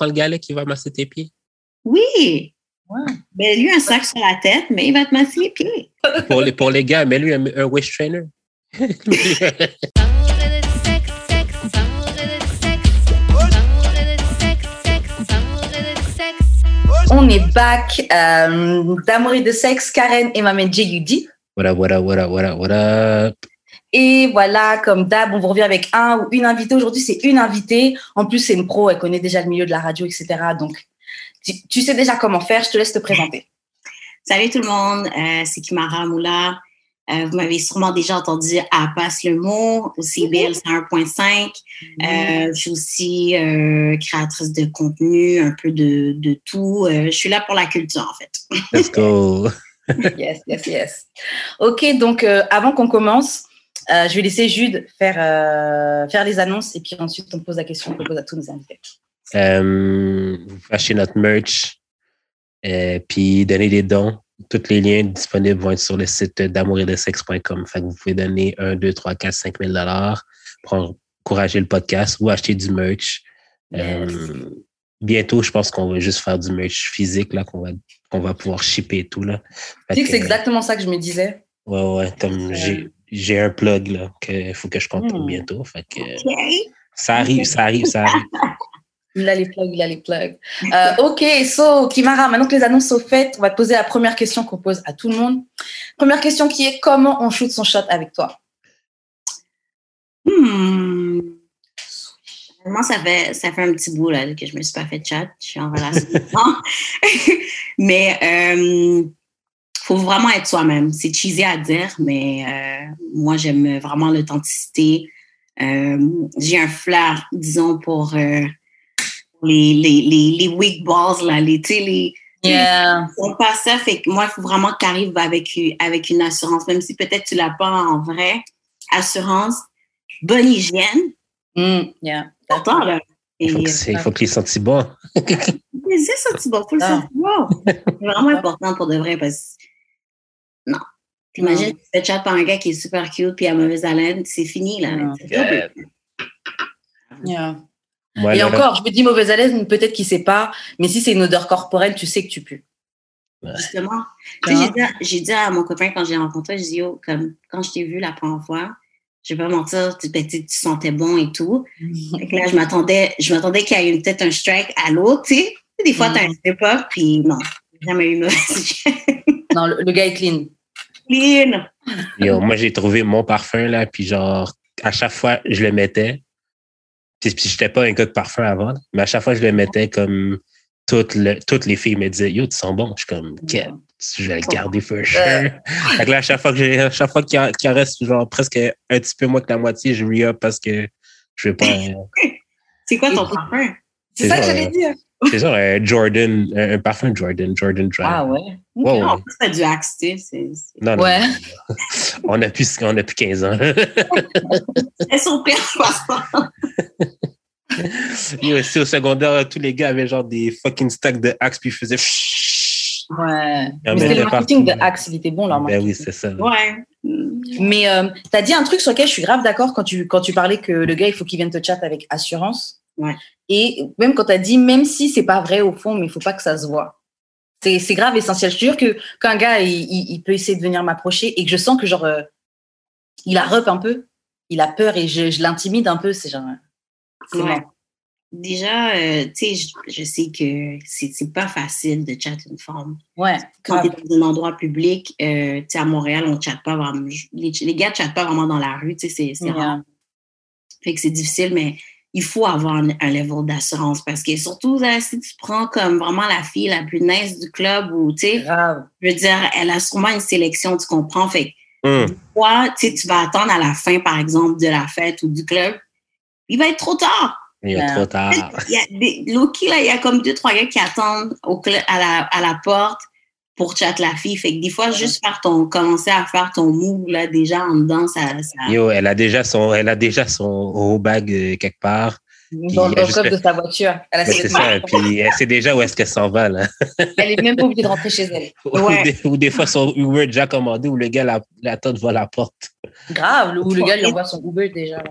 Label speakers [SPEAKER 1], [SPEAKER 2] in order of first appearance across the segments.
[SPEAKER 1] prends le gars là qui va masser tes pieds.
[SPEAKER 2] Oui. Ben, lui, un sac sur la tête, mais il va te masser les pieds.
[SPEAKER 1] Pour les, pour les gars, mais lui, un, un wish trainer.
[SPEAKER 3] On est back euh, d'amour et de sexe, Karen et Maman J.U.D.
[SPEAKER 1] What up, what up, what
[SPEAKER 3] Et voilà, comme d'hab, on vous revient avec un ou une invitée. Aujourd'hui, c'est une invitée. En plus, c'est une pro, elle connaît déjà le milieu de la radio, etc. Donc, tu, tu sais déjà comment faire. Je te laisse te présenter.
[SPEAKER 2] Salut tout le monde, euh, c'est Kimara Moula. Euh, vous m'avez sûrement déjà entendu à Passe le mot, au CBL 101.5. Euh, je suis aussi euh, créatrice de contenu, un peu de, de tout. Euh, je suis là pour la culture, en fait.
[SPEAKER 1] Let's go.
[SPEAKER 3] yes, yes, yes. OK, donc euh, avant qu'on commence, euh, je vais laisser Jude faire, euh, faire les annonces et puis ensuite on pose la question qu'on pose à tous nos invités.
[SPEAKER 1] Euh, vous achetez notre merch, euh, puis donnez des dons. Tous les liens disponibles vont être sur le site que vous pouvez donner 1, 2, 3, 4, 5 000 dollars pour encourager le podcast ou acheter du merch. Euh, bientôt, je pense qu'on va juste faire du merch physique là qu'on va qu'on va pouvoir shipper et tout là.
[SPEAKER 3] C'est exactement ça que je me disais.
[SPEAKER 1] Ouais, ouais, comme j'ai j'ai un plug là qu'il faut que je compte
[SPEAKER 3] Hmm.
[SPEAKER 1] bientôt. Fait que ça arrive, ça arrive, ça arrive.
[SPEAKER 3] Il a les plugs, il a les plugs. Euh, ok, so, Kimara, maintenant que les annonces sont faites, on va te poser la première question qu'on pose à tout le monde. Première question qui est comment on shoot son shot avec toi?
[SPEAKER 2] Hmm. Moi, ça fait, ça fait un petit bout là, que je me suis pas fait de chat. Je suis en relation. mais euh, faut vraiment être soi-même. C'est cheesy à dire, mais euh, moi, j'aime vraiment l'authenticité. Euh, J'ai un flair, disons, pour euh, les, les, les, les weak balls, là, les, tu sais, les,
[SPEAKER 3] Yeah.
[SPEAKER 2] on pas ça, fait que moi, il faut vraiment que tu arrives avec, avec une assurance, même si peut-être tu l'as pas en vrai. Assurance, bonne hygiène,
[SPEAKER 3] Mm, yeah.
[SPEAKER 2] Attends, là. Et,
[SPEAKER 1] Il faut que,
[SPEAKER 2] euh,
[SPEAKER 1] qu'il sente bon.
[SPEAKER 2] mais c'est ça, tu vas, faut le
[SPEAKER 3] Ah.
[SPEAKER 2] savoir. C'est vraiment important pour de vrai parce que, non. T'imagines, tu te fais chat par un gars qui est super cute puis à mauvaise haleine, c'est fini, là.
[SPEAKER 3] Non. Yeah. Et
[SPEAKER 1] là,
[SPEAKER 3] encore, je me dis mauvaise haleine, peut-être qu'il sait pas, mais si c'est une odeur corporelle, tu sais que tu pues.
[SPEAKER 2] Justement. Tu sais, j'ai dit, à- j'ai dit à mon copain quand j'ai rencontré, j'ai dit, yo, comme, quand je t'ai vu la première fois, je vais pas mentir, tu, ben, tu, tu sentais bon et tout. Fait que là, je m'attendais, je m'attendais qu'il y ait peut-être un strike à l'autre, tu sais. Des fois, t'as un step-up, puis non, jamais eu mauvaise
[SPEAKER 3] non, le, le gars est clean.
[SPEAKER 2] Clean.
[SPEAKER 1] Yo, moi, j'ai trouvé mon parfum, là, puis genre, à chaque fois, je le mettais. Puis, puis j'étais pas un gars de parfum avant, mais à chaque fois, je le mettais comme toutes, le, toutes les filles me disaient, yo, tu sens bon. Je suis comme, Get, je vais le garder for sure. Fait que là, à chaque fois que j'ai, à chaque fois qu'il en, reste, genre, presque un petit peu moins que la moitié, je re-up parce que je veux pas, euh,
[SPEAKER 2] C'est quoi ton parfum?
[SPEAKER 3] C'est ça que j'allais
[SPEAKER 1] euh,
[SPEAKER 3] dire.
[SPEAKER 1] C'est genre un Jordan, un, un parfum Jordan, Jordan Dry.
[SPEAKER 3] Ah ouais.
[SPEAKER 1] Ouais.
[SPEAKER 2] Non, c'est du axe, tu sais.
[SPEAKER 1] Non, non,
[SPEAKER 3] Ouais.
[SPEAKER 1] non. On a plus, on a plus 15 ans.
[SPEAKER 2] Elles sont.
[SPEAKER 1] Yo, aussi au secondaire, tous les gars avaient genre des fucking stacks de Axe puis ils faisaient.
[SPEAKER 3] Ouais. Mais c'était le marketing de. Axe, il était bon leur
[SPEAKER 1] Ben
[SPEAKER 3] marketing.
[SPEAKER 1] oui, c'est ça.
[SPEAKER 2] Ouais.
[SPEAKER 3] Mais euh, tu as dit un truc sur lequel je suis grave d'accord quand tu, quand tu parlais que le gars, il faut qu'il vienne te chat avec assurance.
[SPEAKER 2] Ouais.
[SPEAKER 3] Et même quand tu as dit, même si c'est pas vrai au fond, mais il faut pas que ça se voit. C'est c'est grave essentiel. Je te jure que qu'un gars, il, il, il peut essayer de venir m'approcher et que je sens que genre, euh, il a rep un peu, il a peur et je, je l'intimide un peu, c'est genre. euh,
[SPEAKER 2] Ouais. Déjà, euh, tu sais, je, je sais que c'est pas facile de chatter une femme.
[SPEAKER 3] Ouais.
[SPEAKER 2] Quand tu es dans un endroit public, euh, tu sais, à Montréal, on ne chatte pas vraiment. Les, les gars ne chattent pas vraiment dans la rue, tu sais, c'est rare. Fait que c'est difficile, mais il faut avoir un, un level d'assurance parce que surtout, là, si tu prends comme vraiment la fille la plus nice du club ou, tu sais, je veux dire, elle a sûrement une sélection, tu comprends? Fait que
[SPEAKER 1] Hum.
[SPEAKER 2] toi, tu sais, tu vas attendre à la fin, par exemple, de la fête ou du club. Il va être trop tard.
[SPEAKER 1] Il y a
[SPEAKER 3] Ouais.
[SPEAKER 1] trop tard.
[SPEAKER 2] Il y a des, Loki, là, il y a comme deux, trois gars qui attendent au cl- à, la, à la porte pour chat la fille. Fait que des fois, juste faire ton, commencer à faire ton move, là, déjà en dedans, ça, ça-
[SPEAKER 1] Yo, elle a déjà son, elle a déjà son haut bag euh, quelque part.
[SPEAKER 3] Dans le coffre de sa voiture. Elle, a
[SPEAKER 1] Ben,
[SPEAKER 3] ses
[SPEAKER 1] ça. Puis elle sait déjà où est-ce qu'elle s'en va, là.
[SPEAKER 3] elle est même pas obligée de rentrer chez elle.
[SPEAKER 1] Ou, des, ou des fois, son Uber est déjà commandé ou le gars la- l'attend devant la porte.
[SPEAKER 3] Grave. Ou le gars, il envoie son Uber déjà. là.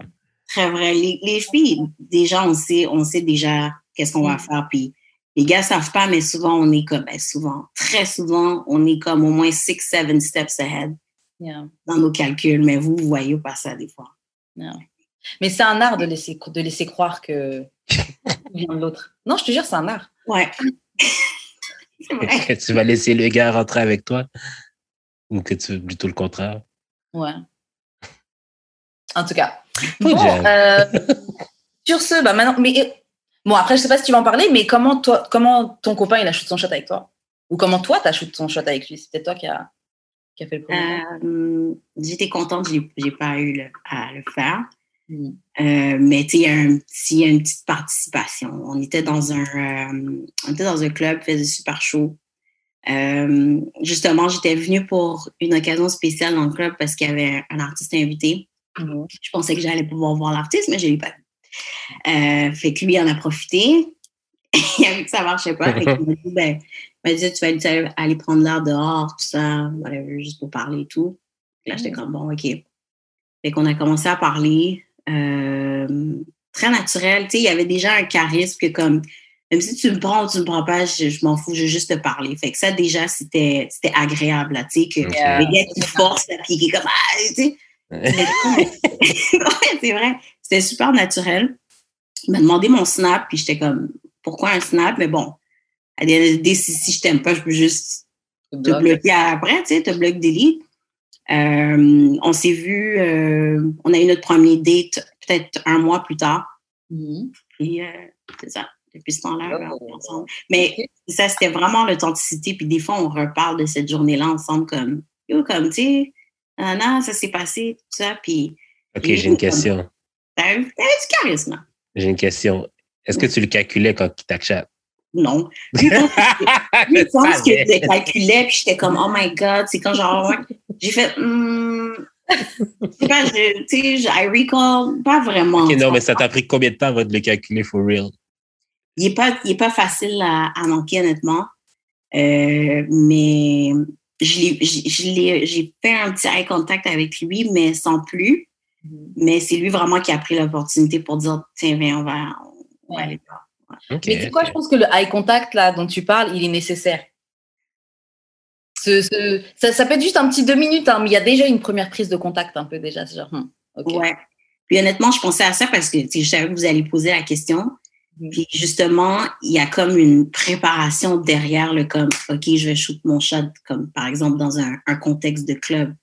[SPEAKER 2] très vrai. Les, les filles, déjà, on sait, on sait déjà qu'est-ce qu'on va
[SPEAKER 3] Mm.
[SPEAKER 2] faire. Puis les gars savent pas, mais souvent, on est comme, ben, souvent, très souvent, on est comme au moins six, seven steps ahead
[SPEAKER 3] Yeah.
[SPEAKER 2] dans nos calculs. Mais vous, vous voyez pas ça des fois.
[SPEAKER 3] Mais c'est un art de laisser, de laisser croire que vient de l'autre. Non, je te jure, c'est un art.
[SPEAKER 2] Ouais. vrai.
[SPEAKER 1] Que tu vas laisser le gars rentrer avec toi? Ou que tu veux plutôt le contraire?
[SPEAKER 3] Ouais. En tout cas. Bon, euh, sur ce, bah maintenant, mais euh, bon après, je sais pas si tu vas en parler, mais comment toi, comment ton copain il a shoot son shot avec toi, ou comment toi t'as shoot ton shot avec lui? C'est peut-être toi qui a, qui a fait le premier.
[SPEAKER 2] Euh, J'étais contente, j'ai pas eu le- à le faire.
[SPEAKER 3] Mm.
[SPEAKER 2] Euh, mais tu sais, il y a un petit, une petite participation. On était dans un, euh, on était dans un club, faisait super chaud. Euh, justement, j'étais venue pour une occasion spéciale dans le club parce qu'il y avait un artiste invité.
[SPEAKER 3] Mhm.
[SPEAKER 2] Je pensais que j'allais pouvoir voir l'artiste, mais je l'ai pas. Euh, fait que lui il en a profité. il a vu que ça marchait pas. Fait qu'il m'a dit, ben, il m'a dit, tu vas aller- prendre l'air dehors, tout ça, whatever, juste pour parler et tout. Là, j'étais comme, bon, OK. Fait qu'on a commencé à parler. euh, très naturel. Tu sais, il y avait déjà un charisme que comme, même si tu me prends ou tu me prends pas, je, je m'en fous, je veux juste te parler. Fait que ça, déjà, c'était c'était agréable, là, tu sais, que les gars qui forcent, puis qui est comme, ah, tu sais. ouais, c'est vrai. C'était super naturel. Il m'a demandé mon snap, puis j'étais comme, pourquoi un snap? Mais bon, à des, des- si, si je t'aime pas, je peux juste te bloquer après, tu sais, te bloquer delete. Euh, on s'est vu, euh, on a eu notre premier date peut-être un mois plus tard.
[SPEAKER 3] Mhm.
[SPEAKER 2] Puis, euh, c'est ça. Depuis ce temps-là,
[SPEAKER 3] Oh.
[SPEAKER 2] on est ensemble. Mais ça, c'était vraiment l'authenticité. Puis des fois, on reparle de cette journée-là ensemble comme, yo, comme, tu sais, non, ça s'est passé, tout ça. Puis,
[SPEAKER 1] OK, j'ai une question.
[SPEAKER 2] T'avais du charisme.
[SPEAKER 1] J'ai une question. Est-ce que tu le calculais quand il t'achat?
[SPEAKER 2] Non. Lui, je pense que- je je calculais, puis j'étais comme, oh my God, c'est quand genre, j'ai fait, hmm, je sais pas, je- tu sais, I recall, pas vraiment.
[SPEAKER 1] OK, non, mais ça t'a pris combien de temps avant de le calculer for real?
[SPEAKER 2] Il n'est pas, il est pas facile à, à manquer, honnêtement. Euh, mais j'ai fait un petit eye contact avec lui, mais sans plus. Mais c'est lui vraiment qui a pris l'opportunité pour dire, tiens, viens, on va, on va
[SPEAKER 3] Ouais.
[SPEAKER 2] aller voir.
[SPEAKER 3] Mais tu sais quoi, je pense que le eye contact là dont tu parles, il est nécessaire. Ce, ce- ça, ça peut être juste un petit deux minutes, hein, mais il y a déjà une première prise de contact un peu déjà. C'est genre, hmm.
[SPEAKER 2] Ouais. Puis honnêtement, je pensais à ça parce que je savais que vous allez poser la question.
[SPEAKER 3] Mhm.
[SPEAKER 2] Puis justement, il y a comme une préparation derrière le comme, OK, je vais shoot mon shot, comme par exemple dans un, un contexte de club.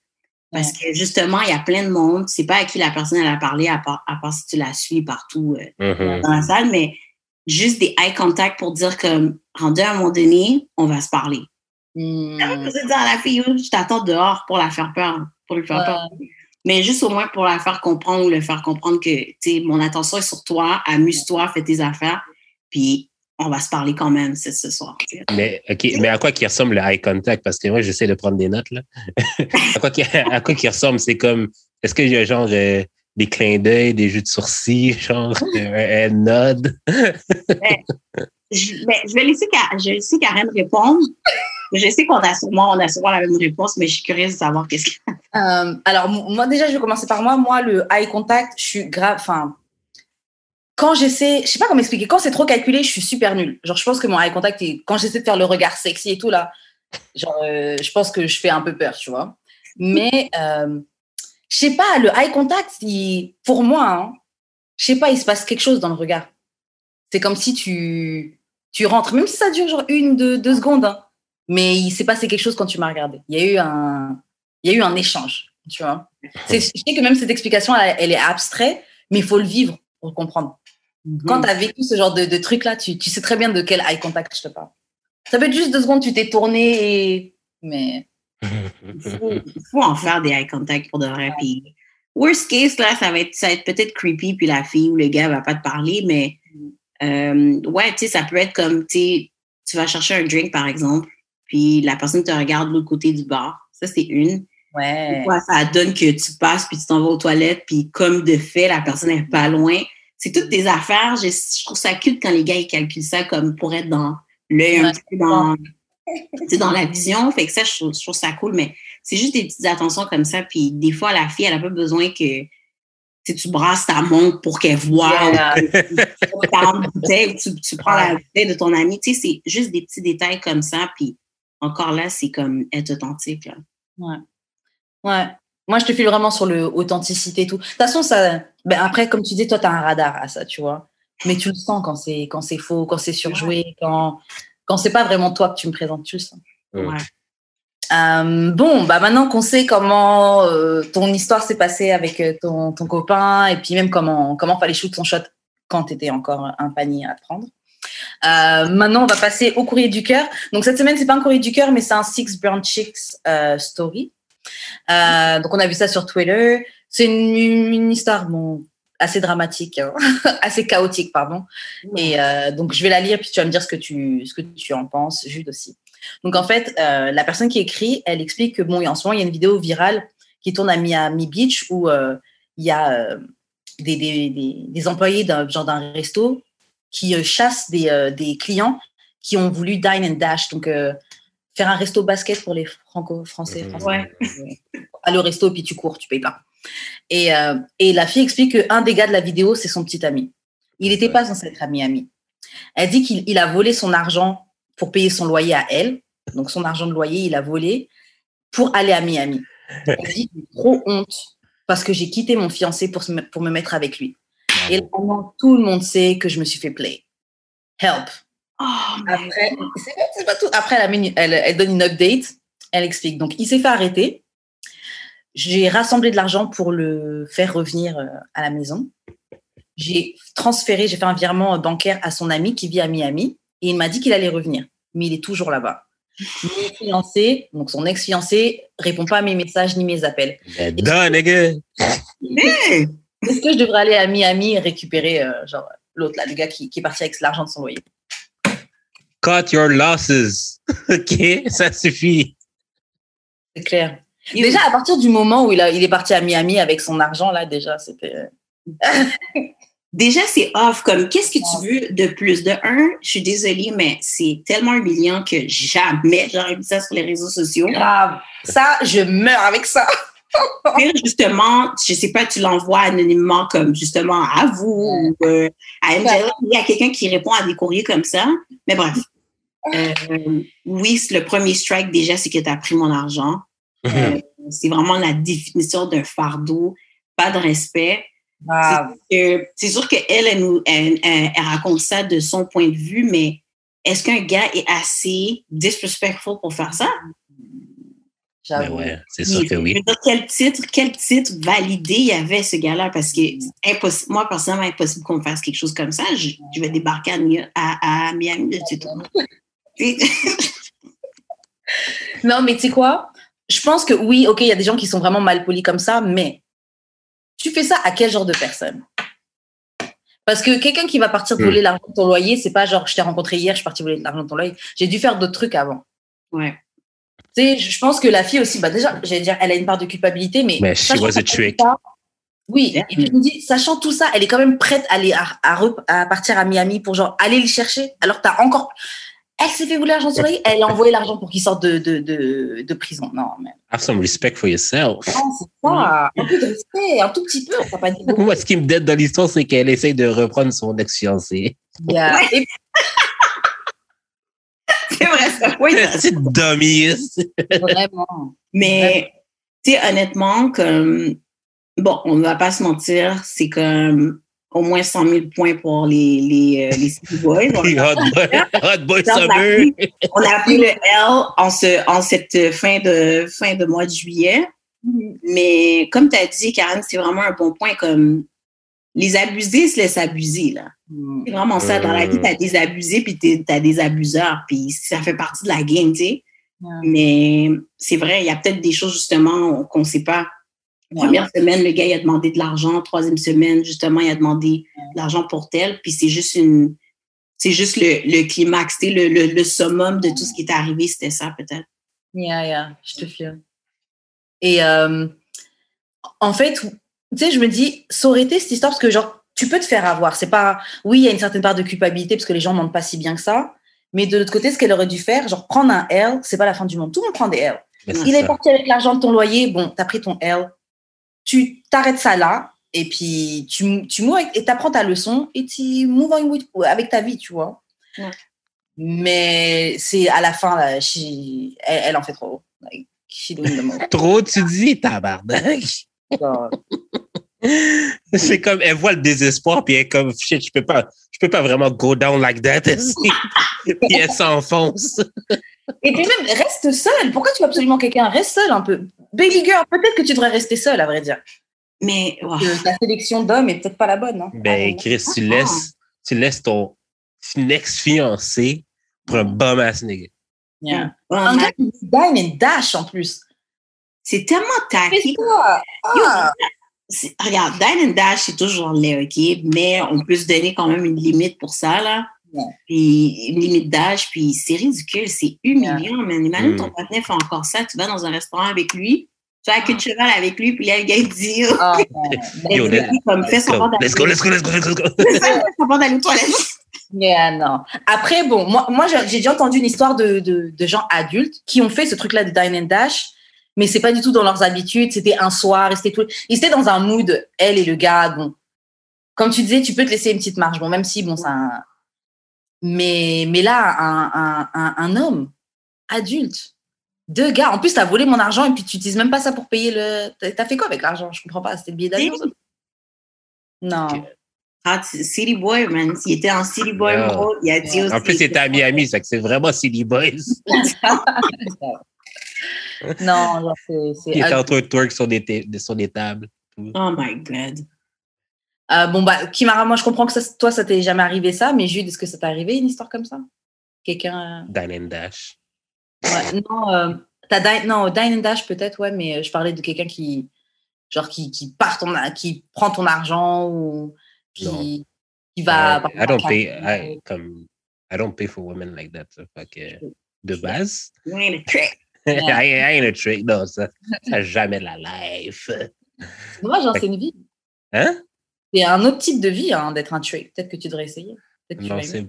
[SPEAKER 2] Parce que justement, il y a plein de monde. C'est pas à qui la personne elle a parlé, à part, à part si tu la suis partout euh,
[SPEAKER 1] Mhm.
[SPEAKER 2] dans la salle, mais juste des eye contact pour dire comme, rendu à un moment donné, on va se parler. Veut pas dire à la fille, je t'attends dehors pour la faire peur, pour lui faire
[SPEAKER 3] Ouais.
[SPEAKER 2] peur. Mais juste au moins pour la faire comprendre ou le faire comprendre que, tu sais, mon attention est sur toi, amuse-toi, fais tes affaires, puis on va se parler quand même ce soir.
[SPEAKER 1] Mais, OK, mais à quoi qui ressemble le eye contact? Parce que moi, j'essaie de prendre des notes, là. à, quoi qui, à quoi qui ressemble? C'est comme, est-ce qu'il y a genre euh, des clins d'œil, des jeux de sourcils, genre euh, un nod?
[SPEAKER 2] Je, ben, je vais laisser, je vais laisser Karen répondre. Je sais qu'on a sûrement, on a sûrement la même réponse, mais je suis curieuse de savoir qu'est-ce que.
[SPEAKER 3] Euh, alors, m- moi, déjà, je vais commencer par moi. Moi, le eye contact, je suis grave. Enfin, quand j'essaie, je sais pas comment expliquer, quand c'est trop calculé, je suis super nulle. Genre, je pense que mon eye contact, quand j'essaie de faire le regard sexy et tout, là, genre, euh, je pense que je fais un peu peur, tu vois. Mais, euh, je sais pas, le eye contact, pour moi, hein, je sais pas, il se passe quelque chose dans le regard. C'est comme si tu, tu rentres, même si ça dure genre une, deux, deux secondes, hein, mais il s'est passé quelque chose quand tu m'as regardé. Il y a eu un, il y a eu un échange, tu vois. Je sais que même cette explication, elle, elle est abstraite, mais il faut le vivre pour comprendre. Quand tu as vécu ce genre de, de truc-là, tu, tu sais très bien de quel eye contact je te parle. Ça peut être juste deux secondes, tu t'es tourné et... Mais...
[SPEAKER 2] Il faut, en faire des eye contact pour de vrai. Puis, worst case, là, ça va être, ça va être peut-être creepy, puis la fille ou le gars va pas te parler, mais euh, ouais, tu sais, ça peut être comme, tu sais, tu vas chercher un drink, par exemple, puis la personne te regarde de l'autre côté du bar. Ça, c'est une.
[SPEAKER 3] Ouais.
[SPEAKER 2] Des fois, ça donne que tu passes, puis tu t'en vas aux toilettes, puis comme de fait, la personne est pas loin. C'est toutes des affaires. Je, je trouve ça cute quand les gars, ils calculent ça comme pour être dans l'œil, un petit peu dans, dans la vision. Fait que ça, je trouve, je trouve ça cool, mais c'est juste des petites attentions comme ça. Puis des fois, la fille, elle a pas besoin que, tu brasses ta montre pour qu'elle voit.
[SPEAKER 3] Yeah.
[SPEAKER 2] tu, prends une bouteille, tu, tu prends la bouteille de ton ami. Tu sais, c'est juste des petits détails comme ça. Puis encore là, c'est comme être authentique. Là.
[SPEAKER 3] Ouais. Ouais. Moi, je te file vraiment sur le authenticité et tout. De toute façon, ça. Ben après, comme tu dis, toi, tu as un radar à ça, tu vois. Mais tu le sens quand c'est quand c'est faux, quand c'est surjoué, quand quand c'est pas vraiment toi que tu me présentes, tu le sens.
[SPEAKER 2] Ouais.
[SPEAKER 3] Euh, bon, bah maintenant qu'on sait comment euh, ton histoire s'est passée avec euh, ton, ton copain et puis même comment comment fallait shoot son shot quand tu étais encore un panier à prendre. Euh, maintenant, on va passer au courrier du cœur. Donc cette semaine, c'est pas un courrier du cœur, mais c'est un Six Brown Chicks euh, story. Euh, donc on a vu ça sur Twitter. C'est une, une histoire bon assez dramatique, hein. assez chaotique, pardon. Et euh, donc je vais la lire puis tu vas me dire ce que tu ce que tu en penses, Jude aussi. Donc en fait, euh, la personne qui écrit, elle explique que bon, en ce moment, il y a une vidéo virale qui tourne à Miami Beach où il y a des, des, des, des employés d'un genre d'un resto qui chassent des, des clients qui ont voulu dine and dash, donc euh, faire un resto basket pour les franco-français. Français.
[SPEAKER 2] Ouais.
[SPEAKER 3] Aller au resto puis tu cours, tu payes pas. Et, euh, et la fille explique qu'un des gars de la vidéo, c'est son petit ami. Il n'était pas censé être ami-ami. Elle dit qu'il il a volé son argent pour payer son loyer à elle. Donc son argent de loyer, il a volé pour aller à Miami. Elle dit j'ai trop honte parce que j'ai quitté mon fiancé pour, me- pour me mettre avec lui. Et là, tout le monde sait que je me suis fait play. Help.
[SPEAKER 2] Oh,
[SPEAKER 3] Après, c'est pas- c'est pas tout. Après elle, donne une update. Elle explique. Donc, il s'est fait arrêter. J'ai rassemblé de l'argent pour le faire revenir euh, à la maison. J'ai transféré, j'ai fait un virement bancaire à son ami qui vit à Miami et il m'a dit qu'il allait revenir. Mais il est toujours là-bas. Mon fiancé, donc son ex-fiancé, répond pas à mes messages ni mes appels.
[SPEAKER 1] Done, nigga.
[SPEAKER 2] Hey!
[SPEAKER 3] Est-ce que je devrais aller à Miami et récupérer euh, genre l'autre là, le gars qui, qui est parti avec l'argent de son loyer?
[SPEAKER 1] Cut your losses. OK? Ça suffit.
[SPEAKER 3] C'est clair. Déjà, à partir du moment où il, a, il est parti à Miami avec son argent, là, déjà, c'était. euh,
[SPEAKER 2] Déjà, c'est off. Comme, qu'est-ce que tu veux de plus? De un, je suis désolée, mais c'est tellement humiliant que jamais j'aurais mis ça sur les réseaux sociaux.
[SPEAKER 3] grave. Ça, je meurs avec ça.
[SPEAKER 2] Puis, justement, je sais pas, tu l'envoies anonymement comme justement à vous ou euh, à Angela. Il y a quelqu'un qui répond à des courriers comme ça. Mais bref. Euh, oui, le premier strike déjà, c'est que tu as pris mon argent. Euh, c'est vraiment la définition d'un fardeau, pas de respect. C'est sûr qu'elle, elle, nous, elle, elle- elle raconte ça de son point de vue, mais est-ce qu'un gars est assez disrespectful pour faire ça?
[SPEAKER 1] Ben ouais, c'est sûr que oui.
[SPEAKER 2] quel titre, quel titre validé il y avait ce gars-là? Parce que c'est impossible, moi, personnellement, impossible qu'on me fasse quelque chose comme ça. Je, je vais débarquer à, Mi- à, à Miami, de tout.
[SPEAKER 3] Non, mais tu sais quoi? Je pense que oui, ok, il y a des gens qui sont vraiment mal polis comme ça, mais tu fais ça à quel genre de personne? Parce que quelqu'un qui va partir
[SPEAKER 1] Hmm.
[SPEAKER 3] voler l'argent de ton loyer, c'est pas genre je t'ai rencontré hier, je suis parti voler l'argent de ton loyer. J'ai dû faire d'autres trucs avant.
[SPEAKER 2] ouais.
[SPEAKER 3] Tu sais, je pense que la fille aussi, bah déjà, j'allais dire, elle a une part de culpabilité, mais.
[SPEAKER 1] Mais she was a
[SPEAKER 3] tout
[SPEAKER 1] trick.
[SPEAKER 3] ça- oui,
[SPEAKER 2] Yeah.
[SPEAKER 3] et puis je me dis, sachant tout ça, elle est quand même prête à, aller à, à partir à Miami pour genre aller le chercher. Alors t'as encore. Elle s'est fait voler l'argent son loyer, elle a envoyé l'argent pour qu'il sorte de, de, de, de prison. Non, mais.
[SPEAKER 1] Have some respect for yourself.
[SPEAKER 3] Non, c'est ça. Un peu de respect, un tout petit peu. On pas dit.
[SPEAKER 1] Moi, ce qui me dette dans l'histoire, c'est qu'elle essaye de reprendre son ex-fiancé.
[SPEAKER 3] Yeah. Et
[SPEAKER 2] C'est vrai, ça. Oui.
[SPEAKER 1] Petite dummy.
[SPEAKER 3] vraiment.
[SPEAKER 2] Mais, tu sais, honnêtement, comme, bon, on ne va pas se mentir, c'est comme au moins 100 000 points pour les, les, euh, les City Boys. On,
[SPEAKER 1] Hot boy, hot boy
[SPEAKER 2] on a
[SPEAKER 1] summer.
[SPEAKER 2] pris, on a pris le L en, ce, en cette fin de, fin de mois de juillet. Mais comme tu as dit, Karen, c'est vraiment un bon point. Comme les abusés se laissent abuser. là. C'est vraiment ça. Dans la vie, tu as des abusés puis tu as des abuseurs. Puis ça fait partie de la game, tu sais.
[SPEAKER 3] Ouais.
[SPEAKER 2] Mais c'est vrai, il y a peut-être des choses justement qu'on ne sait pas. Première semaine, le gars, il a demandé de l'argent. Troisième semaine, justement, il a demandé de l'argent pour tel. Puis c'est juste une. C'est juste le, le climax, le, le, le summum de tout ce qui est arrivé, c'était ça, peut-être.
[SPEAKER 3] Yeah, yeah, je te file. Et euh, en fait, tu sais, je me dis, ça aurait été cette histoire parce que, genre, tu peux te faire avoir. C'est pas. Oui, il y a une certaine part de culpabilité parce que les gens mentent pas si bien que ça. Mais de l'autre côté, ce qu'elle aurait dû faire, genre, prendre un L, c'est pas la fin du monde. Tout le monde prend des L. Il est
[SPEAKER 1] ça.
[SPEAKER 3] parti avec l'argent de ton loyer. Bon, t'as pris ton L. Tu t'arrêtes ça là. et puis tu, tu moves et tu apprends ta leçon et tu move on avec ta vie, tu vois.
[SPEAKER 2] Ouais.
[SPEAKER 3] Mais c'est à la fin, là, she- elle, elle en fait trop. Like.
[SPEAKER 1] Trop, tu dis, tabarnak. C'est comme, elle voit le désespoir, puis elle est comme, shit, je peux pas, je peux pas vraiment go down like that. puis elle s'enfonce.
[SPEAKER 3] Et puis même, reste seule. Pourquoi tu veux absolument quelqu'un? Reste seule un peu. Baby girl, peut-être que tu devrais rester seule, à vrai dire.
[SPEAKER 2] Mais, wow.
[SPEAKER 3] Que ta sélection d'hommes est peut-être pas la bonne. Hein.
[SPEAKER 1] Ben, Chris, tu laisses, tu laisses ton ex-fiancé pour un bum ass nigga.
[SPEAKER 3] Yeah. Un gars qui dine and dash en plus.
[SPEAKER 2] c'est tellement tacky.
[SPEAKER 3] Ah.
[SPEAKER 2] Regarde, Dine and Dash, c'est toujours laid, OK? Mais on peut se donner quand même une limite pour ça, là. Puis limite d'âge, puis c'est ridicule, c'est humiliant, man. Imagine
[SPEAKER 1] Mm.
[SPEAKER 2] ton partenaire fait encore ça, tu vas dans un restaurant avec lui, tu as la queue de cheval avec lui, puis là, le gars, il dit, oh,
[SPEAKER 3] Ah,
[SPEAKER 1] Yo,
[SPEAKER 2] il
[SPEAKER 1] let's-
[SPEAKER 2] dit comme, fais
[SPEAKER 1] Let's go, let's go, let's go, let's go, let's go.
[SPEAKER 2] Fais semblant d'aller aux toilettes.
[SPEAKER 3] Yeah, non. Après, bon, moi, moi j'ai déjà entendu une histoire de, de, de gens adultes qui ont fait ce truc-là de dine and dash, mais c'est pas du tout dans leurs habitudes. C'était un soir, c'était tout. Ils étaient dans un mood, elle et le gars. Bon, comme tu disais, tu peux te laisser une petite marge. Bon, même si, bon, ça. Mais, mais là, un, un, un, un homme adulte, deux gars. En plus, t'as volé mon argent et puis tu utilises même pas ça pour payer le. T'as t'as fait quoi avec l'argent? Je comprends pas. C'était le billet d'avion. ça Non.
[SPEAKER 2] Ah, tu- City Boy, man. Il était en City Boy
[SPEAKER 1] Yeah.
[SPEAKER 2] mode. Il a dit aussi.
[SPEAKER 1] En plus, c'était à Miami, c'est que c'est vraiment City Boys.
[SPEAKER 3] non, genre, c'est.
[SPEAKER 1] qui était en train de twerk sur des, sur des tables.
[SPEAKER 2] Oh my God.
[SPEAKER 3] Euh, bon, bah, Kimara, moi, je comprends que ça, toi, ça t'est jamais arrivé ça, mais Jude, est-ce que ça t'est arrivé une histoire comme ça? Quelqu'un.
[SPEAKER 1] Dine and Dash.
[SPEAKER 3] euh, ouais, non, euh, t'as Dine, non, Dine and Dash peut-être, ouais, mais euh, je parlais de quelqu'un qui, genre, qui, qui part ton, qui prend ton argent ou qui, qui va.
[SPEAKER 1] I, I don't pay, I, comme, I don't pay for women like that. ça. Fait que, de base,
[SPEAKER 2] You ain't a trick.
[SPEAKER 1] I, ain't- a trick. Non, ça, ça jamais la life.
[SPEAKER 3] Dommage, hein, c'est une vie.
[SPEAKER 1] Hein?
[SPEAKER 3] C'est un autre type de vie hein, d'être un trick. Peut-être que tu devrais essayer.
[SPEAKER 1] Non, c'est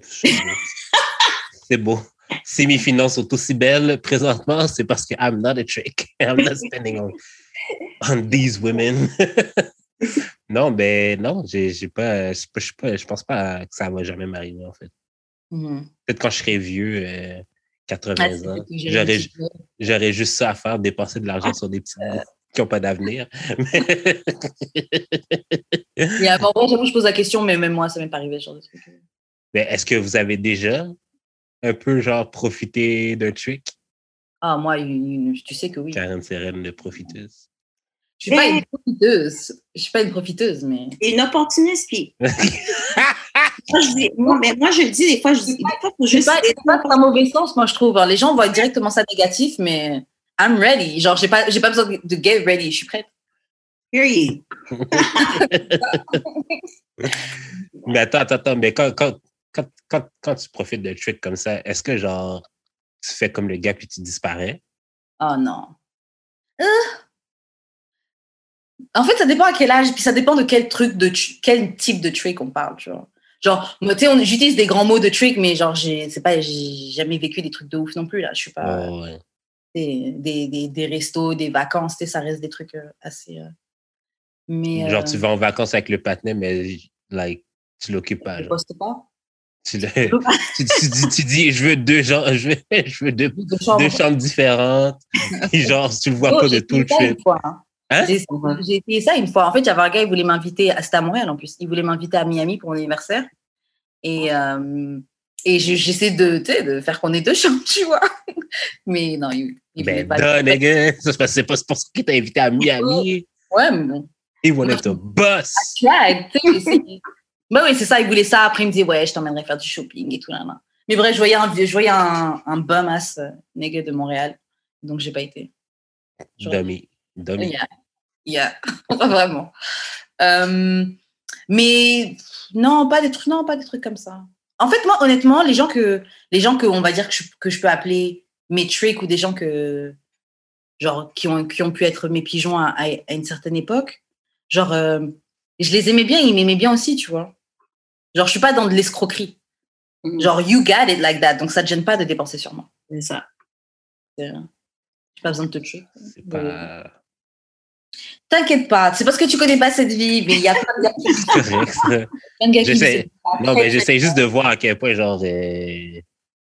[SPEAKER 1] beau. Beau. Si mes finances sont aussi belles présentement, c'est parce que I'm not a trick. I'm not spending on, on these women. non, ben non, j'ai pas, je je pense pas que ça va jamais m'arriver en fait.
[SPEAKER 3] Mhm.
[SPEAKER 1] Peut-être quand je serai vieux, euh, 80
[SPEAKER 3] Ah, c'est
[SPEAKER 1] ans, j'aurais juste ça à faire, dépenser de l'argent sur des petits bouts qui n'ont pas d'avenir. Mais-
[SPEAKER 3] Et avant, j'avoue, je pose la question, mais même moi, ça m'est pas arrivé, ce genre de truc.
[SPEAKER 1] Mais est-ce que vous avez déjà un peu genre profité d'un trick?
[SPEAKER 3] Ah, moi, une- tu sais que oui.
[SPEAKER 1] Karen Seren, de profiteuse.
[SPEAKER 3] Je suis pas une profiteuse. Je suis pas une profiteuse, mais.
[SPEAKER 2] Une opportuniste, puis. moi, je dis, moi, mais moi, je le dis des fois, je dis, des fois, faut
[SPEAKER 3] Je suis
[SPEAKER 2] juste.
[SPEAKER 3] pas, c'est pas dans un mauvais sens, moi, je trouve. Alors, les gens voient directement ça négatif, mais I'm ready. Genre, j'ai pas, j'ai pas besoin de get ready. Je suis prête.
[SPEAKER 2] Period.
[SPEAKER 1] Mais attends, attends, attends, mais quand, quand, quand, quand, quand tu profites d'un trick comme ça, est-ce que genre tu fais comme le gars puis tu disparais?
[SPEAKER 3] Oh non. Euh? En fait, ça dépend à quel âge, puis ça dépend de quel truc, de quel type de trick on parle, tu vois. Genre, moi, tu sais, j'utilise des grands mots de trick, mais genre, j'ai, pas, j'ai jamais vécu des trucs de ouf non plus, là. Je suis pas.
[SPEAKER 1] Oh, ouais.
[SPEAKER 3] des, des, des, des restos, des vacances, tu sais, ça reste des trucs euh, assez. euh, mais.
[SPEAKER 1] Genre
[SPEAKER 3] euh,
[SPEAKER 1] tu vas en vacances avec le patinet, mais like, tu l'occupes pas. genre. Tu, le- tu, tu dis, tu dis, je veux deux gens, je veux, je veux deux, deux chambres différentes. Genre, tu le vois
[SPEAKER 3] Oh,
[SPEAKER 1] pas de tout
[SPEAKER 3] fois, hein.
[SPEAKER 1] Hein?
[SPEAKER 3] J'ai essayé ça une fois. En fait, j'avais un gars, il voulait m'inviter, à- c'était à Montréal en plus, il voulait m'inviter à Miami pour mon anniversaire. Et, euh, et je- j'essaie de, tu sais, de faire qu'on ait deux chambres, tu vois. Mais non, il, il voulait
[SPEAKER 1] Ben,
[SPEAKER 3] pas.
[SPEAKER 1] duh, nigga. C'est pas- c'est pas pour ça qu'il t'a invité à Miami.
[SPEAKER 3] Ouais, mais bon.
[SPEAKER 1] He wanted to bust.
[SPEAKER 3] tu sais, oui, c'est ça, il voulait ça. Après, il me dit, ouais, je t'emmènerai faire du shopping et tout là, là. Mais bref, je voyais un, je voyais un, un bum ass euh, nigga de Montréal. Donc, j'ai pas été.
[SPEAKER 1] Dummy. Dummy.
[SPEAKER 3] Yeah. Yeah. Vraiment. Euh, mais non, pas des trucs, non, pas des trucs comme ça. En fait, moi, honnêtement, les gens que, les gens que, on va dire que je, que je peux appeler mes tricks ou des gens que, genre, qui ont, qui ont pu être mes pigeons à, à- à une certaine époque, genre, euh, je les aimais bien, ils m'aimaient bien aussi, tu vois. Genre, je suis pas dans de l'escroquerie.
[SPEAKER 2] Mhm.
[SPEAKER 3] Genre, you got it like that. Donc, ça te gêne pas de dépenser sur moi.
[SPEAKER 2] C'est ça.
[SPEAKER 3] C'est- J'ai pas besoin de te.
[SPEAKER 1] C'est pas.
[SPEAKER 3] T'inquiète pas, c'est parce que tu connais pas cette vie, mais il y a plein de gars qui,
[SPEAKER 1] J'essaie-. Non, mais j'essaie juste de voir à quel point, genre, euh,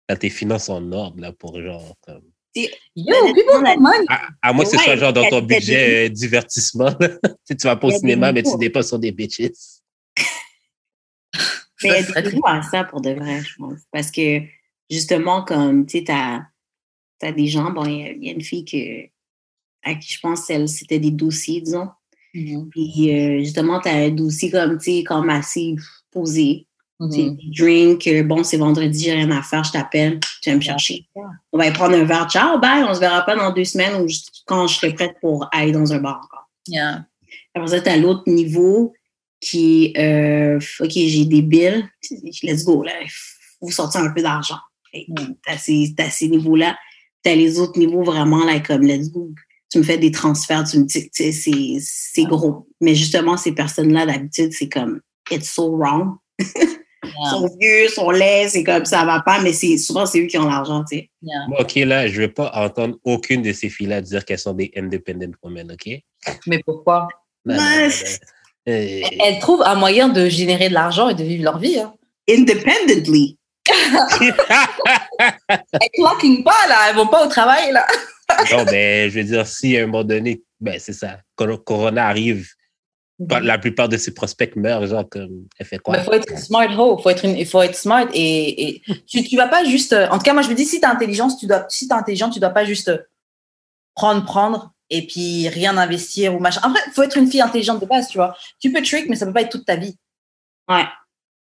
[SPEAKER 1] t'as tes finances en ordre, là, pour, genre, comme...
[SPEAKER 3] Yo, people money.
[SPEAKER 1] À, à moins que ce
[SPEAKER 2] Ouais,
[SPEAKER 1] soit, genre, dans ton budget euh, divertissement. tu vas pas au cinéma, mais tu dépenses sur des bitches.
[SPEAKER 2] Mais il y a des à ça pour de vrai, je pense. Parce que justement, comme tu sais, t'as as des gens, bon, il y a- il y, a une fille que, à qui je pense elle, c'était des dossiers, disons.
[SPEAKER 3] Mhm,
[SPEAKER 2] Puis euh, justement, tu as un dossier comme, tu sais, comme assez posé.
[SPEAKER 3] Mhm.
[SPEAKER 2] des drinks, euh, bon, c'est vendredi, j'ai rien à faire, je t'appelle, tu vas me chercher. On va prendre un verre, ciao, bye, on se verra pas dans deux semaines ou quand je serai prête pour aller dans un bar encore.
[SPEAKER 3] Yeah.
[SPEAKER 2] Après ça, as l'autre niveau qui euh, OK, j'ai des bills, let's go, là, il faut sortir un peu d'argent.
[SPEAKER 3] Mm.
[SPEAKER 2] T'as ces, t'as ces niveaux-là. Tu as les autres niveaux vraiment, là, comme let's go. Tu me fais des transferts, tu me dis, tu sais, c'est, c'est gros. Mais justement, ces personnes-là, d'habitude, c'est comme, it's so wrong. Ils
[SPEAKER 3] Yeah.
[SPEAKER 2] sont vieux, sont laids, c'est comme ça va pas, mais c'est souvent, c'est eux qui ont l'argent, tu sais.
[SPEAKER 3] Yeah.
[SPEAKER 1] Bon, OK, là, je vais pas entendre aucune de ces filles-là dire qu'elles sont des independent women, OK?
[SPEAKER 3] Mais pourquoi?
[SPEAKER 1] Non, non,
[SPEAKER 2] Ouais.
[SPEAKER 1] non, non. Euh,
[SPEAKER 3] Elles trouvent un moyen de générer de l'argent et de vivre leur vie. Hein.
[SPEAKER 2] Independently.
[SPEAKER 3] Elles clocking pas, là. Elles vont pas au travail, là.
[SPEAKER 1] non, ben, je veux dire, si à un moment donné, ben, c'est ça, Cor- Corona arrive, quand la plupart de ses prospects meurent, genre, comme, elle fait quoi?
[SPEAKER 3] Il faut être smart ho, faut être une- il faut être smart et, et tu tu vas pas juste en tout cas moi je me dis si tu as intelligence tu dois si tu intelligent tu dois pas juste prendre prendre et puis rien investir ou machin. En vrai, faut être une fille intelligente de base, tu vois. Tu peux trick mais ça peut pas être toute ta vie.
[SPEAKER 2] Ouais,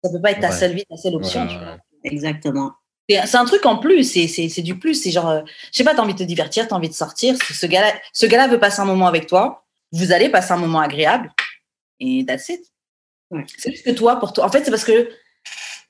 [SPEAKER 3] Ça peut pas être ta
[SPEAKER 1] Ouais.
[SPEAKER 3] seule vie, ta seule option,
[SPEAKER 1] Ouais,
[SPEAKER 3] tu
[SPEAKER 1] ouais.
[SPEAKER 3] vois.
[SPEAKER 2] exactement.
[SPEAKER 3] C'est c'est un truc en plus, c'est c'est c'est du plus, c'est genre euh, je sais pas, tu as envie de te divertir, tu as envie de sortir, ce ce gars-là ce gars-là veut passer un moment avec toi, vous allez passer un moment agréable et that's it.
[SPEAKER 2] Ouais.
[SPEAKER 3] C'est juste que toi, pour toi, en fait, c'est parce que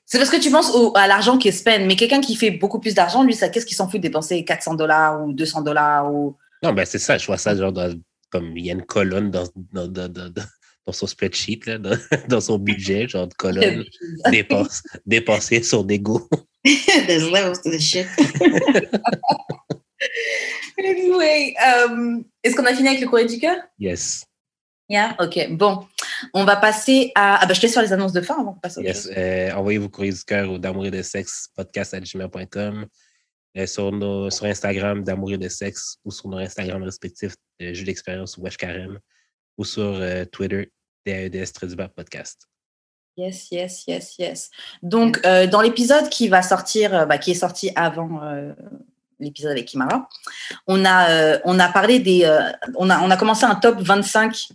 [SPEAKER 3] c'est parce que tu penses au- à l'argent qui est spend, mais quelqu'un qui fait beaucoup plus d'argent, lui, ça, qu'est-ce qu'il s'en fout de dépenser 400 dollars ou 200 dollars ou
[SPEAKER 1] Non, ben, c'est ça, je vois ça, genre, dans- comme, il y a une colonne dans, dans, dans, dans, son spreadsheet, là, dans, dans son budget, genre, de colonne, dépense, dépenser des goûts.
[SPEAKER 2] There's levels to the shit.
[SPEAKER 3] Anyway, euh, est-ce qu'on a fini avec le courrier du cœur?
[SPEAKER 1] Yes.
[SPEAKER 3] Yeah, ok. Bon, on va passer à. Ah bah, je te laisse faire les annonces de fin avant qu'on passe au
[SPEAKER 1] Yes. Euh, envoyez vos courriers du cœur au d'amour et de sexe podcast à gmail.com. Euh, sur, nos, sur Instagram d'amour et de sexe ou sur nos Instagram respectifs de Jeux d'expérience ou Wesh Carême ou sur euh, Twitter DAEDS Trédubert Podcast.
[SPEAKER 3] Yes, yes, yes, yes. Donc, dans l'épisode qui va sortir, bah, qui est sorti avant l'épisode avec Kimara, on a, on a parlé des. on, a, on a commencé un top 25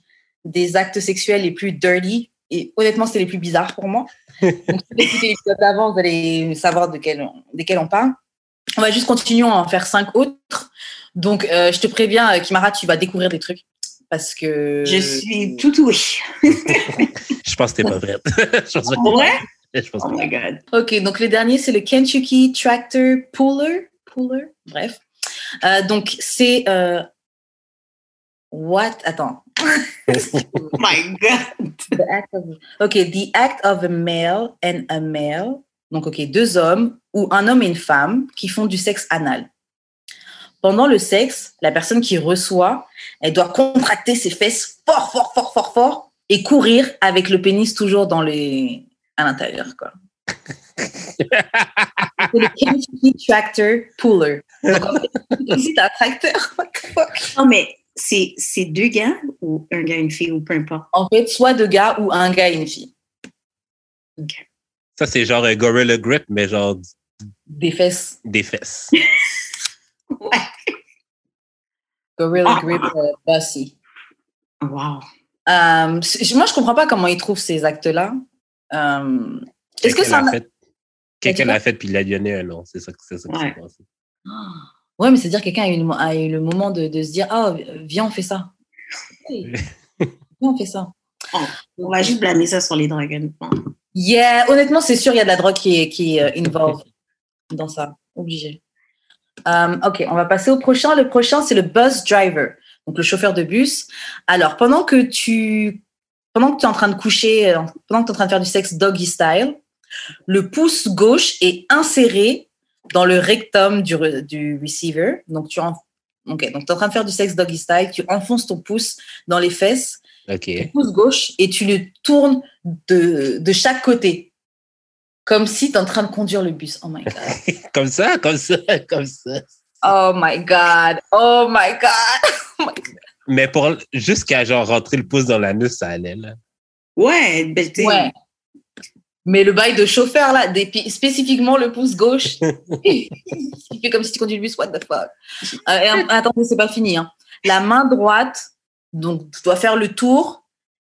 [SPEAKER 3] des actes sexuels les plus dirty. Et honnêtement, c'était les plus bizarres pour moi. Donc, si vous écoutez l'épisode d'avant, vous allez savoir de quel, desquels on parle. On va juste continuer à en faire cinq autres. Donc, euh, je te préviens, euh, Kimara, tu vas découvrir des trucs. Parce que.
[SPEAKER 2] Je suis tout oui.
[SPEAKER 1] Je pense que t'es pas prête. je pense pas que t'es
[SPEAKER 2] Ouais?
[SPEAKER 1] prête. Je pense
[SPEAKER 2] Oh my God.
[SPEAKER 3] Ok, donc le dernier, c'est le Kentucky Tractor Puller. Puller, bref. Euh, donc, c'est. euh, What? Attends.
[SPEAKER 2] Oh my God.
[SPEAKER 3] The act of- Ok, the act of a male and a male. Donc, ok, deux hommes ou un homme et une femme qui font du sexe anal. Pendant le sexe, la personne qui reçoit, elle doit contracter ses fesses fort, fort, fort, fort, fort et courir avec le pénis toujours dans les... à l'intérieur, quoi. C'est le Kentucky Tractor Puller. Donc, en fait, ici, t'as un tracteur. What the fuck?
[SPEAKER 2] Non, mais c'est c'est deux gars ou un gars, une fille ou peu importe?
[SPEAKER 3] En fait, soit deux gars ou un gars et une fille.
[SPEAKER 1] Ça, c'est genre un Gorilla Grip, mais genre
[SPEAKER 3] Des fesses.
[SPEAKER 1] des fesses.
[SPEAKER 2] Ouais.
[SPEAKER 3] Gorilla
[SPEAKER 2] Ah.
[SPEAKER 3] Grip euh, Bossy.
[SPEAKER 2] Wow.
[SPEAKER 3] Euh, moi, je comprends pas comment ils trouvent ces actes-là. Euh, Est-ce que
[SPEAKER 1] Quelqu'un
[SPEAKER 3] ça.
[SPEAKER 1] l'a fait. Quelqu'un l'a fait puis il a donné un nom. C'est ça, que- c'est ça qui
[SPEAKER 2] Ouais.
[SPEAKER 1] s'est passé.
[SPEAKER 3] Ouais, mais c'est-à-dire quelqu'un a, eu le- a eu le moment de, de se dire Ah, viens, on fait ça. Viens, on fait ça.
[SPEAKER 2] On va juste blâmer ça sur les drogues. honnêtement.
[SPEAKER 3] Yeah, honnêtement, c'est sûr, il y a de la drogue qui est, qui est euh, involved dans ça. Obligé. Euh, ok, on va passer au prochain. Le prochain, c'est le bus driver, donc le chauffeur de bus. Alors, pendant que tu pendant que tu es en train de coucher, euh, pendant que tu es en train de faire du sexe doggy style, le pouce gauche est inséré dans le rectum du, re- du receiver. Donc, tu en- Ok, donc es en train de faire du sexe doggy style, tu enfonces ton pouce dans les fesses, ton pouce gauche, et tu le tournes de, de chaque côté. Comme si tu es en train de conduire le bus. Oh my God.
[SPEAKER 1] comme ça, comme ça, comme ça.
[SPEAKER 3] Oh my God. Oh my God. Oh my God.
[SPEAKER 1] Mais pour jusqu'à genre rentrer le pouce dans l'anus, ça allait là.
[SPEAKER 2] Ouais, ben, sais,
[SPEAKER 3] Ouais. Mais le bail de chauffeur, là, des spécifiquement le pouce gauche, il fait comme si tu conduis le bus, what the fuck. Euh, attendez, c'est pas fini. hein. La main droite, donc tu dois faire le tour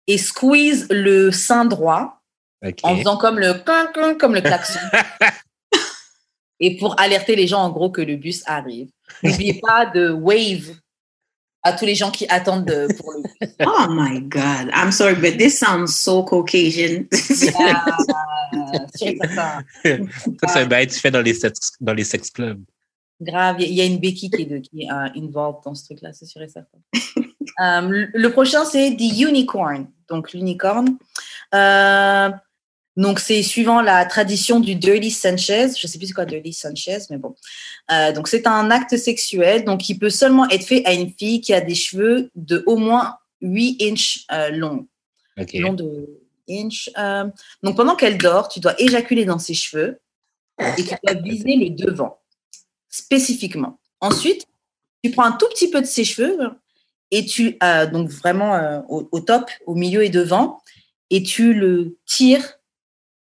[SPEAKER 3] et squeeze le sein droit en faisant comme le comme le klaxon. et pour alerter les gens, en gros, que le bus arrive. N'oubliez pas de wave à tous les gens qui attendent de- pour le.
[SPEAKER 2] Oh my God. I'm sorry, but this sounds so Caucasian.
[SPEAKER 3] Ah, sûr et certain.
[SPEAKER 1] Ça, c'est un bail tu fais dans les sex, dans les sex clubs.
[SPEAKER 3] Grave, il y a- il y a une béquille qui est, de, qui est euh, involved dans ce truc-là, c'est sûr et certain. Euh, le- le prochain, c'est The Unicorn. Donc, l'unicorne. Euh, donc, c'est suivant la tradition du Dirty Sanchez. Je ne sais plus c'est quoi Dirty Sanchez, mais bon. Euh, donc, c'est un acte sexuel donc, qui peut seulement être fait à une fille qui a des cheveux de au moins 8 inches euh, longs.
[SPEAKER 1] OK.
[SPEAKER 3] long de inch. Euh, donc pendant qu'elle dort, tu dois éjaculer dans ses cheveux et tu dois viser le devant spécifiquement. Ensuite, tu prends un tout petit peu de ses cheveux et tu donc vraiment au, au top, au milieu et devant, et tu le tires.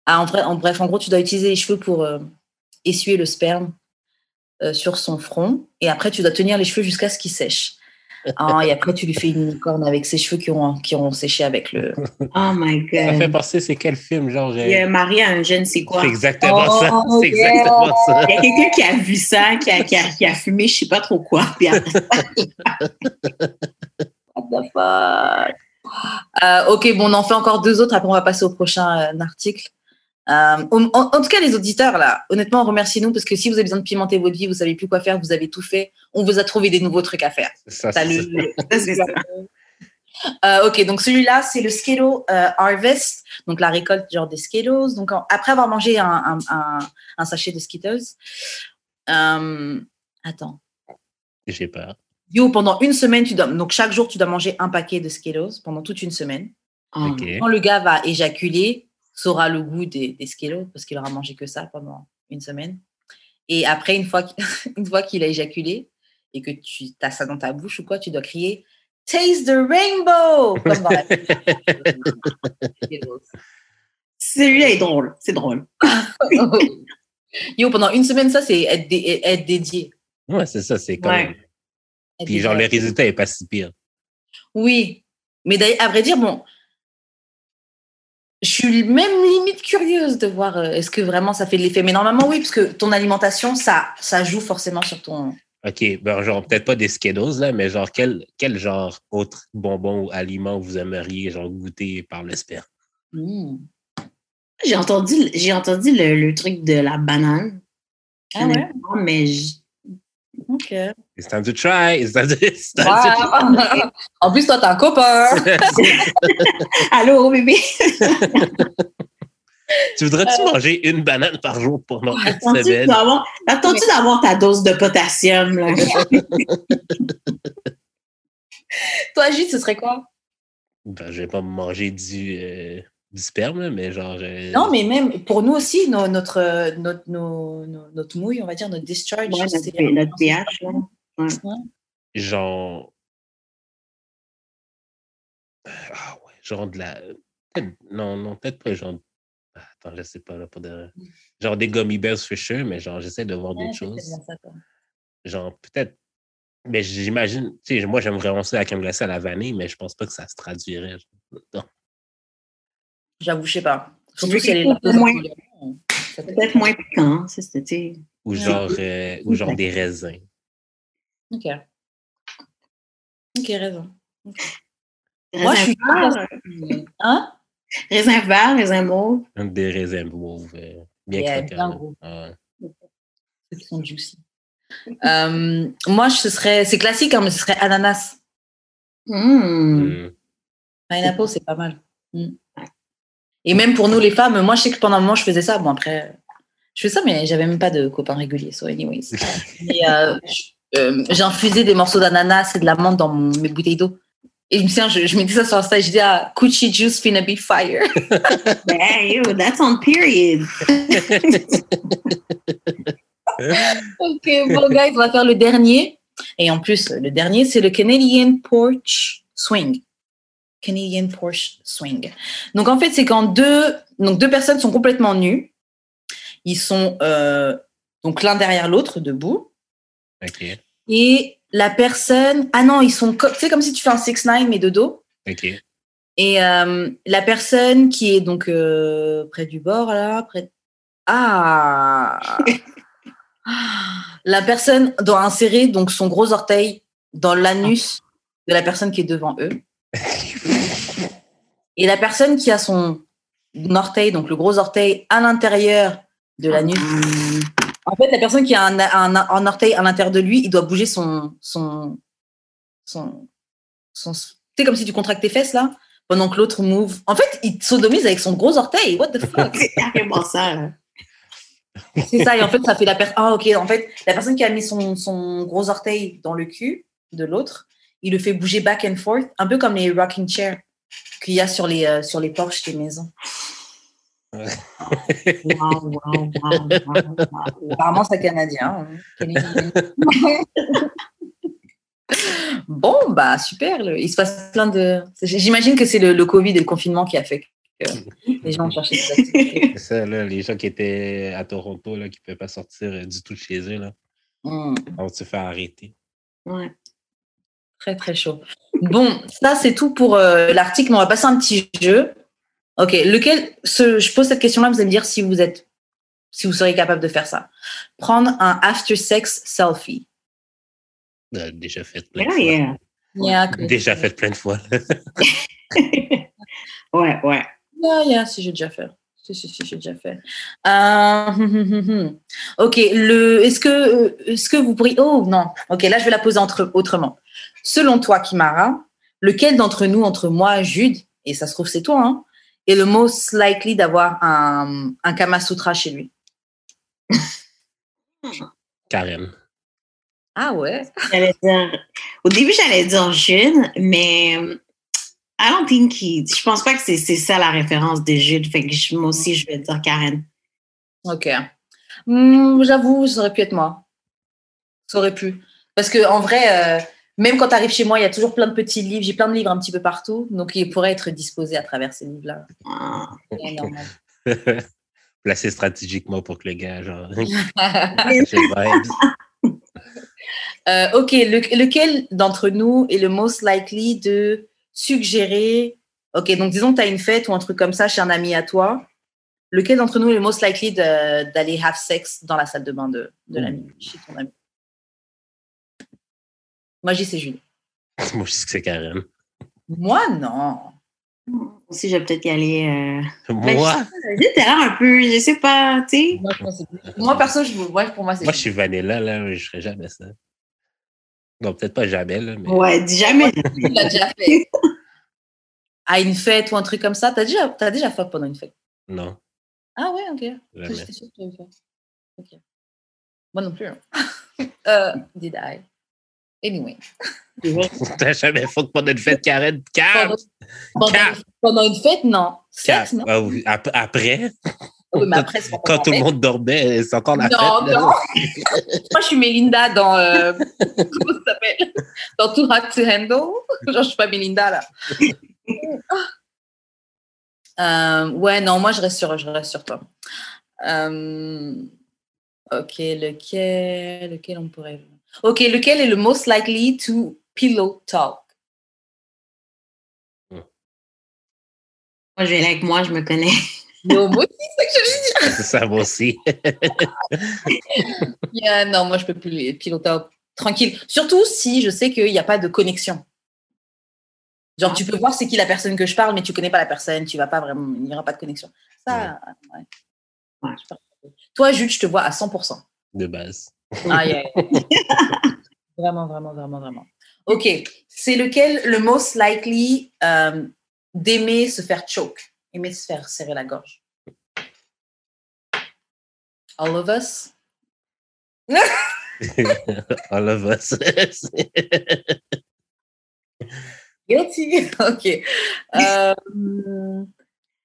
[SPEAKER 3] À- en, vrai- en bref, en gros, tu dois utiliser les cheveux pour euh, essuyer le sperme euh, sur son front, et après tu dois tenir les cheveux jusqu'à ce qu'ils sèchent. Ah, et après, tu lui fais une licorne avec ses cheveux qui auront, qui auront séché avec le,
[SPEAKER 2] Oh my
[SPEAKER 1] Ça fait
[SPEAKER 2] God.
[SPEAKER 1] penser, c'est quel film, genre? j'ai-
[SPEAKER 2] Il a marié à un je ne sais quoi?
[SPEAKER 1] C'est exactement
[SPEAKER 3] Oh,
[SPEAKER 1] ça.
[SPEAKER 3] yeah.
[SPEAKER 1] C'est exactement ça.
[SPEAKER 2] Il y a quelqu'un qui a vu ça, qui a, qui a, qui a fumé, je sais pas trop quoi. Puis après,
[SPEAKER 3] What the fuck? Euh, ok, bon, on en fait encore deux autres. Après, on va passer au prochain euh, article. Euh, en, tout cas, les auditeurs, là, honnêtement, remerciez-nous parce que si vous avez besoin de pimenter votre vie, vous savez plus quoi faire, vous avez tout fait, on vous a trouvé des nouveaux trucs à faire.
[SPEAKER 1] Ça,
[SPEAKER 3] le-
[SPEAKER 1] ça.
[SPEAKER 2] ça.
[SPEAKER 3] Euh, ok, donc celui-là, c'est le Skittles euh, Harvest, donc la récolte genre des Skittles. Donc en- après avoir mangé un, un, un- un sachet de Skittles, euh, attends,
[SPEAKER 1] J'ai peur.
[SPEAKER 3] Yo, pendant une semaine, tu dois, donc chaque jour, tu dois manger un paquet de Skittles pendant toute une semaine.
[SPEAKER 2] Oh,
[SPEAKER 1] OK.
[SPEAKER 3] Quand le gars va éjaculer, saura le goût des, des parce qu'il aura mangé que ça pendant une semaine. Et après, une fois qu'il une fois qu'il a éjaculé et que tu as ça dans ta bouche ou quoi, tu dois crier Taste the rainbow comme dans la Skittles.
[SPEAKER 2] Celui-là est drôle. C'est drôle.
[SPEAKER 3] Yo, pendant une semaine, ça, c'est être, dé- être dédié.
[SPEAKER 1] Ouais, c'est ça, c'est quand
[SPEAKER 2] Ouais.
[SPEAKER 1] même. Puis genre, le résultat est pas si pire.
[SPEAKER 3] Oui, mais d'ailleurs, à vrai dire, bon, je suis même limite curieuse de voir euh, est-ce que vraiment ça fait de l'effet. Mais normalement, oui, parce que ton alimentation, ça, ça joue forcément sur ton.
[SPEAKER 1] OK, ben genre, peut-être pas des Skittles, là, mais genre, quel, quel genre autre bonbon ou aliment vous aimeriez genre goûter par le sperme?
[SPEAKER 3] Hmm.
[SPEAKER 2] J'ai entendu, j'ai entendu le, le truc de la banane.
[SPEAKER 3] Ah ouais?
[SPEAKER 2] Mais je-
[SPEAKER 3] Ok.
[SPEAKER 1] It's time to try. It's time to, it's time to
[SPEAKER 3] Wow. en plus, toi, t'as un copain.
[SPEAKER 2] Allô, bébé?
[SPEAKER 1] tu voudrais-tu manger une banane par jour pendant une
[SPEAKER 2] Attends-tu
[SPEAKER 1] semaine?
[SPEAKER 2] d'avoir, attends-tu d'avoir ta dose de potassium? Là?
[SPEAKER 3] toi, Gilles, ce serait quoi?
[SPEAKER 1] Ben, je vais pas manger du, euh, du sperme, mais genre. euh,
[SPEAKER 3] Non, mais même pour nous aussi, no- notre, notre, nos- notre mouille, on va dire, notre discharge.
[SPEAKER 2] Ouais,
[SPEAKER 3] c'est-
[SPEAKER 2] notre, notre pH.
[SPEAKER 1] Genre. Ah ouais, genre de la. Non, non, peut-être pas genre. Ah, Attends, je sais pas là pour de... Genre des gummy bears for sure, mais genre j'essaie de voir
[SPEAKER 3] Ouais,
[SPEAKER 1] d'autres choses.
[SPEAKER 3] ça.
[SPEAKER 1] Genre peut-être. Mais j'imagine, tu sais, moi j'aime vraiment ça la crème glacée à la vanille, mais je pense pas que ça se traduirait. Non.
[SPEAKER 3] J'avoue, je sais pas. Surtout si elle est peut-
[SPEAKER 2] Peut-être moins piquant. ça, c'était-
[SPEAKER 1] Ou
[SPEAKER 3] Ouais.
[SPEAKER 1] genre, euh, ou genre des raisins.
[SPEAKER 3] Ok. Ok, raison. Moi, je
[SPEAKER 2] Raisin
[SPEAKER 3] suis
[SPEAKER 2] vert,
[SPEAKER 3] Hein?
[SPEAKER 2] raisin vert, raisin mauve.
[SPEAKER 1] Des raisins mauves. euh, bien
[SPEAKER 3] Yeah,
[SPEAKER 1] croquants.
[SPEAKER 3] bien
[SPEAKER 1] là.
[SPEAKER 3] gros.
[SPEAKER 1] Ah ouais.
[SPEAKER 3] Ceux qui sont juicy. Euh, moi, ce serait, c'est classique, hein, mais ce serait ananas.
[SPEAKER 2] Mmh.
[SPEAKER 1] Mm.
[SPEAKER 3] Pineapple, c'est pas mal. Mm. Et même pour nous, les femmes, moi, je sais que pendant un moment, je faisais ça. Bon, après, je fais ça, mais j'avais même pas de copains réguliers. So, anyways. Euh, euh, infusé des morceaux d'ananas et de l'amande dans mon- mes bouteilles d'eau. Et je me souviens, je, je mettais ça sur Insta et je disais, ah, Coochie Juice finna be fire.
[SPEAKER 2] Hey, yo, that's on period.
[SPEAKER 3] ok, bon, guys, on va faire le dernier. Et en plus, le dernier, c'est le Canadian Porch Swing. Canadian Porch Swing. Donc, en fait, c'est quand deux, donc deux personnes sont complètement nues. Ils sont euh, donc l'un derrière l'autre, debout. Et la personne. Ah non, ils sont. co- C'est comme si tu fais un 6-9, mais de dos. Et euh, la personne qui est donc euh, près du bord, là, près. Ah La personne doit insérer donc son gros orteil dans l'anus de la personne qui est devant eux. Et la personne qui a son orteil, donc le gros orteil, à l'intérieur de l'anus. En fait, la personne qui a un, un, un orteil à l'intérieur de lui, il doit bouger son. son, son, son comme si tu contractes tes fesses là, pendant que l'autre move. En fait, il te sodomise avec son gros orteil. What the fuck?
[SPEAKER 2] C'est carrément ça, là.
[SPEAKER 3] C'est ça, et en fait, ça fait la personne. Ah, ok, en fait, la personne qui a mis son, son gros orteil dans le cul de l'autre, il le fait bouger back and forth, un peu comme les rocking chairs qu'il y a sur les, euh, sur les porches des maisons.
[SPEAKER 2] Wow, wow, wow.
[SPEAKER 3] Apparemment, c'est canadien. hein. Canadien. bon, bah, super. le- Il se passe plein de. J'imagine que c'est le, le Covid et le confinement qui a fait que les gens ont cherché des activités.
[SPEAKER 1] C'est ça, là, les gens qui étaient à Toronto, là, qui ne pouvaient pas sortir euh, du tout de chez eux, là,
[SPEAKER 3] Hmm.
[SPEAKER 1] on se fait arrêter.
[SPEAKER 2] Ouais.
[SPEAKER 3] Très, très chaud. Bon, ça, c'est tout pour euh, l'article, mais on va passer à un petit jeu. Ok, lequel, ce, je pose cette question-là, vous allez me dire si vous êtes, si vous serez capable de faire ça. Prendre un after sex selfie.
[SPEAKER 1] Euh, déjà fait plein de fois.
[SPEAKER 2] yeah.
[SPEAKER 3] Yeah,
[SPEAKER 1] Déjà fait plein de fois.
[SPEAKER 2] Ouais, ouais.
[SPEAKER 3] Yeah, yeah, si j'ai déjà fait. Si, si, si, j'ai déjà fait. Euh, ok, le, est-ce que, est-ce que vous pourriez, oh non, ok, là je vais la poser entre, autrement. Selon toi, Kimara, lequel d'entre nous, entre moi, Jude, et ça se trouve c'est toi, hein, est le most likely d'avoir un, un Kama Sutra chez lui?
[SPEAKER 1] Karen.
[SPEAKER 3] Ah ouais?
[SPEAKER 2] J'allais dire, au début, j'allais dire Jude, mais I don't think he- je pense pas que c'est c'est ça la référence de Jude. Fait que moi aussi, je vais dire Karen.
[SPEAKER 3] Ok. Hmm, J'avoue, ça aurait pu être moi. Ça aurait pu. Parce que en vrai, euh, même quand tu arrives chez moi, il y a toujours plein de petits livres. J'ai plein de livres un petit peu partout. Donc, ils pourraient être disposés à travers ces livres-là.
[SPEAKER 2] Ah.
[SPEAKER 1] Placé stratégiquement pour que le gars, genre.
[SPEAKER 3] Euh, ok, le- lequel d'entre nous est le most likely de suggérer Ok, donc disons que tu as une fête ou un truc comme ça chez un ami à toi. Lequel d'entre nous est le most likely d'aller have sex dans la salle de bain de, de l'ami, chez ton ami? Moi, j'y c'est Julie.
[SPEAKER 1] Moi, je sais que c'est Karen.
[SPEAKER 3] Moi, non.
[SPEAKER 2] Aussi, je vais peut-être y aller. Euh... ben,
[SPEAKER 1] Moi,
[SPEAKER 2] je- l'air un peu, je sais pas, tu sais.
[SPEAKER 3] Moi, je pense que c'est- Moi, perso, je, ouais, pour moi, c'est
[SPEAKER 1] moi, je suis vanilla, là, je ferais jamais ça. Non, peut-être pas jamais, là, mais
[SPEAKER 2] Ouais, dis jamais.
[SPEAKER 3] Tu l'as déjà fait. À une fête ou un truc comme ça, t'as déjà, t'as déjà fait pendant une fête?
[SPEAKER 1] non,
[SPEAKER 3] Ah ouais, ok.
[SPEAKER 1] jamais.
[SPEAKER 3] J'étais sûre que tu avais fait. Ok. Moi non plus. hein. euh, did I? Anyway.
[SPEAKER 1] T'as jamais fait pendant une fête, Karen? Cap!
[SPEAKER 3] Pendant,
[SPEAKER 1] Cap!
[SPEAKER 3] pendant une fête, non.
[SPEAKER 1] Cap!
[SPEAKER 3] Non.
[SPEAKER 1] Ah oui, ap- Après,
[SPEAKER 3] Oui, mais après, c'est pas
[SPEAKER 1] quand tout le monde dormait, c'est encore la
[SPEAKER 3] Non,
[SPEAKER 1] fête. là.
[SPEAKER 3] non. Moi, je suis Melinda dans. euh, comment ça s'appelle? Dans Too Hot to Handle. Genre, je suis pas Melinda, là. Euh, ouais, non, moi, je reste sur, je reste sur toi. Euh, ok, lequel, lequel on pourrait. Ok, lequel est le most likely to pillow talk?
[SPEAKER 2] Moi, je vais aller avec moi, je me connais.
[SPEAKER 3] No, moi aussi, c'est ça que je
[SPEAKER 1] C'est ça, moi aussi.
[SPEAKER 3] Yeah, non, moi, je peux plus pillow talk. Tranquille. Surtout si je sais qu'il n'y a pas de connexion. Genre, tu peux voir c'est qui la personne que je parle, mais tu connais pas la personne, tu vas pas vraiment, il n'y aura pas de connexion. Ça, ouais. Toi, Jude, je te vois à 100%.
[SPEAKER 1] De base.
[SPEAKER 3] Ah, yeah. vraiment, vraiment, vraiment, vraiment. Ok, c'est lequel le most likely euh, d'aimer se faire choke, aimer se faire serrer la gorge? All of us?
[SPEAKER 1] All of us.
[SPEAKER 3] Guilty. Ok. Euh,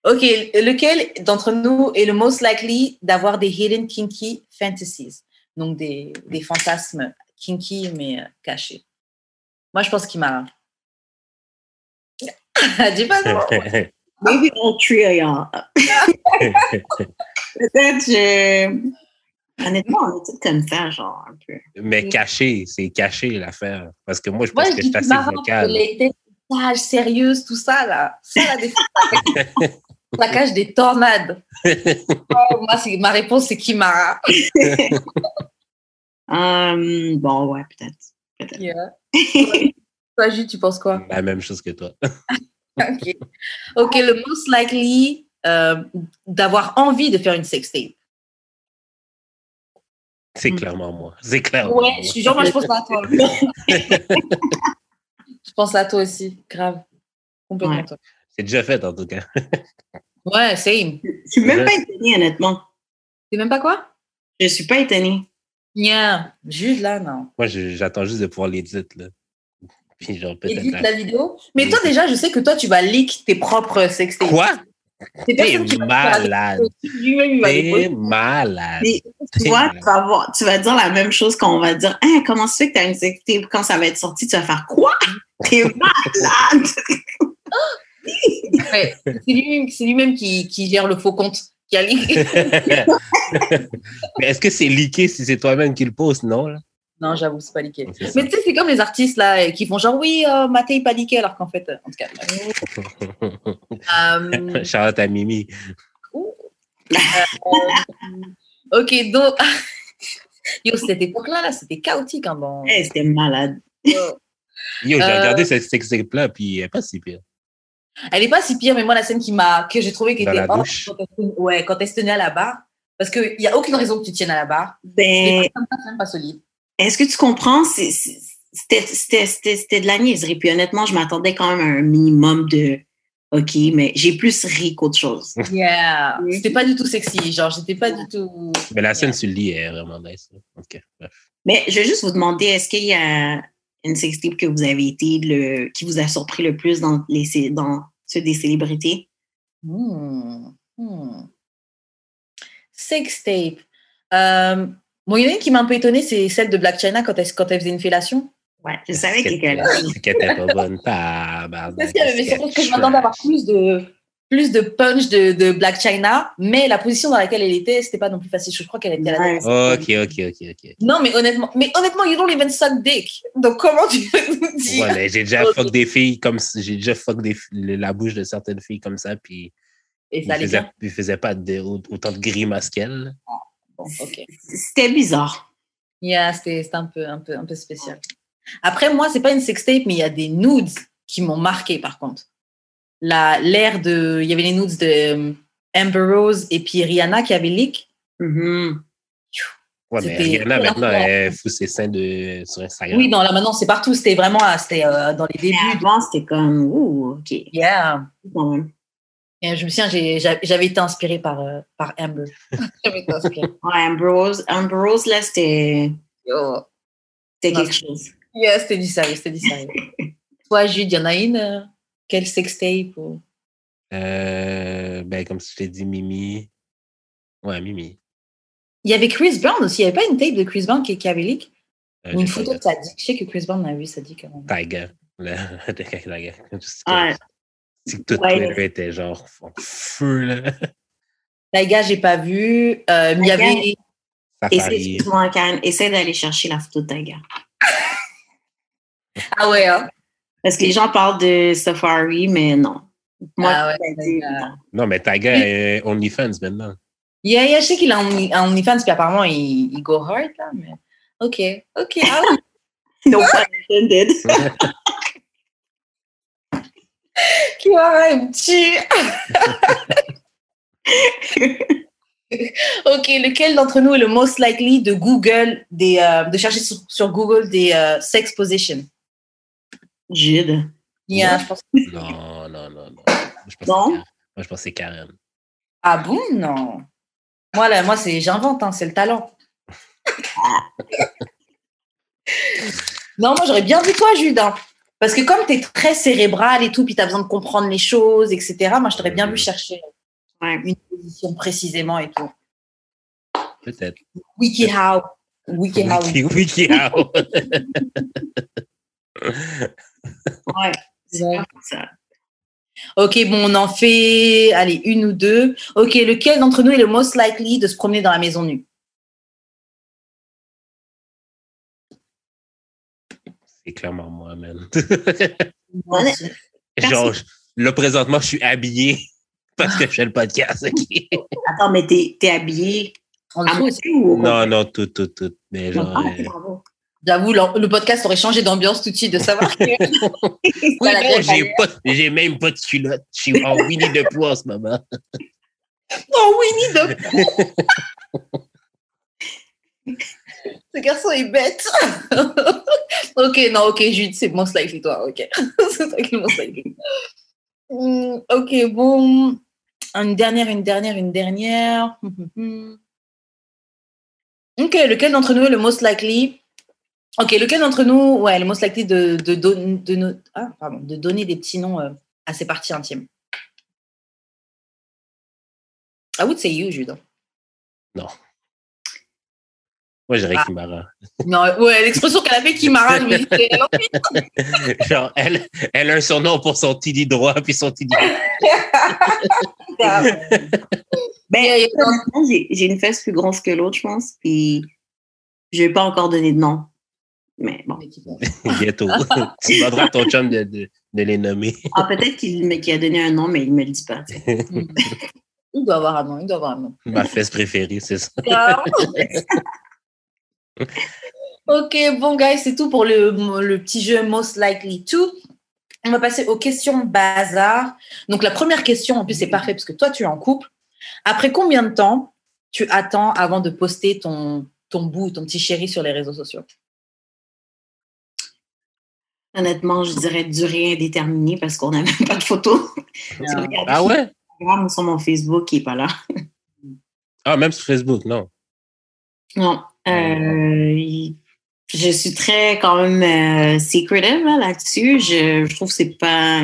[SPEAKER 3] ok. Lequel d'entre nous est le most likely d'avoir des hidden kinky fantasies? Donc des, des fantasmes kinky mais euh, cachés. Moi, je pense qu'Imara. Dis pas non.
[SPEAKER 2] Maybe all three of y'all. Peut-être, je... Honnêtement, on est tous comme ça, genre, un peu.
[SPEAKER 1] Mais caché, c'est caché l'affaire. Parce que moi, je
[SPEAKER 3] Moi,
[SPEAKER 1] pense
[SPEAKER 3] je
[SPEAKER 1] que je suis assez vocal.
[SPEAKER 3] les têtes sages, sérieuses, tout ça, là. Ça, défense. Ça cache des tornades. Oh, moi, c'est- ma réponse, c'est Kimara.
[SPEAKER 2] Hum, bon, ouais, peut-être.
[SPEAKER 3] Toi, Jules, tu penses quoi?
[SPEAKER 1] La même chose que toi.
[SPEAKER 3] Ok. Ok, le most likely euh, d'avoir envie de faire une sextape.
[SPEAKER 1] C'est
[SPEAKER 2] Mm.
[SPEAKER 1] clairement moi. C'est clairement
[SPEAKER 3] Ouais,
[SPEAKER 1] moi.
[SPEAKER 3] je suis genre, moi, je pense à toi. je pense à toi aussi, grave. Complètement
[SPEAKER 2] Ouais.
[SPEAKER 3] toi.
[SPEAKER 1] C'est déjà fait, en tout cas.
[SPEAKER 3] Ouais, same.
[SPEAKER 2] Je suis même pas étonnée, honnêtement.
[SPEAKER 3] C'est même pas quoi?
[SPEAKER 2] Je suis pas étonnée.
[SPEAKER 3] Yeah. Jules, là, non?
[SPEAKER 1] Moi, j'attends juste de pouvoir l'éditer, là. Puis genre, peut-être...
[SPEAKER 3] Édite
[SPEAKER 1] la-
[SPEAKER 3] vidéo? Mais toi, déjà, je sais que toi, tu vas leak tes propres sextapes.
[SPEAKER 1] Quoi? T'es malade. T'es malade.
[SPEAKER 2] Mais tu vois, tu vas, voir, tu vas dire la même chose quand on va dire Hein, comment ça fait que tu as une sextape quand ça va être sorti, tu vas faire quoi? T'es malade!
[SPEAKER 3] Ouais. C'est lui-même qui gère le faux compte. Qui a leak.
[SPEAKER 1] Mais est-ce que c'est leaké si c'est toi-même qui le poste? Non, là?
[SPEAKER 3] non, j'avoue, c'est pas leaké.
[SPEAKER 1] Ça.
[SPEAKER 3] Mais tu sais, c'est comme les artistes là qui font genre oui, euh, ma pas leaké, alors qu'en fait, euh, en tout cas. Euh,
[SPEAKER 1] Shout-out à Mimi.
[SPEAKER 3] euh, ok, donc. Yo, cette époque-là, là, c'était chaotique. Hein, dans...
[SPEAKER 2] Hey, C'était malade.
[SPEAKER 1] Yo, j'ai
[SPEAKER 3] Euh,
[SPEAKER 1] regardé cette sextape-là, puis elle est pas si pire.
[SPEAKER 3] Elle est pas si pire, mais moi, la scène qui m'a, que j'ai trouvé qui était
[SPEAKER 1] douche.
[SPEAKER 3] quand elle, se- ouais, quand elle se tenait à la barre, parce qu'il n'y a aucune raison que tu tiennes à la barre.
[SPEAKER 2] Ben,
[SPEAKER 3] même pas solide.
[SPEAKER 2] est-ce que tu comprends? C'était c'était- c'était- c'était de la niaiserie. Puis honnêtement, je m'attendais quand même à un minimum de OK, mais j'ai plus ri qu'autre chose.
[SPEAKER 3] Yeah.
[SPEAKER 2] Oui.
[SPEAKER 3] C'était pas du tout sexy. Genre, j'étais pas du tout.
[SPEAKER 1] Mais la scène sur le lit est vraiment nice. là. Ok, bref.
[SPEAKER 2] Mais je vais juste vous demander, est-ce qu'il y a une sextape que vous avez été, le, qui vous a surpris le plus dans, les, dans ceux des célébrités?
[SPEAKER 3] Hmm. Hmm. Sextape. Euh, bon, il y en a une qui m'a un peu étonnée, c'est celle de Black China quand elle, quand elle faisait une fellation.
[SPEAKER 2] Ouais, je savais
[SPEAKER 1] Qu'elle était- pas bonne? Tabarnak,
[SPEAKER 3] Parce qu'il y avait surtout que je m'attendais à avoir plus de, plus de punch de, de Black China, mais la position dans laquelle elle était, c'était pas non plus facile. Je crois qu'elle était à la
[SPEAKER 2] Ouais.
[SPEAKER 1] Ok, ok, ok, ok.
[SPEAKER 3] Non, mais honnêtement, mais honnêtement, you don't even suck dick. Donc, comment tu peux nous dire?
[SPEAKER 1] Mais j'ai déjà fuck des filles comme j'ai déjà fuck des, la bouche de certaines filles comme ça, puis
[SPEAKER 3] Et ça
[SPEAKER 1] faisaient, ils faisaient pas de- autant de grimaces qu'elle.
[SPEAKER 3] Bon, ok.
[SPEAKER 2] C'était bizarre.
[SPEAKER 3] Yeah, c'était c'était un peu, un, peu, un peu spécial. Après, moi, c'est pas une sextape, mais il y a des nudes qui m'ont marqué, par contre. La- L'ère de. Il y avait les nudes de euh, Amber Rose et puis Rihanna qui avaient leak.
[SPEAKER 2] Mhm.
[SPEAKER 1] Ouais, mais Rihanna, maintenant, elle fout ses seins de, sur Instagram.
[SPEAKER 3] Oui, non, là maintenant, c'est partout. C'était vraiment c'était euh, dans les
[SPEAKER 2] Mais
[SPEAKER 3] débuts.
[SPEAKER 2] avant, c'était comme, ouh, OK.
[SPEAKER 3] Yeah. Et je me souviens, j'ai- j'avais été inspirée par, euh, par Amber. J'avais été inspirée.
[SPEAKER 2] Ouais, Amber Rose, Amber Rose, là, c'était
[SPEAKER 3] Yo.
[SPEAKER 2] c'était quelque chose.
[SPEAKER 3] Yeah, c'était du sérieux, c'était du sérieux. Toi, Jude, il y en a une Quelle sextape ou...
[SPEAKER 1] Euh, ben, comme je t'ai dit, Mimi. Ouais, Mimi.
[SPEAKER 3] Il y avait Chris Brown aussi. Il n'y avait pas une tape de Chris Brown qui, qui avait leak?
[SPEAKER 1] Euh,
[SPEAKER 3] une photo de sa dick. Je sais que Chris Brown a vu sa dick avant.
[SPEAKER 1] Tiger. Le- Tiger. C'est tout
[SPEAKER 2] Ouais.
[SPEAKER 1] Twitter était genre en feu, là.
[SPEAKER 3] Gars, j'ai pas vu. Euh, il y
[SPEAKER 2] Tiger.
[SPEAKER 3] avait.
[SPEAKER 2] Excuse-moi, Karen, essaie d'aller chercher la photo de Tiger.
[SPEAKER 3] Ah ouais, hein?
[SPEAKER 2] Parce que les gens parlent de Safari, mais non. Moi,
[SPEAKER 3] Ah ouais,
[SPEAKER 2] dit
[SPEAKER 3] Tiger.
[SPEAKER 2] non.
[SPEAKER 1] Non, mais Tiger est OnlyFans maintenant.
[SPEAKER 3] Yeah, yeah, je sais qu'il un un OnlyFans, puis apparemment, il, il go hard, là. Mais... Ok, ok. Ah.
[SPEAKER 2] No pun intended.
[SPEAKER 3] Qui va me tuer. Ok, lequel d'entre nous est le most likely de Google, des, euh, de chercher sur, sur Google des euh, sex positions? Yeah, je pense.
[SPEAKER 1] Non, non, non, non. Je pense
[SPEAKER 2] Non?
[SPEAKER 1] Moi, je pense que c'est Karen.
[SPEAKER 3] Ah bon? Non. Moi, là, moi c'est, j'invente, hein, c'est le talent. Non, moi, j'aurais bien vu toi, Jude. hein. Parce que comme tu es très cérébral et tout, puis tu as besoin de comprendre les choses, etc., moi, je t'aurais bien vu chercher
[SPEAKER 2] Ouais.
[SPEAKER 3] une position précisément et tout.
[SPEAKER 1] Peut-être.
[SPEAKER 3] WikiHow. WikiHow.
[SPEAKER 1] Wiki, WikiHow.
[SPEAKER 2] Ouais. C'est
[SPEAKER 3] Ouais.
[SPEAKER 2] ça.
[SPEAKER 3] Ok, bon, on en fait, allez, une ou deux. Ok, lequel d'entre nous est le most likely de se promener dans la maison nue?
[SPEAKER 1] C'est clairement moi, man.
[SPEAKER 2] Ouais.
[SPEAKER 1] Genre, là, présentement, je suis habillé parce que je fais le podcast.
[SPEAKER 2] Attends, mais t'es es habillé
[SPEAKER 3] En dessous
[SPEAKER 2] ou
[SPEAKER 1] Non, non, tout, tout, tout. Mais genre.
[SPEAKER 2] Ah,
[SPEAKER 1] euh,
[SPEAKER 2] bravo.
[SPEAKER 3] J'avoue, le, podcast aurait changé d'ambiance tout de suite de savoir que.
[SPEAKER 1] Oui, non, j'ai
[SPEAKER 3] manière.
[SPEAKER 1] pas, j'ai même pas de culotte. Je suis en Winnie de Pooh en ce moment.
[SPEAKER 3] Oh, Winnie the Ce garçon est bête. ok, non, ok, Jude, c'est most likely toi, ok. c'est toi qui likely. Hmm, ok, bon. Une dernière, une dernière, une dernière. ok, lequel d'entre nous est le most likely? Ok, lequel d'entre nous, ouais, le most likely de, de, don- de, no- ah, pardon, de donner des petits noms euh, à ses parties intimes I would say you, Jude.
[SPEAKER 1] Moi, je dirais
[SPEAKER 3] Ah.
[SPEAKER 1] Kimara.
[SPEAKER 3] Non, ouais, l'expression qu'elle a fait qui m'arrache, mais c'est- elle en
[SPEAKER 1] Genre, elle, elle a un surnom pour son TD droit puis son TD.
[SPEAKER 2] Ben, j'ai une fesse plus grosse que l'autre, je pense. Puis, je vais pas encore donner de nom. Mais bon.
[SPEAKER 1] Bientôt. tu demanderas à ton chum de, de, de les nommer.
[SPEAKER 2] Ah, peut-être qu'il qu'il a donné un nom, mais il me le dit pas.
[SPEAKER 3] Il doit avoir un nom, il doit avoir un nom.
[SPEAKER 1] Ma fesse préférée, c'est ça.
[SPEAKER 3] ok, bon, guys, c'est tout pour le, le petit jeu Most Likely To. On va passer aux questions bazar. Donc, la première question, en plus, c'est parfait parce que toi, tu es en couple. Après combien de temps tu attends avant de poster ton, ton bout, ton petit chéri sur les réseaux sociaux?
[SPEAKER 2] Honnêtement, je dirais durée indéterminée parce qu'on n'a même pas de photos. Regardez
[SPEAKER 1] Ah ouais?
[SPEAKER 2] sur Instagram ou sur mon Facebook, qui n'est pas là.
[SPEAKER 1] Ah, même sur Facebook, non?
[SPEAKER 2] Non. Euh, il- je suis très quand même euh, secretive là, là-dessus. je, je trouve que c'est pas.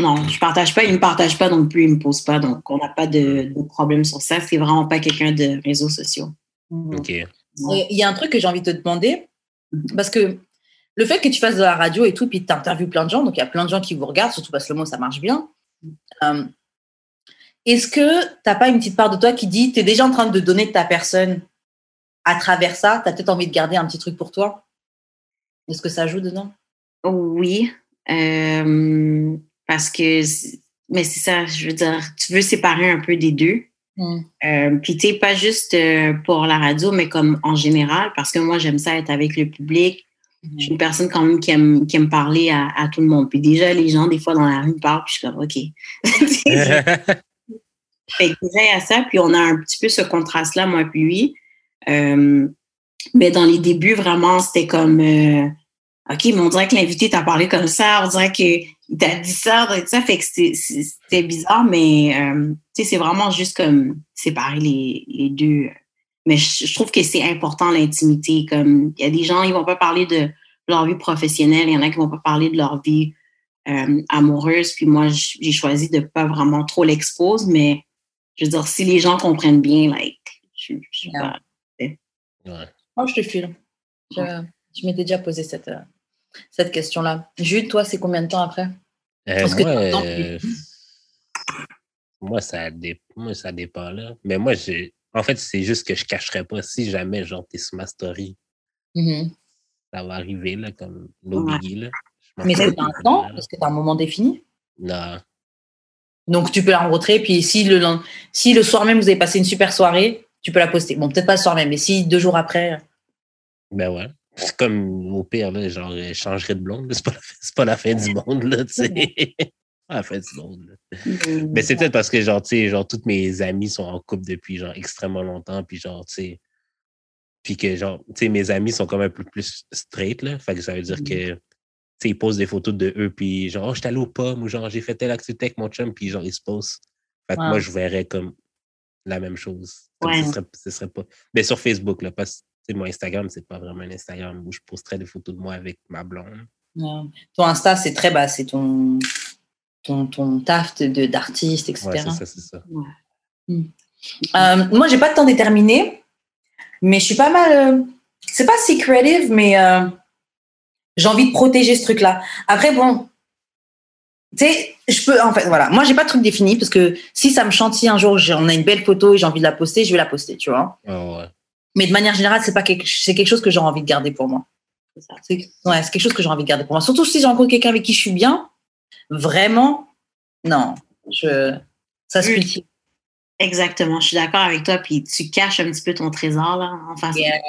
[SPEAKER 2] Non, je partage pas, il me partage pas non plus, il me pose pas, donc on n'a pas de, de problème sur ça. C'est vraiment pas quelqu'un de réseaux sociaux.
[SPEAKER 1] OK.
[SPEAKER 3] Il y a un truc que j'ai envie de te demander, parce que le fait que tu fasses de la radio et tout, puis tu interviews plein de gens, donc il y a plein de gens qui vous regardent, surtout parce que le mot, ça marche bien. Euh, Est-ce que tu n'as pas une petite part de toi qui dit, tu es déjà en train de donner de ta personne à travers ça, tu as peut-être envie de garder un petit truc pour toi? Est-ce que ça joue dedans?
[SPEAKER 2] Oui, euh, parce que, mais c'est ça, je veux dire, tu veux séparer un peu des deux. Euh, Puis, tu pas juste pour la radio, mais comme en général, parce que moi, j'aime ça être avec le public. Je suis une personne quand même qui aime, qui aime parler à, à tout le monde. Puis déjà, les gens, des fois, dans la rue, parlent, puis je suis comme, OK. Fait que déjà, a ça, puis on a un petit peu ce contraste-là, moi puis lui. Euh, mais dans les débuts, vraiment, c'était comme, euh, OK, mais on dirait que l'invité t'a parlé comme ça, on dirait qu'il t'a dit ça, on dirait ça. Fait que c'était- c'était bizarre, mais euh, tu sais, c'est vraiment juste comme séparer les, les deux. Mais je, je trouve que c'est important, l'intimité. Comme, il y a des gens, ils vont pas parler de leur vie professionnelle, il y en a qui vont pas parler de leur vie euh, amoureuse. Puis moi, j'ai choisi de pas vraiment trop l'exposer, mais je veux dire, si les gens comprennent bien, like, je, je suis pas.
[SPEAKER 1] Ouais.
[SPEAKER 3] Moi, je te file. Je, je m'étais déjà posé cette, euh, cette question-là. Jude, toi, c'est combien de temps après?
[SPEAKER 1] Euh, moi, euh, moi, ça dé- moi, ça dépend, là. Mais moi, j'ai... en fait, c'est juste que je cacherais pas. Si jamais, genre, t'es sur ma story,
[SPEAKER 3] Mhm.
[SPEAKER 1] ça va arriver, là, comme
[SPEAKER 2] Ouais.
[SPEAKER 1] biggie, là.
[SPEAKER 3] Mais c'est
[SPEAKER 1] un
[SPEAKER 3] temps, parce que tu as un moment défini.
[SPEAKER 1] Non.
[SPEAKER 3] Donc, tu peux la rencontrer, puis si le, si le soir même, vous avez passé une super soirée, tu peux la poster. Bon, peut-être pas le soir même, mais si deux jours après.
[SPEAKER 1] Ben ouais. C'est comme au pire, là, genre, je changerais de blonde. là. C'est pas, la fin- c'est pas la fin du monde, là, tu sais. Pas la fin du monde. Mais c'est peut-être parce que, genre, tu sais, genre, toutes mes amies sont en couple depuis, genre, extrêmement longtemps, puis genre, tu sais, puis que, genre, tu sais, mes amis sont quand même un peu plus straight, là. Fait que ça veut dire
[SPEAKER 3] Mhm.
[SPEAKER 1] que, tu sais, ils posent des photos de eux, puis genre, oh, j'étais allé aux pommes, ou genre, j'ai fait telle activité avec mon chum, puis genre, ils se posent. Fait que
[SPEAKER 3] Ouais.
[SPEAKER 1] moi, je verrais comme la même chose. Comme
[SPEAKER 2] Ouais.
[SPEAKER 1] ce, serait, ce serait pas. Mais sur Facebook, là, parce sais, mon Instagram, c'est pas vraiment un Instagram où je posterais des photos de moi avec ma blonde.
[SPEAKER 3] Non. Ton Insta, c'est très bas, c'est ton, ton, ton taf de- d'artiste, etc.
[SPEAKER 1] Ouais, c'est ça, c'est ça.
[SPEAKER 3] Euh, moi, j'ai pas de temps déterminé, mais je suis pas mal. euh, c'est pas secretive, mais euh, j'ai envie de protéger ce truc-là. Après, bon, tu sais, je peux. En fait, voilà. Moi, j'ai pas de truc défini parce que si ça me chantille un jour, on a une belle photo et j'ai envie de la poster, je vais la poster, tu vois.
[SPEAKER 1] Ouais.
[SPEAKER 3] Mais de manière générale, c'est pas quelque, c'est quelque chose que j'ai envie de garder pour moi.
[SPEAKER 2] C'est ça.
[SPEAKER 3] C'est ouais, quelque chose que j'ai envie de garder pour moi. Surtout si je rencontre quelqu'un avec qui je suis bien, vraiment, non, je, ça se.
[SPEAKER 2] Exactement, je suis d'accord avec toi. Puis tu caches un petit peu ton trésor là, en face.
[SPEAKER 3] Yeah,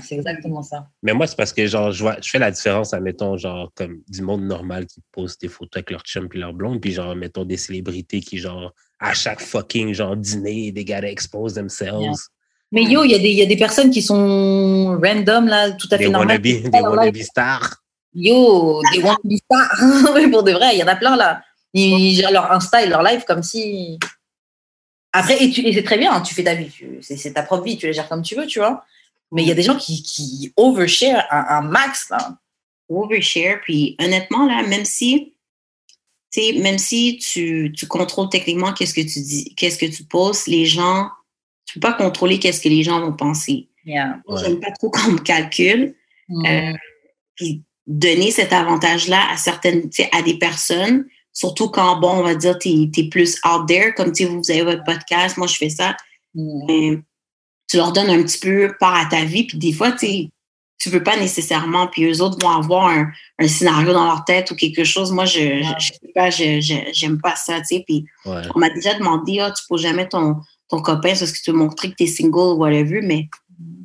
[SPEAKER 3] c'est exactement ça.
[SPEAKER 1] Mais moi, c'est parce que genre, je, vois, je fais la différence, admettons, genre, comme du monde normal qui pose des photos avec leur chum puis leur blonde, puis genre, mettons, des célébrités qui, genre, à chaque fucking, genre, dîner, they gotta expose themselves.
[SPEAKER 3] Yeah. Mais yo, il y, a des- il y a des personnes qui sont random, là, tout à fait
[SPEAKER 1] Des
[SPEAKER 3] normales.
[SPEAKER 1] wannabes, des wannabe stars.
[SPEAKER 3] Yo, des wannabe stars. Oui, pour de vrai, il y en a plein, là. Ils gèrent leur Insta et leur live comme si. Après, et, tu- et c'est très bien, hein, tu fais ta vie, c'est ta propre vie, tu la gères comme tu veux, tu vois. Mais il y a des gens qui, qui overshare un, un max, là.
[SPEAKER 2] overshare. Puis honnêtement, là, même si, même si tu, tu contrôles techniquement qu'est-ce que tu dis, qu'est-ce que tu poses, les gens, tu peux pas contrôler qu'est-ce que les gens vont penser.
[SPEAKER 3] Yeah.
[SPEAKER 1] Ouais.
[SPEAKER 2] J'aime pas trop qu'on me calcule.
[SPEAKER 3] Mm.
[SPEAKER 2] Euh, Puis donner cet avantage-là à certaines, tu sais, à des personnes, surtout quand, bon, on va dire, tu es, plus out there, comme tu sais, vous avez votre podcast, moi je fais ça,
[SPEAKER 3] Mm.
[SPEAKER 2] mais tu leur donnes un petit peu part à ta vie, puis des fois, tu sais, tu veux pas nécessairement, puis eux autres vont avoir un, un scénario dans leur tête ou quelque chose. Moi, je, je, je sais pas, j'aime pas ça, tu sais, puis
[SPEAKER 1] Ouais.
[SPEAKER 2] on m'a déjà demandé, ah, tu poses jamais ton, ton copain parce que tu veux montrer que tu es single ou whatever, mais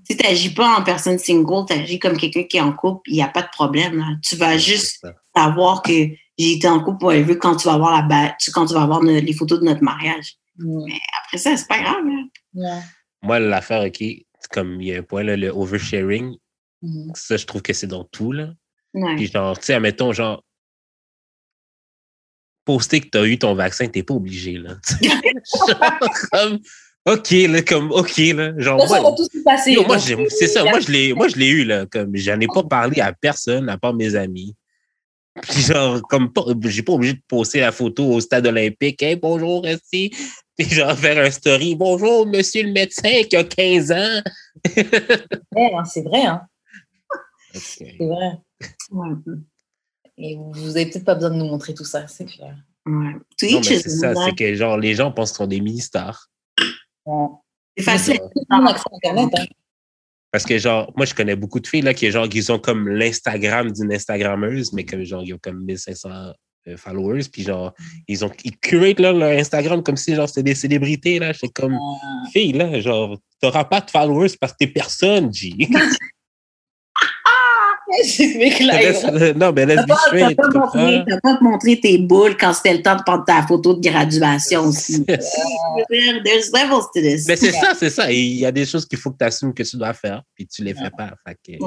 [SPEAKER 2] si tu n'agis pas en personne single, tu agis comme quelqu'un qui est en couple, il n'y a pas de problème. là. Tu vas
[SPEAKER 1] Ouais,
[SPEAKER 2] juste savoir que j'ai été en couple whatever quand tu vas voir la ba- quand tu vas voir no- les photos de notre mariage.
[SPEAKER 3] Mm.
[SPEAKER 2] Après ça, c'est pas grave. là.
[SPEAKER 3] Yeah.
[SPEAKER 1] Moi, l'affaire, OK, comme il y a un point, là, le oversharing,
[SPEAKER 3] Mm.
[SPEAKER 1] ça, je trouve que c'est dans tout, là.
[SPEAKER 2] Ouais.
[SPEAKER 1] Puis genre, tu sais, admettons, genre, poster que tu as eu ton vaccin, t'es pas obligé, là. genre, comme, OK, là, comme, OK, là. Genre, moi,
[SPEAKER 3] va tous passer.
[SPEAKER 1] yo, moi, c'est ça, moi, je l'ai, moi, je l'ai eu, là. Comme, j'en ai pas parlé à personne, à part mes amis. Puis genre, comme, pas, j'ai pas obligé de poster la photo au stade olympique. Hey, bonjour, restez. Puis genre, faire un story. Bonjour, monsieur le médecin qui a 15 ans.
[SPEAKER 3] Ouais, hein, C'est vrai, hein.
[SPEAKER 1] Ok.
[SPEAKER 3] C'est vrai.
[SPEAKER 2] Ouais.
[SPEAKER 3] Et vous avez peut-être pas besoin de nous montrer tout ça, c'est clair.
[SPEAKER 2] Ouais.
[SPEAKER 1] C'est ça, c'est que genre, les gens pensent qu'ils sont des mini-stars.
[SPEAKER 2] C'est facile.
[SPEAKER 3] Tout le monde Internet. Hein.
[SPEAKER 1] Parce que, genre, moi, je connais beaucoup de filles, là, qui, genre, qui ont comme l'Instagram d'une Instagrammeuse, mais comme, genre, ils ont comme 1500 euh, followers, puis genre, ils ont, ils curate, là, leur Instagram comme si, genre, c'était des célébrités, là. C'est comme, fille, là, genre, t'auras pas de followers parce que t'es personne, G.
[SPEAKER 3] Mec-là,
[SPEAKER 1] Laisse-
[SPEAKER 3] il-
[SPEAKER 1] non, mais laisse
[SPEAKER 2] T'as pas, montré, pas montré tes boules quand c'était le temps de prendre ta photo de graduation aussi. There's levels to this.
[SPEAKER 1] Mais c'est ça, c'est ça. Il y a des choses qu'il faut que tu assumes que tu dois faire, puis tu les fais pas. Fait.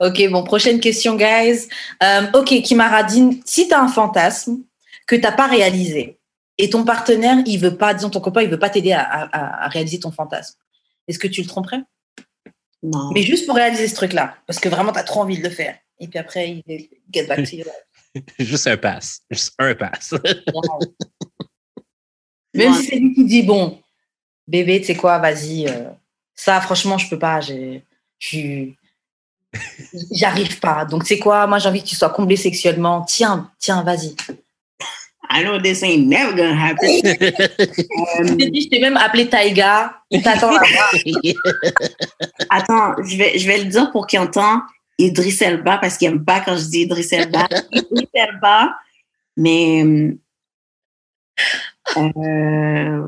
[SPEAKER 3] Ok, bon, prochaine question, guys. Euh, ok, Kimaradine, si tu as un fantasme que tu n'as pas réalisé et ton partenaire, il veut pas, disons ton copain, il veut pas t'aider à, à- à réaliser ton fantasme, est-ce que tu le tromperais?
[SPEAKER 2] Non.
[SPEAKER 3] Mais juste pour réaliser ce truc-là, parce que vraiment, tu as trop envie de le faire. Et puis après, il est get back to you.
[SPEAKER 1] Juste un pass. Juste un pass.
[SPEAKER 3] Même
[SPEAKER 2] Ouais.
[SPEAKER 3] si c'est lui qui dit, bon, bébé, tu sais quoi, vas-y, euh, ça, franchement, je peux pas, j'arrive pas. Donc, tu sais quoi, moi, j'ai envie que tu sois comblé sexuellement. Tiens, tiens, vas-y.
[SPEAKER 2] I know this ain't never gonna happen.
[SPEAKER 3] Dit, je t'ai même appelé Taïga. Il t'attend là-bas.
[SPEAKER 2] Attends, je vais, je vais le dire pour qu'il entende Idriss Elba parce qu'il n'aime pas quand je dis Idriss Elba. Idriss Elba, mais euh,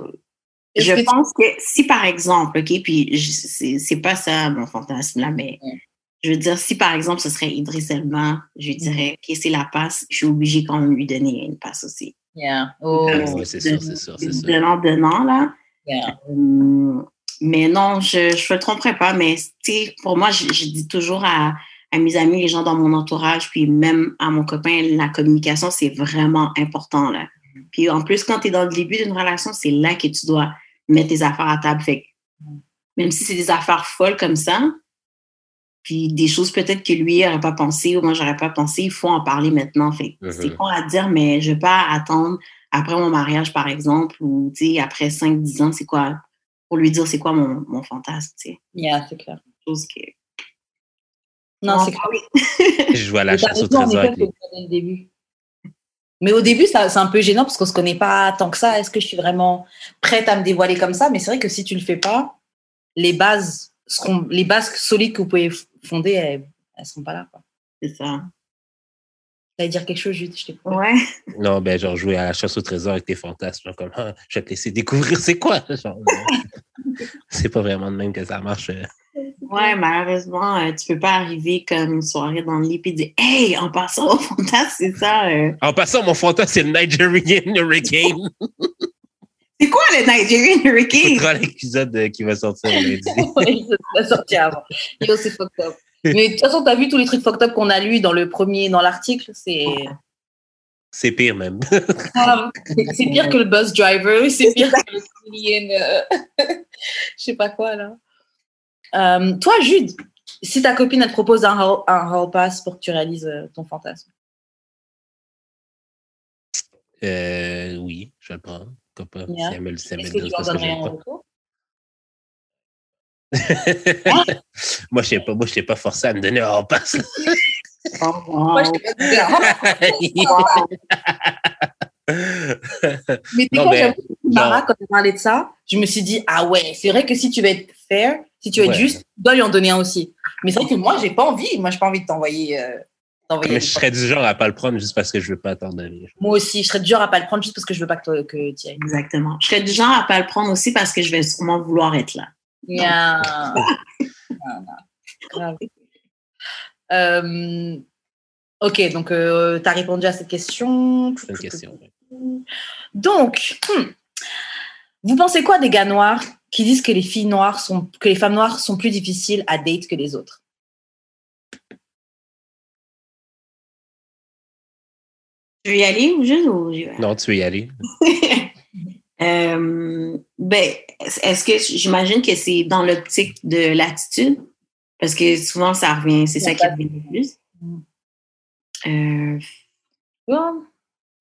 [SPEAKER 2] je pense que si par exemple, OK, puis c'est pas ça mon fantasme là, mais. Je veux dire, si par exemple ce serait Idriss Elba, je dirais, OK, c'est la passe, je suis obligée quand même de lui donner une passe aussi.
[SPEAKER 3] Yeah. Oh,
[SPEAKER 1] Ouais, c'est sûr, c'est sûr, c'est sûr.
[SPEAKER 2] Donnant, donnant, là.
[SPEAKER 3] yeah.
[SPEAKER 2] Hum, mais non, je ne le tromperai pas. Mais tu sais, pour moi, je, je dis toujours à, à mes amis, les gens dans mon entourage, puis même à mon copain, la communication, c'est vraiment important. Là. Puis en plus, quand tu es dans le début d'une relation, c'est là que tu dois mettre tes affaires à table. Fait que même si c'est des affaires folles comme ça, puis des choses peut-être que lui n'aurait pas pensé ou moi j'aurais pas pensé, il faut en parler maintenant. Fait c'est
[SPEAKER 1] Mhm.
[SPEAKER 2] con à dire, mais je vais pas attendre après mon mariage, par exemple, ou tu sais, après 5-10 ans, c'est quoi, pour lui dire c'est quoi mon, mon fantasme, tu sais.
[SPEAKER 3] Yeah, c'est clair.
[SPEAKER 2] Chose que.
[SPEAKER 3] Non, c'est clair.
[SPEAKER 1] Je à la chasse au trésor.
[SPEAKER 3] Mais au début, ça- c'est un peu gênant parce qu'on se connaît pas tant que ça. Est-ce que je suis vraiment prête à me dévoiler comme ça? Mais c'est vrai que si tu le fais pas, les bases, les bases solides que vous pouvez fonder, elles, elles seront pas là. Quoi.
[SPEAKER 2] C'est ça.
[SPEAKER 3] T'allais dire quelque chose, Jude, je t'ai coupé.
[SPEAKER 2] Ouais.
[SPEAKER 1] Non, ben, genre, jouer à la chasse au trésor avec tes fantasmes. Genre, comme, Ah, je vais te laisser découvrir c'est quoi. C'est pas vraiment de même que ça marche. euh.
[SPEAKER 2] Ouais, malheureusement, euh, tu peux pas arriver comme une soirée dans le lit et dire Hey, en passant au fantasme, c'est ça. euh.
[SPEAKER 1] En passant, mon fantasme, c'est le Nigerian Hurricane.
[SPEAKER 2] C'est quoi le Nigerian Hurricane?
[SPEAKER 1] Écoutera l'épisode euh, qui va sortir lundi.
[SPEAKER 3] Ouais, ça l'a sorti avant. Yo, c'est fucked up. Mais de toute façon, t'as vu tous les trucs fucked up qu'on a lus dans le premier, dans l'article, c'est
[SPEAKER 1] C'est pire même.
[SPEAKER 3] C'est c'est pire que le bus driver, c'est pire que le million, euh, je sais pas quoi là. Euh, toi, Jude, si ta copine elle te propose un hall, un hall pass pour que tu réalises euh, ton fantasme,
[SPEAKER 1] Euh, oui, je vais le prendre. Pourquoi pas?
[SPEAKER 3] Yeah.
[SPEAKER 1] Si elle me, si elle me
[SPEAKER 3] est-ce que
[SPEAKER 1] donne
[SPEAKER 3] tu leur
[SPEAKER 1] parce que
[SPEAKER 3] donnerais
[SPEAKER 1] j'aime
[SPEAKER 3] un
[SPEAKER 1] pas.
[SPEAKER 3] retour?
[SPEAKER 1] Moi, je pas. Moi, je t'ai pas forcé à me donner un passe.
[SPEAKER 2] Oh.
[SPEAKER 3] Moi, je t'ai pas dit, Mais tu sais
[SPEAKER 1] Non,
[SPEAKER 3] quoi,
[SPEAKER 1] mais,
[SPEAKER 3] j'avoue, Mara, quand tu parlais de ça, je me suis dit, ah ouais, c'est vrai que si tu veux être fair, si tu veux être
[SPEAKER 1] Ouais.
[SPEAKER 3] juste, tu dois lui en donner un aussi. Mais c'est vrai que moi, j'ai pas envie. Moi, j'ai pas envie de t'envoyer. euh, t'envoyer
[SPEAKER 1] Mais je serais du genre à pas le prendre juste parce que je veux pas t'en donner.
[SPEAKER 3] Moi aussi, je serais du genre à pas le prendre juste parce que je veux pas que, tu ailles.
[SPEAKER 2] Exactement. Je serais du genre à pas le prendre aussi parce que je vais sûrement vouloir être là.
[SPEAKER 3] Yeah. Non, non. Grave. Euh, ok, donc tu as répondu à cette question.
[SPEAKER 1] C'est une question. ouais.
[SPEAKER 3] Donc, hmm, vous pensez quoi des gars noirs qui disent que les filles noires sont, que les femmes noires sont plus difficiles à date que les autres?
[SPEAKER 2] Je vais y aller ou juste ou vais?
[SPEAKER 1] Non, tu veux y aller.
[SPEAKER 2] Euh, ben, est-ce que j'imagine que c'est dans l'optique de l'attitude? Parce que souvent, ça revient, c'est ça qui revient le plus. Euh,
[SPEAKER 3] J'ai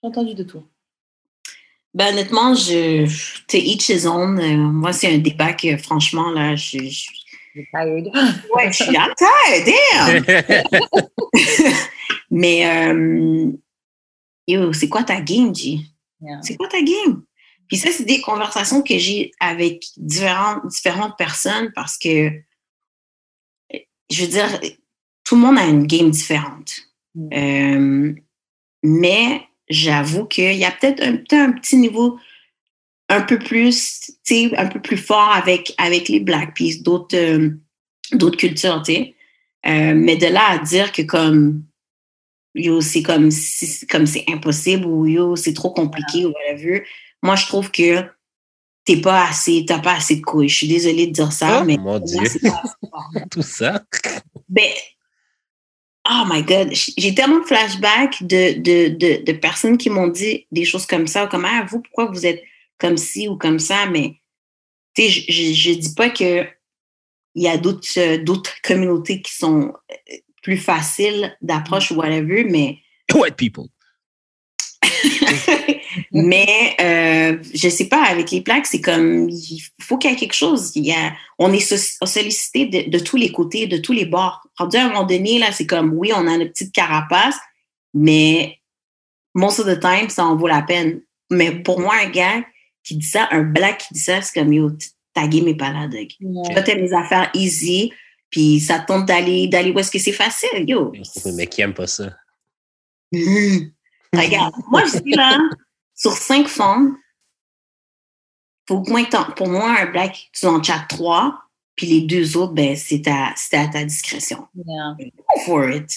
[SPEAKER 3] entendu de tout.
[SPEAKER 2] ben, honnêtement, je, sais, each his own. Euh, moi, c'est un débat que, franchement, là, je, je-
[SPEAKER 3] tired.
[SPEAKER 2] ouais, je suis là, damn! Mais, euh, yo, c'est quoi ta game, G?
[SPEAKER 3] Yeah.
[SPEAKER 2] C'est quoi ta game? Puis ça, c'est des conversations que j'ai avec différentes, différentes personnes parce que, je veux dire, tout le monde a une game différente.
[SPEAKER 3] Mm.
[SPEAKER 2] Euh, mais j'avoue qu'il y a peut-être un, petit niveau un peu plus, tu sais, un peu plus fort avec, avec les Black Peace, d'autres euh, d'autres cultures, tu sais. Euh, mais de là à dire que comme yo, c'est comme si comme c'est impossible ou yo, c'est trop compliqué ou whatever. Moi, je trouve que t'es pas assez, t'as pas assez de couilles. Je suis désolée de dire ça,
[SPEAKER 1] Oh,
[SPEAKER 2] mais
[SPEAKER 1] mon Dieu.
[SPEAKER 2] pas assez.
[SPEAKER 1] Tout ça.
[SPEAKER 2] Ben, oh my God, j'ai tellement de flashbacks de, de, de, de personnes qui m'ont dit des choses comme ça, comme ah, vous, pourquoi vous êtes comme ci ou comme ça, mais tu sais, je, je, je dis pas que il y a d'autres euh, communautés qui sont euh, plus faciles d'approche ou whatever, mais
[SPEAKER 1] White people.
[SPEAKER 2] mais euh, je sais pas, avec les plaques, c'est comme il faut qu'il y ait quelque chose. Il y a, on est so- sollicité de, de tous les côtés, de tous les bords. Rendu à un moment donné, là, c'est comme oui, on a une petite carapace, mais most of the time, ça en vaut la peine. Mais pour moi, un gars qui dit ça, un black qui dit ça, c'est comme yo, t- ta game est pas là, les affaires easy, puis ça tente d'aller d'aller où est-ce que c'est facile, yo.
[SPEAKER 1] Mais qui aime pas ça?
[SPEAKER 2] Regarde, moi, je dis là, sur cinq femmes, faut que pour moi, un black, tu en chattes trois, puis les deux autres, ben, c'est à, c'est à ta discrétion.
[SPEAKER 3] Yeah.
[SPEAKER 2] Go for it.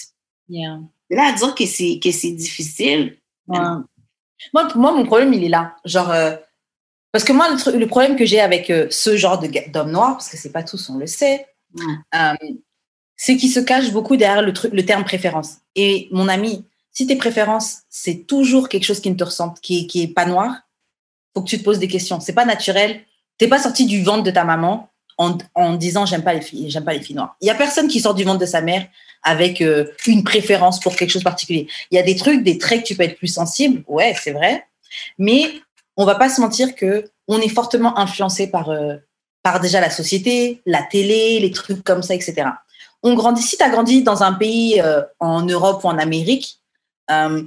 [SPEAKER 3] Yeah.
[SPEAKER 2] Là, à dire que c'est, que c'est difficile,
[SPEAKER 3] Ouais. Moi, pour moi, mon problème, il est là. Genre, euh, parce que moi, le, problème que j'ai avec euh, ce genre de d'hommes noirs, parce que c'est pas tous, on le sait, Euh, c'est qu'ils se cachent beaucoup derrière le, truc, le terme préférence. Et mon ami, si tes préférences, c'est toujours quelque chose qui ne te ressemble, qui, qui est pas noir, faut que tu te poses des questions. C'est pas naturel. T'es pas sorti du ventre de ta maman en, en disant j'aime pas les filles, j'aime pas les filles noires. Il y a personne qui sort du ventre de sa mère avec euh, une préférence pour quelque chose particulier. Il y a des trucs, des traits que tu peux être plus sensible, ouais, c'est vrai, mais on va pas se mentir que on est fortement influencé par euh, par déjà la société, la télé, les trucs comme ça, etc. On grandit, si tu as grandi dans un pays euh, en Europe ou en Amérique, euh,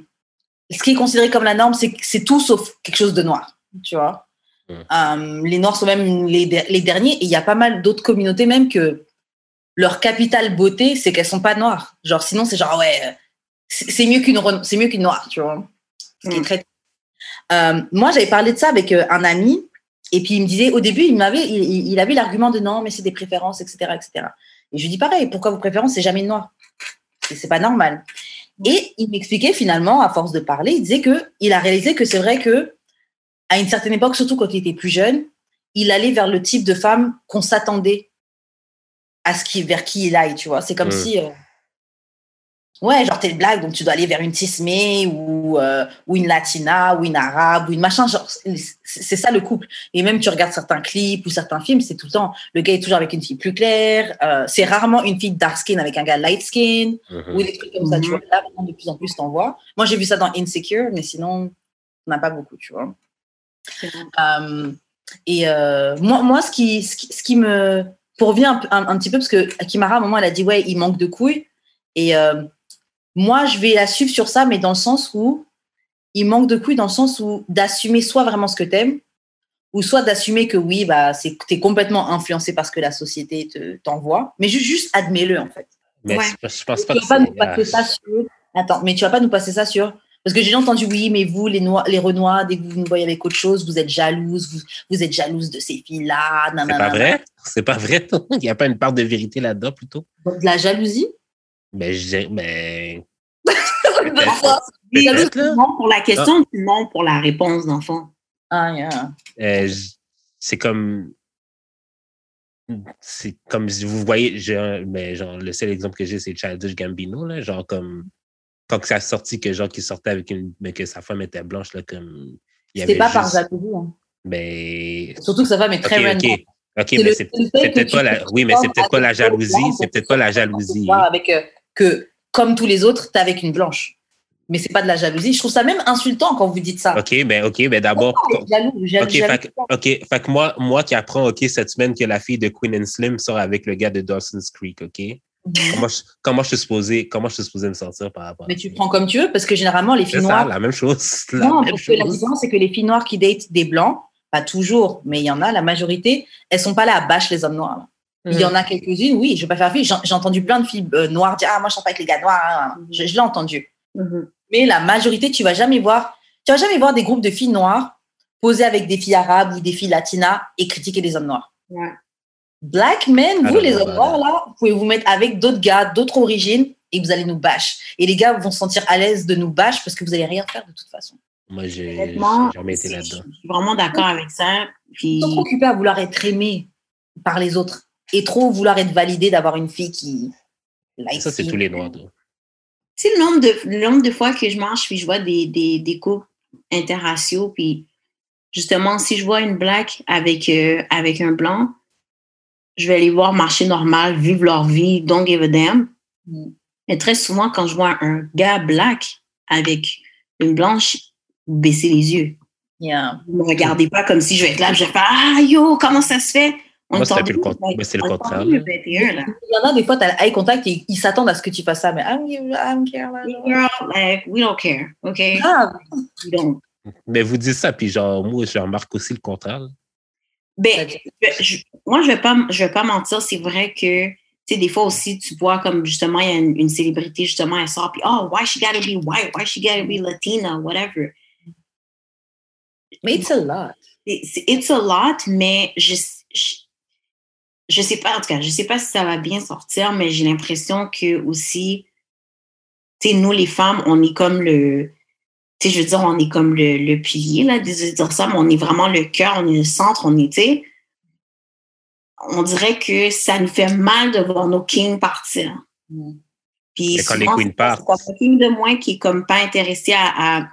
[SPEAKER 3] ce qui est considéré comme la norme, c'est que c'est tout sauf quelque chose de noir, tu vois. Euh, les noirs sont même les, der- les derniers, et il y a pas mal d'autres communautés même que leur capitale beauté, c'est qu'elles sont pas noires. Genre, sinon, c'est genre, ouais, c'est mieux qu'une c'est mieux qu'une noire, tu vois. Ce qui est
[SPEAKER 2] Mm.
[SPEAKER 3] très. Euh, moi, j'avais parlé de ça avec un ami, et puis il me disait, au début, il m'avait, il, avait l'argument de non, mais c'est des préférences, etc., etc. Et je lui dis pareil, pourquoi vos préférences, c'est jamais noir C'est- pas normal. Et il m'expliquait finalement, à force de parler, il disait que il a réalisé que c'est vrai que à une certaine époque, surtout quand il était plus jeune, il allait vers le type de femme qu'on s'attendait à ce qui, vers qui il aille, tu vois. C'est comme
[SPEAKER 1] Mm.
[SPEAKER 3] si, euh, ouais, genre t'es black, donc tu dois aller vers une tismée ou, euh, ou une latina ou une arabe ou une machin, genre c'est ça le couple. Et même tu regardes certains clips ou certains films, c'est tout le temps, le gars est toujours avec une fille plus claire, euh, c'est rarement une fille dark skin avec un gars light skin
[SPEAKER 1] Mhm.
[SPEAKER 3] ou des trucs comme ça, tu
[SPEAKER 2] Mhm.
[SPEAKER 3] vois. Là, de plus en plus, t'en vois. Moi, j'ai vu ça dans Insecure, mais sinon, on n'a pas beaucoup, tu vois. Euh, et euh, moi, moi ce, qui, ce, qui, ce qui me. Pour revenir un, un, un petit peu, parce que Kimara, à un moment, elle a dit Ouais, il manque de couilles. Et euh, moi, je vais la suivre sur ça, mais dans le sens où il manque de couilles, dans le sens où d'assumer soit vraiment ce que t'aimes, ou soit d'assumer que oui, bah, c'est t'es complètement influencé par ce que la société te- t'envoie, mais juste, juste admets-le, en fait.
[SPEAKER 1] Mais
[SPEAKER 2] Ouais.
[SPEAKER 1] je, pense pas
[SPEAKER 3] tu
[SPEAKER 1] que
[SPEAKER 3] vas pas nous passer ça sur. Attends, mais tu vas pas nous passer ça sur. Parce que j'ai entendu, oui, mais vous, les, noirs, les Renois, dès que vous nous voyez avec autre chose, vous êtes jalouse, vous, vous êtes jalouse de ces filles-là.
[SPEAKER 1] C'est pas vrai? C'est pas vrai? Il n'y a pas une part de vérité là-dedans plutôt?
[SPEAKER 3] De la jalousie?
[SPEAKER 1] Ben, je dirais, ben.
[SPEAKER 2] Oui,
[SPEAKER 1] là.
[SPEAKER 2] non pour la question, puis non pour la réponse, d'enfant.
[SPEAKER 3] Ah, yeah.
[SPEAKER 1] Euh, c'est comme. C'est comme si vous voyez, j'ai- mais genre, le seul exemple que j'ai, c'est Childish Gambino, là, genre comme quand ça a sorti que genre qu'il sortait avec une mais que sa femme était blanche là comme il
[SPEAKER 3] C'était pas par
[SPEAKER 1] juste-
[SPEAKER 3] jalousie. hein.
[SPEAKER 1] ben
[SPEAKER 3] Surtout que sa femme est très
[SPEAKER 1] ok
[SPEAKER 3] random.
[SPEAKER 1] ok
[SPEAKER 3] C'est
[SPEAKER 1] mais c'est peut-être pas la oui mais c'est peut-être pas la jalousie c'est peut-être pas la jalousie
[SPEAKER 3] Avec, euh, que, comme tous les autres, t'es avec une blanche. Mais c'est pas de la jalousie. Je trouve ça même insultant quand vous dites ça.
[SPEAKER 1] ok ben ok ben d'abord
[SPEAKER 3] Oh, jaloux, jaloux,
[SPEAKER 1] Ok,
[SPEAKER 3] jaloux.
[SPEAKER 1] fait, que- ok, fait que moi, moi qui apprends, ok, cette semaine que la fille de Queen and Slim sort avec le gars de Dawson's Creek, ok?
[SPEAKER 3] Mhm.
[SPEAKER 1] Comment je, comment je suis supposé, comment je suis supposé me sentir par rapport à
[SPEAKER 3] Mais tu prends comme tu veux, parce que généralement, les filles
[SPEAKER 1] C'est ça,
[SPEAKER 3] noires.
[SPEAKER 1] la même chose. La
[SPEAKER 3] Non,
[SPEAKER 1] même
[SPEAKER 3] parce que la différence, c'est que les filles noires qui datent des blancs, pas toujours, mais il y en a, la majorité, elles sont pas là à bâcher les hommes noirs. Il y
[SPEAKER 1] Mm.
[SPEAKER 3] en a quelques-unes, oui, je vais pas faire fi. J'ai entendu plein de filles euh, noires dire Ah, moi, je sors pas avec les gars noirs. hein. Je, je l'ai entendu.
[SPEAKER 2] Mhm.
[SPEAKER 3] Mais la majorité, tu vas jamais voir, tu vas jamais voir des groupes de filles noires poser avec des filles arabes ou des filles latinas et critiquer les hommes noirs.
[SPEAKER 2] Ouais.
[SPEAKER 3] Black men,
[SPEAKER 1] Ah
[SPEAKER 3] vous, les hommes
[SPEAKER 1] bah,
[SPEAKER 3] noirs, là, vous pouvez vous mettre avec d'autres gars, d'autres origines, et vous allez nous bâcher. Et les gars vont se sentir à l'aise de nous bâcher parce que vous allez rien faire de toute façon.
[SPEAKER 1] Moi, j'ai jamais été là-dedans.
[SPEAKER 2] je suis vraiment d'accord avec ça. Puis,
[SPEAKER 3] Ils sont trop occupés à vouloir être aimés par les autres et trop vouloir être validés d'avoir une fille qui. light
[SPEAKER 1] Ça, c'est tous les noirs.
[SPEAKER 2] sais, le nombre de, le nombre de fois que je marche puis je vois des, des, des couples interraciaux, puis justement, si je vois une black avec, euh, avec un blanc, je vais les voir marcher normal, vivre leur vie, don't give a damn. Mais très souvent, quand je vois un gars black avec une blanche, baisser les yeux.
[SPEAKER 3] Yeah.
[SPEAKER 2] Ne me regardez pas comme si je vais être là, je vais faire Ah yo, comment ça se fait?
[SPEAKER 1] Moi, c'est le contraire,
[SPEAKER 2] 2021, là.
[SPEAKER 3] Il y en a des fois, tu as eye contact et ils s'attendent à ce que tu fasses ça, mais I don't give- I don't care, là.
[SPEAKER 2] Girl, like, we don't care, OK?
[SPEAKER 3] Ah,
[SPEAKER 2] We don't.
[SPEAKER 1] Mais vous dites ça, puis genre, moi, je remarque aussi le contraire.
[SPEAKER 2] Ben, je- je- moi, je vais pas, je vais pas mentir, c'est vrai que, tu sais, des fois aussi, tu vois comme justement, il y a une, une célébrité, justement, elle sort, puis, oh, why she gotta be white? Why she gotta be Latina? Whatever.
[SPEAKER 3] mais it's a lot.
[SPEAKER 2] It's a lot, mais je, je, je sais pas, en tout cas, je sais pas si ça va bien sortir, mais j'ai l'impression que aussi, tu sais, nous, les femmes, on est comme le, tu sais, je veux dire, on est comme le, le pilier, là, désolé de dire ça, mais on est vraiment le cœur, on est le centre, on est, tu sais, on dirait que ça nous fait mal de voir nos kings partir.
[SPEAKER 3] Mm.
[SPEAKER 2] Puis
[SPEAKER 1] Mais quand les
[SPEAKER 2] souvent,
[SPEAKER 1] queens
[SPEAKER 2] c'est-
[SPEAKER 1] partent.
[SPEAKER 2] c'est de moins qui est comme pas intéressé à, à,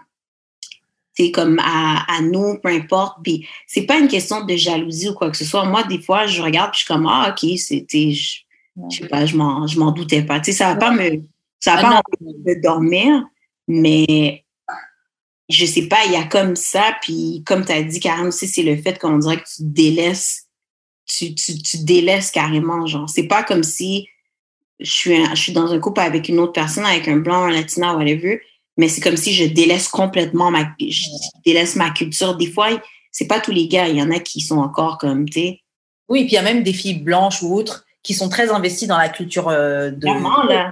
[SPEAKER 2] c'est comme à, à, nous, peu importe. Puis c'est pas une question de jalousie ou quoi que ce soit. Moi, des fois, je regarde, puis je suis comme, ah, OK, c'était, je, je sais pas, je m'en, je m'en doutais pas. Tu sais, ça va pas me, ça va pas me dormir, mais je sais pas, il y a comme ça, puis comme tu as dit, Karen aussi, c'est le fait qu'on dirait que tu délaisses, tu, tu, tu délaisses carrément, genre. C'est pas comme si je suis, je suis dans un couple avec une autre personne, avec un blanc, un latina, whatever, mais c'est comme si je délaisse complètement ma, je délaisse ma culture. Des fois, c'est pas tous les gars, il y en a qui sont encore comme, tu sais.
[SPEAKER 3] Oui, puis il y a même des filles blanches ou autres qui sont très investies dans la culture euh, de.
[SPEAKER 2] Vraiment, là.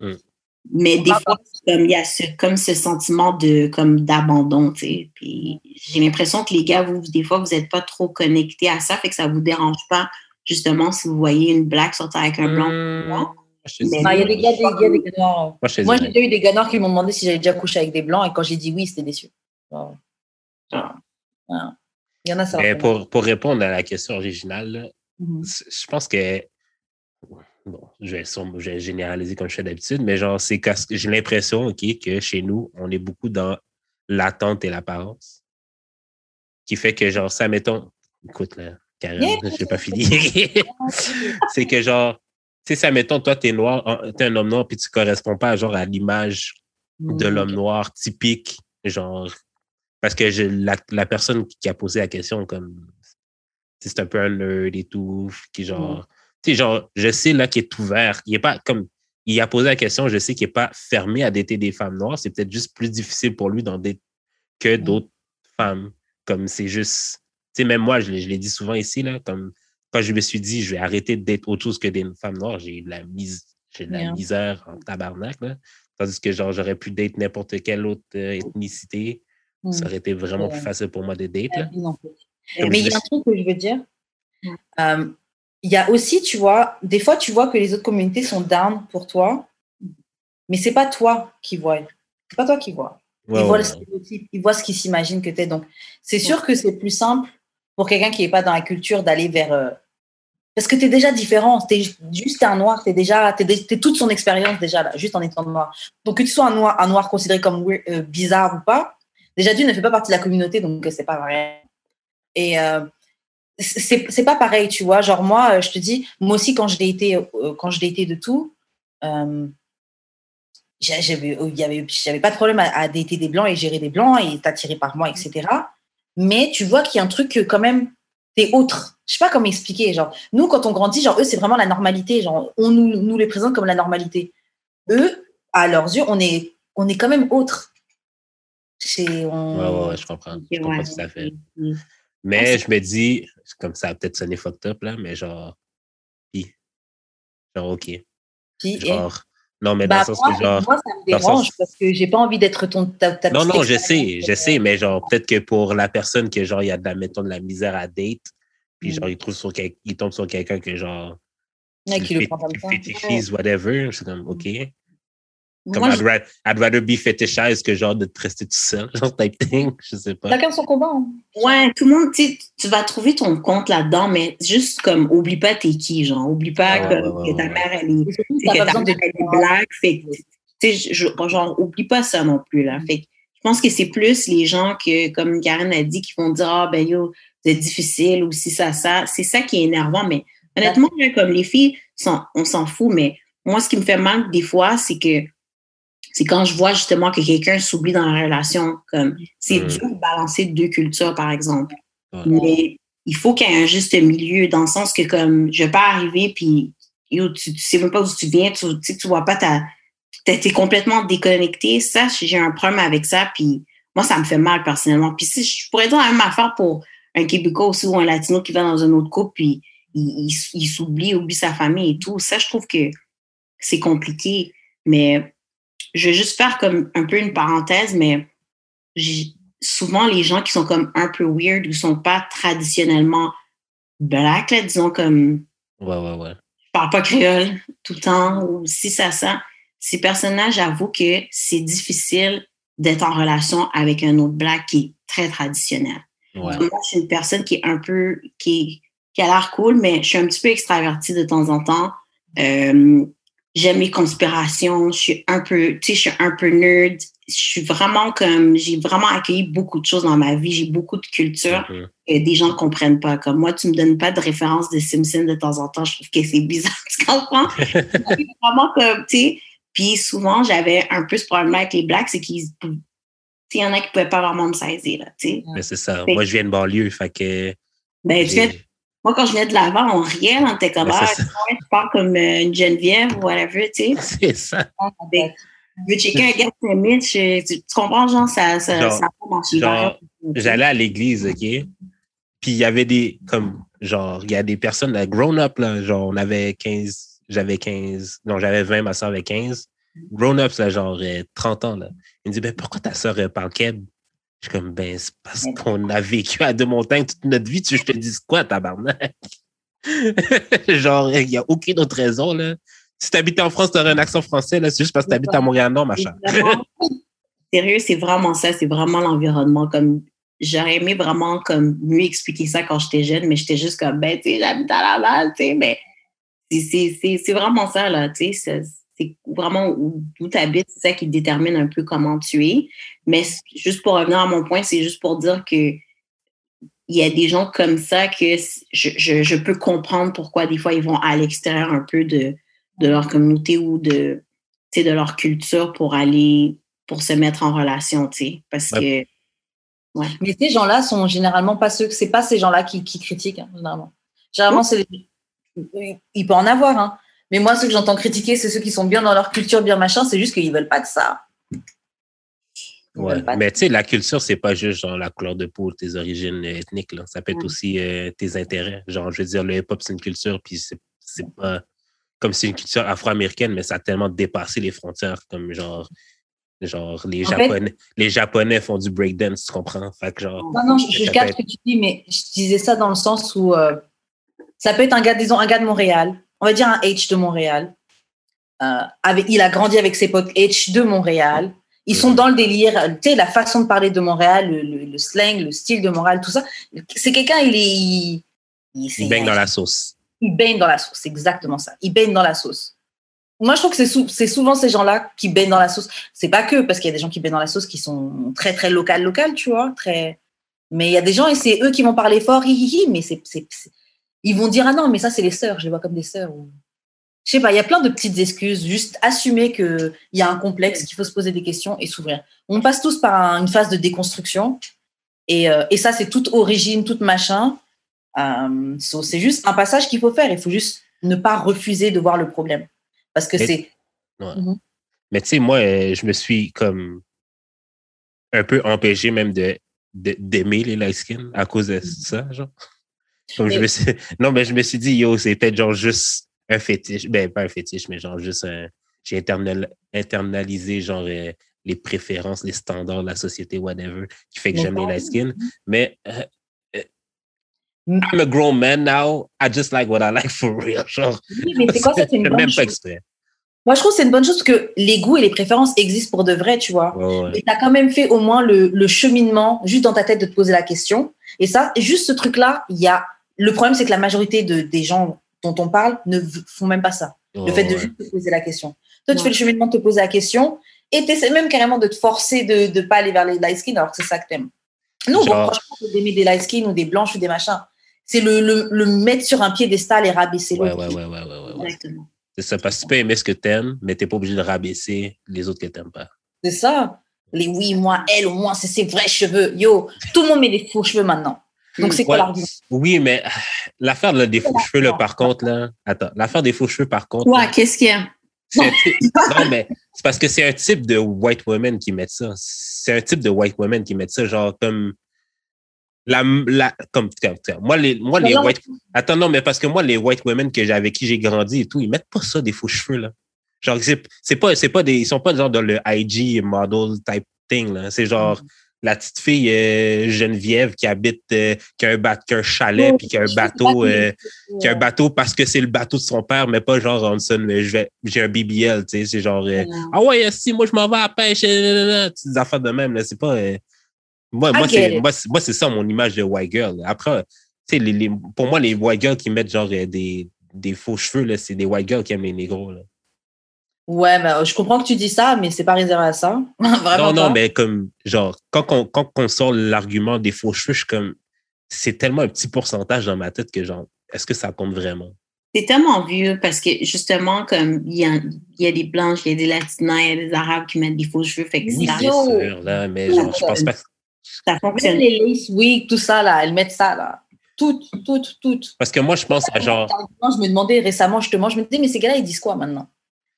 [SPEAKER 2] Mm. Mais des fois, comme il y a ce, comme ce sentiment de comme d'abandon, tu sais. Puis j'ai l'impression que les gars, vous, des fois, vous n'êtes pas trop connectés à ça, fait que ça vous dérange pas, justement, si vous voyez une blague sortir avec un blanc.
[SPEAKER 3] Mmh. Il y a des gars, des gars, des gars noirs. Moi, j'ai déjà eu des gars noirs qui m'ont demandé si j'avais déjà couché avec des blancs, et quand j'ai dit oui, c'était déçu.
[SPEAKER 1] Il y en a ça. pour, pour répondre à la question originale, mmh. je pense que bon, je vais, généraliser comme je fais d'habitude, mais genre, c'est que j'ai l'impression, OK, que chez nous, on est beaucoup dans l'attente et l'apparence. Qui fait que, genre, ça, mettons, écoute, là, Karen, je n'ai pas fini. c'est que, genre, sais, ça, mettons, toi, tu es noir, tu es un homme noir, puis tu corresponds pas, genre, à l'image de l'homme noir typique, genre, parce que je, la, la, personne qui a posé la question, comme, c'est un peu un nerd et tout, qui, genre, sais, genre, je sais là qu'il est ouvert. Il est pas comme. Il a posé la question, je sais qu'il n'est pas fermé à dater des femmes noires. C'est peut-être juste plus difficile pour lui d'en dater que mm. d'autres femmes. Comme c'est juste. Tu sais, même moi, je l'ai dit souvent ici, là, comme quand je me suis dit, je vais arrêter date autre chose que des femmes noires, j'ai de la, mise, de la misère en tabarnak. Là. Tandis que genre, j'aurais pu date n'importe quelle autre euh, ethnicité. Ça mm. aurait été vraiment plus facile pour moi de date. Là.
[SPEAKER 3] Mais il y a un truc que je veux dire. Euh, il y a aussi, tu vois, des fois, tu vois que les autres communautés sont down pour toi, mais c'est pas toi qui vois. C'est pas toi qui vois. ils, voient ils voient ce qu'ils s'imaginent que tu es. Donc, c'est sûr que c'est plus simple pour quelqu'un qui n'est pas dans la culture d'aller vers. Euh, parce que tu es déjà différent. Tu es juste un noir. Tu es déjà. Toute son expérience déjà, là, juste en étant noir. Donc, que tu sois un noir, considéré comme euh, bizarre ou pas, déjà, tu ne fais pas partie de la communauté, donc c'est pas vrai. Et. Euh, c'est pas pareil, tu vois. Genre, moi, je te dis, moi aussi, quand je l'ai été, euh, quand je de tout, euh, j'avais pas de problème à, à des blancs et gérer des blancs et t'attirer par moi, etc. Mais tu vois qu'il y a un truc que, quand même, t'es autre. Je sais pas comment expliquer. Genre, nous, quand on grandit, genre, eux, c'est vraiment la normalité. Genre, on nous, nous les présente comme la normalité. Eux, à leurs yeux, on est, on est quand même autre.
[SPEAKER 1] On... Ouais, ouais, je comprends. Je comprends tout à fait. Mais je me dis, comme ça a peut-être sonné fucked up, là, mais genre, pis. Genre, OK.
[SPEAKER 3] Pis, genre, non, mais dans le bah, sens que genre. Moi, ça me dérange parce que j'ai pas envie d'être ton. Ta, ta
[SPEAKER 1] non, non, je sais, je sais, mais genre, peut-être que pour la personne que genre, il y a de la, mettons, de la misère à date, puis mm. genre, il, trouve sur il tombe sur quelqu'un que genre.
[SPEAKER 3] Ouais, qui le prend comme ça.
[SPEAKER 1] whatever, c'est comme, OK. Comme I'd, rather, I'd, rather, be fetishized que genre de te rester tout seul, genre type thing, je sais pas.
[SPEAKER 3] Chacun son combat. Hein.
[SPEAKER 2] Ouais, tout le monde, tu tu vas trouver ton compte là-dedans, mais juste comme, oublie pas t'es qui, genre, oublie pas ah, que, ouais, que, ta mère, elle est, que ta mère, elle est black, fait tu sais, genre, oublie pas ça non plus, là. Fait je pense que c'est plus les gens que, comme Karen a dit, qui vont dire, ah, ben yo, c'est difficile, ou si ça, ça. C'est ça qui est énervant, mais honnêtement, comme les filles, on s'en fout, mais moi, ce qui me fait mal des fois, c'est que c'est quand je vois justement que quelqu'un s'oublie dans la relation. Comme c'est mm. dur de balancer deux cultures, par exemple. Mais il faut qu'il y ait un juste milieu, dans le sens que comme je vais pas arriver puis tu, tu sais même pas d'où tu viens, tu, tu, tu vois pas ta. T'es complètement déconnecté. Ça, j'ai un problème avec ça, puis moi, ça me fait mal personnellement. Puis si je pourrais dire la même affaire pour un Québécois aussi ou un Latino qui va dans un autre couple, puis il, il, il s'oublie, oublie sa famille et tout. Ça, je trouve que c'est compliqué. Mais je vais juste faire comme un peu une parenthèse, mais souvent les gens qui sont comme un peu weird ou sont pas traditionnellement black, là, disons comme.
[SPEAKER 1] Ouais, ouais, ouais.
[SPEAKER 2] Je parle pas créole tout le temps ou si ça sent. Ces personnages, là j'avoue que c'est difficile d'être en relation avec un autre black qui est très traditionnel. Ouais. Moi, je suis une personne qui est un peu, qui, qui a l'air cool, mais je suis un petit peu extravertie de temps en temps. Euh, j'aime les conspirations, je suis un peu, tu sais, je suis un peu nerd. je suis vraiment comme, j'ai vraiment accueilli beaucoup de choses dans ma vie. J'ai beaucoup de culture que des gens ne comprennent pas. Comme moi, tu me donnes pas de référence de Simpson de temps en temps. Je trouve que c'est bizarre. Tu comprends? Vraiment comme, tu sais. Puis souvent, j'avais un peu ce problème avec les blacks, c'est qu'ils, tu sais, il y en a qui pouvaient pas vraiment me saisir, là, tu sais.
[SPEAKER 1] Mais c'est ça.
[SPEAKER 2] Fait-
[SPEAKER 1] Moi, je viens de banlieue, fait que.
[SPEAKER 2] Ben, tu sais, moi, quand je venais de l'avant, on riait, on était comme,
[SPEAKER 1] Ben,
[SPEAKER 2] ah, tu parles comme euh, une Geneviève ou whatever, tu sais.
[SPEAKER 1] C'est ça.
[SPEAKER 2] Ben, Tu veux checker un gars de euh, tu, comprends, genre, ça, ça,
[SPEAKER 1] Genre-
[SPEAKER 2] ça
[SPEAKER 1] genre, J'allais à l'église, OK? Puis il y avait des, comme, genre, il y a des personnes, grown-up, là, genre, on avait 15, j'avais 15, non, j'avais 20, ma soeur avait 15. Grown-ups, là, genre, euh, 30 ans, là. Il me dit, ben, pourquoi ta soeur euh, parle keb? Je suis comme, ben, c'est parce qu'on a vécu à Deux-Montagnes toute notre vie. Tu je te dise quoi, tabarnak? genre, il n'y a aucune autre raison, là. Si tu habitais en France, tu aurais un accent français, là. C'est juste parce que tu habites à Montréal-Nord, machin.
[SPEAKER 2] Sérieux, c'est vraiment ça, c'est vraiment l'environnement. Comme j'aurais aimé vraiment comme mieux expliquer ça quand j'étais jeune, mais j'étais juste comme ben tu sais, j'habite à Laval, tu sais, mais c'est vraiment ça, là, tu sais, c'est- vraiment où, où tu habites, c'est ça qui détermine un peu comment tu es. Mais juste pour revenir à mon point, c'est juste pour dire que il y a des gens comme ça que je, je, je peux comprendre pourquoi des fois ils vont à l'extérieur un peu de, de leur communauté ou de, tu sais, de leur culture pour aller pour se mettre en relation, tu sais, parce que
[SPEAKER 3] Mais ces gens-là sont généralement pas ceux, c'est pas ces gens-là qui, qui critiquent, hein, généralement. Généralement, c'est les- il peut en avoir, hein. Mais moi, ceux que j'entends critiquer, c'est ceux qui sont bien dans leur culture, bien machin, c'est juste qu'ils veulent pas de ça.
[SPEAKER 1] Ouais. Mais tu sais, la culture, c'est pas juste genre la couleur de peau, tes origines ethniques. Là. Ça peut être
[SPEAKER 2] Ouais.
[SPEAKER 1] aussi euh, tes intérêts. Genre, je veux dire, le hip-hop, c'est une culture, puis c'est pas comme c'est une culture afro-américaine, mais ça a tellement dépassé les frontières. Comme genre, genre les,
[SPEAKER 3] En fait-
[SPEAKER 1] Japonais, les Japonais font du breakdance, tu comprends? Fait que genre,
[SPEAKER 3] Non, non, je, je
[SPEAKER 1] peut
[SPEAKER 3] ce que tu dis, mais je disais ça dans le sens où euh, ça peut être un gars, disons, un gars de Montréal, on va dire un H de Montréal. Euh, avec, il a grandi avec ses potes H de Montréal. Ils sont
[SPEAKER 1] Mhm.
[SPEAKER 3] dans le délire, euh, tu sais, la façon de parler de Montréal, le, le- le slang, le style de Montréal, tout ça. C'est quelqu'un, il est. Il,
[SPEAKER 1] baignent dans la sauce.
[SPEAKER 3] il baigne dans la sauce, c'est exactement ça. Il baigne dans la sauce. Moi, je trouve que c'est sou- c'est souvent ces gens-là qui baignent dans la sauce. C'est pas que, parce qu'il y a des gens qui baignent dans la sauce qui sont très, très local, local, tu vois. Très... Mais il y a des gens, et c'est eux qui vont parler fort, hi, hi, hi, mais c'est- ils vont dire, ah non, mais ça, c'est les sœurs, je les vois comme des sœurs. Ou... Je sais pas, il y a plein de petites excuses, juste assumer qu'il y a un complexe, qu'il faut se poser des questions et s'ouvrir. On passe tous par un- une phase de déconstruction. Et, euh, et ça, c'est toute origine, toute machin. Euh, so, c'est juste un passage qu'il faut faire. Il faut juste ne pas refuser de voir le problème. Parce que c'est.
[SPEAKER 1] Mais tu sais, moi, euh, je me suis comme un peu empêché même de de- d'aimer les light skin à cause de ça, genre. Comme je
[SPEAKER 3] Mais-
[SPEAKER 1] me suis... Non, mais je me suis dit, yo, c'est peut-être genre juste un fétiche. Ben, pas un fétiche, mais genre juste un... J'ai internal- internalisé genre euh, les préférences, les standards de la société, whatever, qui fait que j'aime les
[SPEAKER 3] pas-
[SPEAKER 1] light skin. Mais euh, euh. I'm a grown man now. I just like what I like for real. Genre,
[SPEAKER 3] Oui, mais c'est quoi ça C'est une
[SPEAKER 1] même pas
[SPEAKER 3] chose.
[SPEAKER 1] exprès.
[SPEAKER 3] Moi, je trouve que c'est une bonne chose parce que les goûts et les préférences existent pour de vrai, tu vois.
[SPEAKER 1] Ouais, ouais.
[SPEAKER 3] Et tu as quand même fait au moins le, le cheminement juste dans ta tête de te poser la question. Et ça, juste ce truc-là, il y a. Le problème, c'est que la majorité de, des gens dont on parle ne font même pas ça. Le
[SPEAKER 1] Ouais,
[SPEAKER 3] fait de
[SPEAKER 1] ouais.
[SPEAKER 3] juste te poser la question. Toi, tu fais le cheminement de te poser la question et tu essaies même carrément de te forcer de ne pas aller vers les light skin alors que c'est ça que t'aimes. Nous, on reproche pas d'aimer des light skin ou des blanches ou des machins. C'est le, le, le mettre sur un piédestal et rabaisser
[SPEAKER 1] Ouais,
[SPEAKER 3] l'autre.
[SPEAKER 1] ouais, ouais, ouais, ouais, ouais, ouais.
[SPEAKER 2] exactement.
[SPEAKER 1] C'est ça, parce que tu peux aimer ce que t'aimes, mais t'es pas obligé de rabaisser les autres que t'aimes pas.
[SPEAKER 3] C'est ça. Les oui, moi, elle, au moins, c'est ses vrais cheveux. Yo, tout le monde met des faux cheveux maintenant. Donc, c'est quoi
[SPEAKER 1] Ouais.
[SPEAKER 3] l'argument?
[SPEAKER 1] Oui, mais l'affaire là, des faux cheveux, là, par contre, là, attends, l'affaire des faux cheveux, par contre,
[SPEAKER 2] Ouais, qu'est-ce qu'il y a?
[SPEAKER 1] type- non, mais c'est parce que c'est un type de white woman qui met ça. C'est un type de white woman qui met ça, genre comme la, la comme, moi les moi les white attends non mais parce que moi les white women que j'ai avec qui j'ai grandi et tout ils mettent pas ça des faux cheveux là genre c'est c'est pas c'est pas des ils sont pas genre dans le IG model type thing là c'est genre la petite fille euh, Geneviève qui habite euh, qui a un bat qui a un chalet puis qui a un bateau euh, qui a un bateau parce que c'est le bateau de son père mais pas genre Hanson mais je vais j'ai un BBL tu sais c'est genre ah ouais si moi je m'en vais à la pêche petites affaires de même là c'est pas moi moi c'est moi c'est moi, c'est ça mon image de white girl. Après tu sais les, les- pour moi les white girls qui mettent genre des des faux cheveux là c'est des white girls qui aiment les négros là
[SPEAKER 3] Ouais, bah, je comprends que tu dis ça, mais c'est pas réservé à ça.
[SPEAKER 1] Vraiment non, non, mais comme, genre, quand on, quand on sort l'argument des faux cheveux, je suis comme, c'est tellement un petit pourcentage dans ma tête que, genre, est-ce que ça compte vraiment?
[SPEAKER 2] C'est tellement vieux parce que, justement, comme, il y a, y a des blanches, il y a des latinas, il y a des arabes qui mettent des faux cheveux. Fait que
[SPEAKER 1] oui, c'est sûr, là, mais genre, je pense pas que
[SPEAKER 3] ça fonctionne. Les lace oui, tout ça, là, elles mettent ça, là. Toutes, toutes, toutes.
[SPEAKER 1] Parce que moi, je pense à genre.
[SPEAKER 3] Je me demandais récemment, justement, je me disais, mais ces gars-là, ils disent quoi maintenant?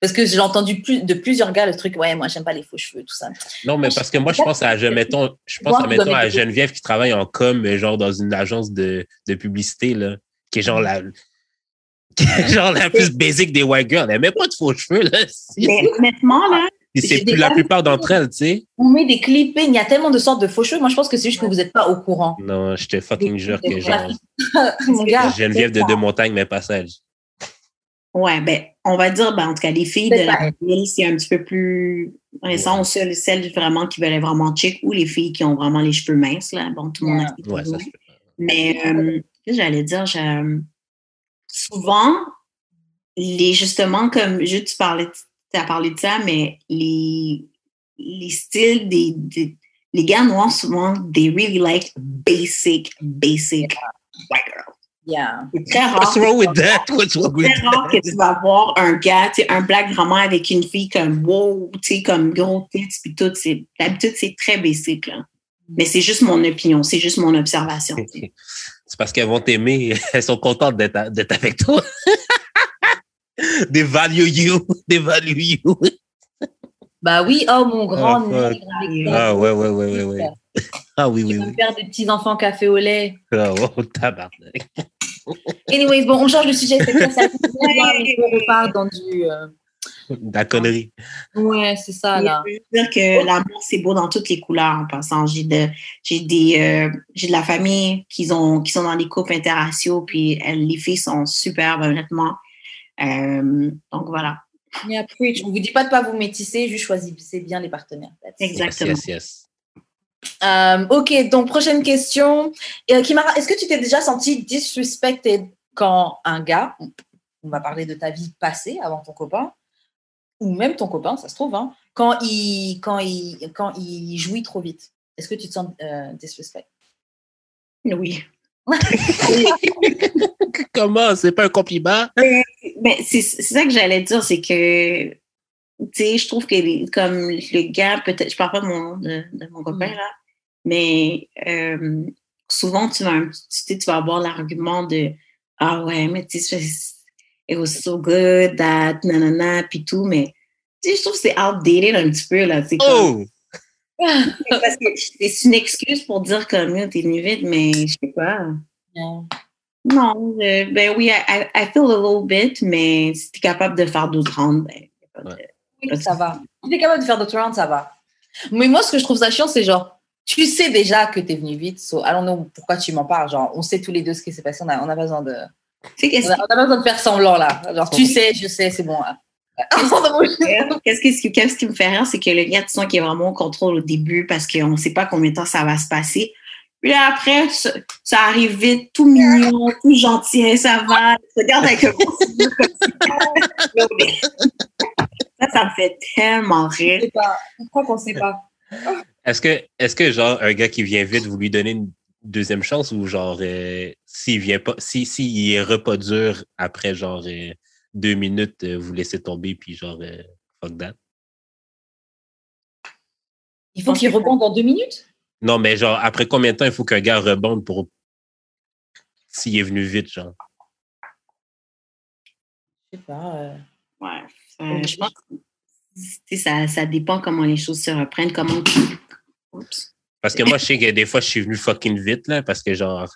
[SPEAKER 3] Parce que j'ai entendu plus, de plusieurs gars le truc, ouais, moi, j'aime pas les faux cheveux, tout ça.
[SPEAKER 1] Non, mais parce que moi, je pense à, je, mettons, je pense à, mettons, à Geneviève qui travaille en com, genre dans une agence de, de publicité, là, qui est genre la, genre la plus basique des white girls. Elle met pas de faux cheveux, là.
[SPEAKER 2] Mais honnêtement, là,
[SPEAKER 1] c'est plus la plupart d'entre elles, tu sais.
[SPEAKER 3] On met des clippings, il y a tellement de sortes de faux cheveux. Moi, je pense que c'est juste que vous n'êtes pas au courant.
[SPEAKER 1] Non, je te fucking jure que genre. Mon gars, Geneviève de Deux Montagnes, mais passage.
[SPEAKER 2] Ouais, ben, on va dire, ben, en tout cas, les filles de la ville, c'est un petit peu plus récent, ouais. celles, celles vraiment qui veulent vraiment chic ou les filles qui ont vraiment les cheveux minces, là. Bon, tout le monde a ouais, ça Mais, euh, j'allais dire, je, souvent, les, justement, comme, juste tu parlais, tu as parlé de ça, mais les, les styles des, des les gars noirs, souvent, they really like basic, basic white girls.
[SPEAKER 3] Yeah.
[SPEAKER 2] C'est très rare.
[SPEAKER 1] What's wrong with that? What's wrong with
[SPEAKER 2] très rare que tu vas voir un gars, tu sais, un black vraiment avec une fille comme wow, tu sais, comme gros tits, puis tout. D'habitude, c'est très basic, là. Mais c'est juste mon opinion, c'est juste mon observation.
[SPEAKER 1] c'est parce qu'elles vont t'aimer, elles sont contentes d'être avec toi. they value you, they value you.
[SPEAKER 3] Bah oui, oh mon grand.
[SPEAKER 1] Ah, ah ouais, ouais, ouais, ouais, ouais. Ah oui, oui, oui.
[SPEAKER 3] faire des petits enfants café au lait.
[SPEAKER 1] Ah oh, tabarnak.
[SPEAKER 3] Anyways, bon, on change de sujet. C'est très ça. on repart dans du. Euh...
[SPEAKER 1] La connerie.
[SPEAKER 3] Ouais, c'est ça, là.
[SPEAKER 2] Je veux dire que l'amour, c'est beau dans toutes les couleurs en passant. J'ai de, j'ai des, euh, j'ai de la famille qui, ont, qui sont dans les couples interraciaux, puis elles, les filles sont superbes, honnêtement. Euh, donc voilà.
[SPEAKER 3] Yeah, preach. On ne vous dit pas de ne pas vous métisser, juste choisissez bien les partenaires.
[SPEAKER 2] Exactement.
[SPEAKER 1] Yes, yes,
[SPEAKER 3] euh, ok, donc prochaine question. Euh, Kimara, est-ce que tu t'es déjà senti disrespected quand un gars, on va parler de ta vie passée avant ton copain, ou même ton copain, ça se trouve, hein, quand, il, quand, il, quand il jouit trop vite? Est-ce que tu te sens euh, disrespect
[SPEAKER 2] Oui.
[SPEAKER 1] Comment? C'est pas un compliment?
[SPEAKER 2] Mais, c'est ça que j'allais dire, c'est que, sais, je trouve que comme le gars, peut-être, je parle pas de mon, de, mon copain, là, mais euh, souvent, tu vas, tu, tu vas avoir l'argument de Ah ouais, mais tu sais, it was so good, that, nanana, puis tout, mais tu sais, je trouve que c'est outdated un petit peu, là.
[SPEAKER 1] Oh!
[SPEAKER 2] Parce que c'est une excuse pour dire comme t'es venu vite, mais je sais pas. Non, euh, ben oui, I, I, feel a little bit, mais si t'es capable de faire d'autres rounds, ben,
[SPEAKER 3] ouais. Ça va. Si t'es capable de faire d'autres rounds, ça va. Mais moi, ce que je trouve ça chiant, c'est genre, tu sais déjà que t'es venu vite, so, I don't know pourquoi tu m'en parles. Genre, on sait tous les deux ce qui s'est passé, on a, on a besoin de. On a, on a, besoin de faire semblant là. Genre, tu sais, je sais, c'est bon. Là.
[SPEAKER 2] Qu'est-ce qui, qu'est-ce qui me fait rire, c'est que le gars, tu sens qu'il est vraiment au contrôle au début parce qu'on ne sait pas combien de temps ça va se passer. Puis là, après, ça, ça arrive vite, tout mignon, tout gentil, ça va. Regarde avec un Ça, ça me fait tellement rire.
[SPEAKER 3] Je sais pas. Pourquoi qu'on ne sait pas?
[SPEAKER 1] Est-ce que, est-ce que, genre, un gars qui vient vite, vous lui donnez une deuxième chance ou, genre, euh, s'il vient pas, si, s'il est repas dur après, genre, euh, deux minutes, euh, vous laissez tomber, puis genre, euh, fuck that?
[SPEAKER 3] Il faut qu'il rebonde en deux minutes?
[SPEAKER 1] Non, mais genre, après combien de temps il faut qu'un gars rebonde pour. S'il est venu vite, genre?
[SPEAKER 3] Je sais pas. Euh...
[SPEAKER 2] Ouais. Euh, je pense que ça, ça dépend comment les choses se reprennent, comment.
[SPEAKER 1] Oups. Parce que moi, je sais que des fois, je suis venu fucking vite, là, parce que genre,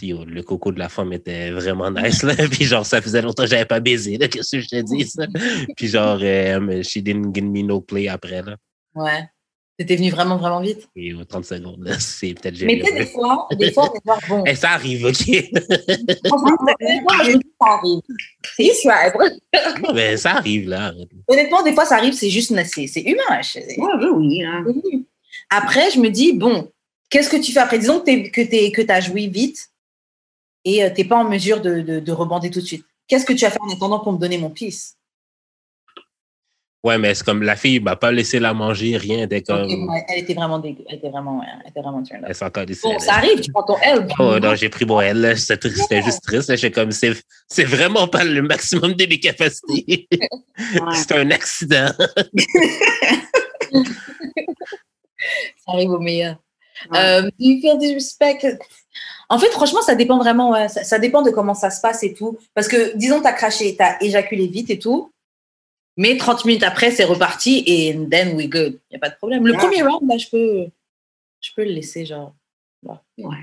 [SPEAKER 1] yo, le coco de la femme était vraiment nice, là. Puis genre, ça faisait longtemps que j'avais pas baisé, là. Qu'est-ce que je te dis, ça? Puis genre, euh, she didn't give me no play après, là.
[SPEAKER 3] Ouais. T'étais venu vraiment, vraiment vite?
[SPEAKER 1] Et 30 secondes, c'est peut-être
[SPEAKER 3] génial. Mais tu sais, des fois, des fois, on va bon.
[SPEAKER 1] Et ça arrive, OK?
[SPEAKER 3] ça arrive. C'est.
[SPEAKER 1] Mais ça arrive, là.
[SPEAKER 3] Honnêtement, des fois, ça arrive, c'est juste, c'est humain.
[SPEAKER 2] Ouais, oui, hein.
[SPEAKER 3] Après, je me dis, bon, qu'est-ce que tu fais après? Disons que tu as joué vite et tu n'es pas en mesure de, de, de, rebander tout de suite. Qu'est-ce que tu as fait en attendant pour me donner mon pisse
[SPEAKER 1] Ouais, mais c'est comme la fille m'a pas laissé la manger, rien. Elle était comme.
[SPEAKER 3] Ok, ouais, elle était vraiment dégueu. Elle était vraiment, ouais, elle était vraiment turn.
[SPEAKER 1] Elle encore
[SPEAKER 3] Bon, ça arrive, tu prends ton L.
[SPEAKER 1] Oh non, j'ai pris mon L. C'était c'était juste triste. J'étais comme, c'est, c'est vraiment pas le maximum de mes capacités. c'est un accident.
[SPEAKER 3] Ça arrive au meilleur. Euh, do you feel disrespect? En fait, franchement, ça dépend vraiment. ouais, ça, ça dépend de comment ça se passe et tout. Parce que, disons, tu as craché, tu as éjaculé vite et tout. Mais 30 minutes après, c'est reparti et then we good. Il n'y a pas de problème. Le
[SPEAKER 2] Ouais.
[SPEAKER 3] premier round, là, je peux, je peux le laisser, genre.
[SPEAKER 2] Ouais.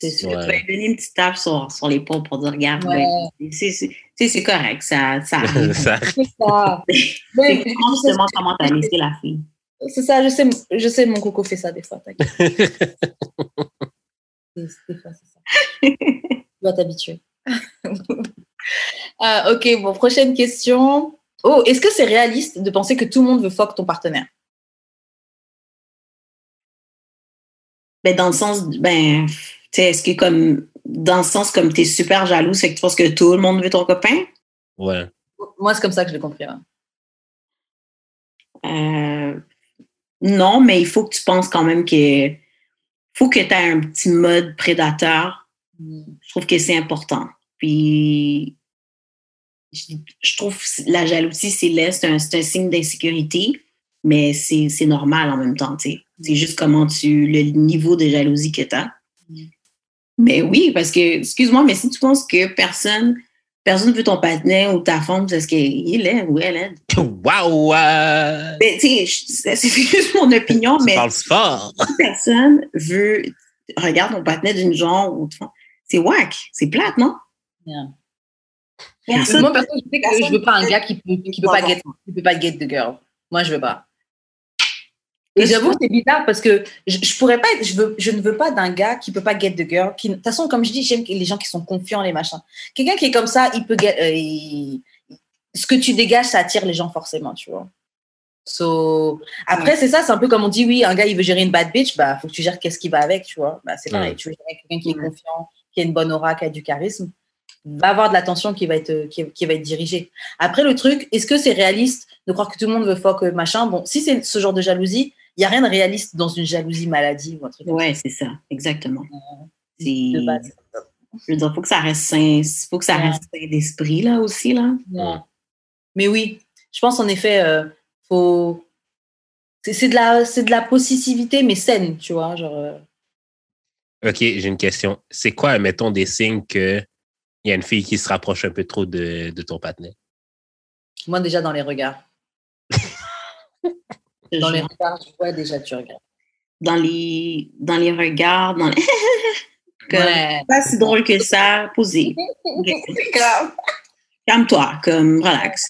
[SPEAKER 3] C'est sûr.
[SPEAKER 2] Tu vas lui donner une petite tape sur, sur l'épaule pour dire, regarde,
[SPEAKER 3] Ouais.
[SPEAKER 2] ouais, c'est, correct, ça, ça
[SPEAKER 3] C'est ça.
[SPEAKER 2] C'est
[SPEAKER 3] Ouais,
[SPEAKER 2] comment justement comment t'as laissé la fille.
[SPEAKER 3] c'est ça, je sais, je sais, mon coco fait ça des fois. t'inquiète. Des fois, c'est ça. Tu vas t'habituer. Ah, ok, bon, prochaine question. Oh, est-ce que c'est réaliste de penser que tout le monde veut fuck ton partenaire?
[SPEAKER 2] Ben, dans le sens, ben, tu sais, est-ce que comme, dans le sens comme t'es super jaloux, c'est que tu penses que tout le monde veut ton copain?
[SPEAKER 1] ouais.
[SPEAKER 3] Moi, c'est comme ça que je l'ai compris. hein.
[SPEAKER 2] Euh, non, mais il faut que tu penses quand même que, faut que tu aies un petit mode prédateur. Je trouve que c'est important. Puis, je, trouve que la jalousie, c'est laid, c'est un, signe d'insécurité, mais c'est normal en même temps, tu sais. C'est juste comment tu, le niveau de jalousie que tu as.
[SPEAKER 3] Mm.
[SPEAKER 2] Mais oui, parce que, excuse-moi, mais si tu penses que personne, personne veut ton partenaire ou ta femme parce qu'il est ou elle est,
[SPEAKER 1] Waouh! euh,
[SPEAKER 2] ben, tu sais, c'est juste mon opinion,
[SPEAKER 1] Tu
[SPEAKER 2] mais
[SPEAKER 1] parles fort.
[SPEAKER 2] si personne veut, regarde ton partenaire d'une genre ou c'est whack, c'est plate, non?
[SPEAKER 3] Yeah.
[SPEAKER 2] Personne.
[SPEAKER 3] Moi, perso, je sais que je veux pas un gars qui peut, qui peut pas get, qui peut pas get the girl. Moi, je veux pas. Et j'avoue c'est bizarre parce que je, je pourrais pas être, je veux, je ne veux pas d'un gars qui peut pas get the girl. Qui, de toute façon, comme je dis, j'aime les gens qui sont confiants, les machins. Quelqu'un qui est comme ça, il peut get, euh, il- ce que tu dégages, ça attire les gens forcément, tu vois. So, après, c'est ça, c'est un peu comme on dit, oui, un gars, il veut gérer une bad bitch, bah, faut que tu gères qu'est-ce qui va avec, tu vois. Bah, c'est pareil,
[SPEAKER 1] Ouais.
[SPEAKER 3] tu veux gérer quelqu'un qui est confiant, qui a une bonne aura, qui a du charisme, va avoir de l'attention qui va être, qui, qui va être dirigée. Après, le truc, est-ce que c'est réaliste de croire que tout le monde veut fuck euh, machin? Bon, si c'est ce genre de jalousie, il n'y a rien de réaliste dans une jalousie maladie ou un truc
[SPEAKER 2] Ouais, c'est ça, exactement. C'est,
[SPEAKER 3] De base.
[SPEAKER 2] je veux dire, faut que ça reste sain, faut que ça
[SPEAKER 3] Ouais.
[SPEAKER 2] reste sain d'esprit, là, aussi, là.
[SPEAKER 3] Ouais. Mais oui, je pense en effet, euh, faut. C'est c'est de, la, c'est de la possessivité, mais saine, tu vois. Genre, euh,
[SPEAKER 1] OK, j'ai une question. C'est quoi, mettons, des signes que il y a une fille qui se rapproche un peu trop de, de ton partenaire?
[SPEAKER 3] moi, déjà, dans les regards. Dans les regards, je vois déjà, tu regardes.
[SPEAKER 2] dans les, dans les regards, dans les... Comme,
[SPEAKER 3] Ouais.
[SPEAKER 2] Pas si drôle que ça, posé.
[SPEAKER 3] C'est grave.
[SPEAKER 2] Calme-toi, comme relax.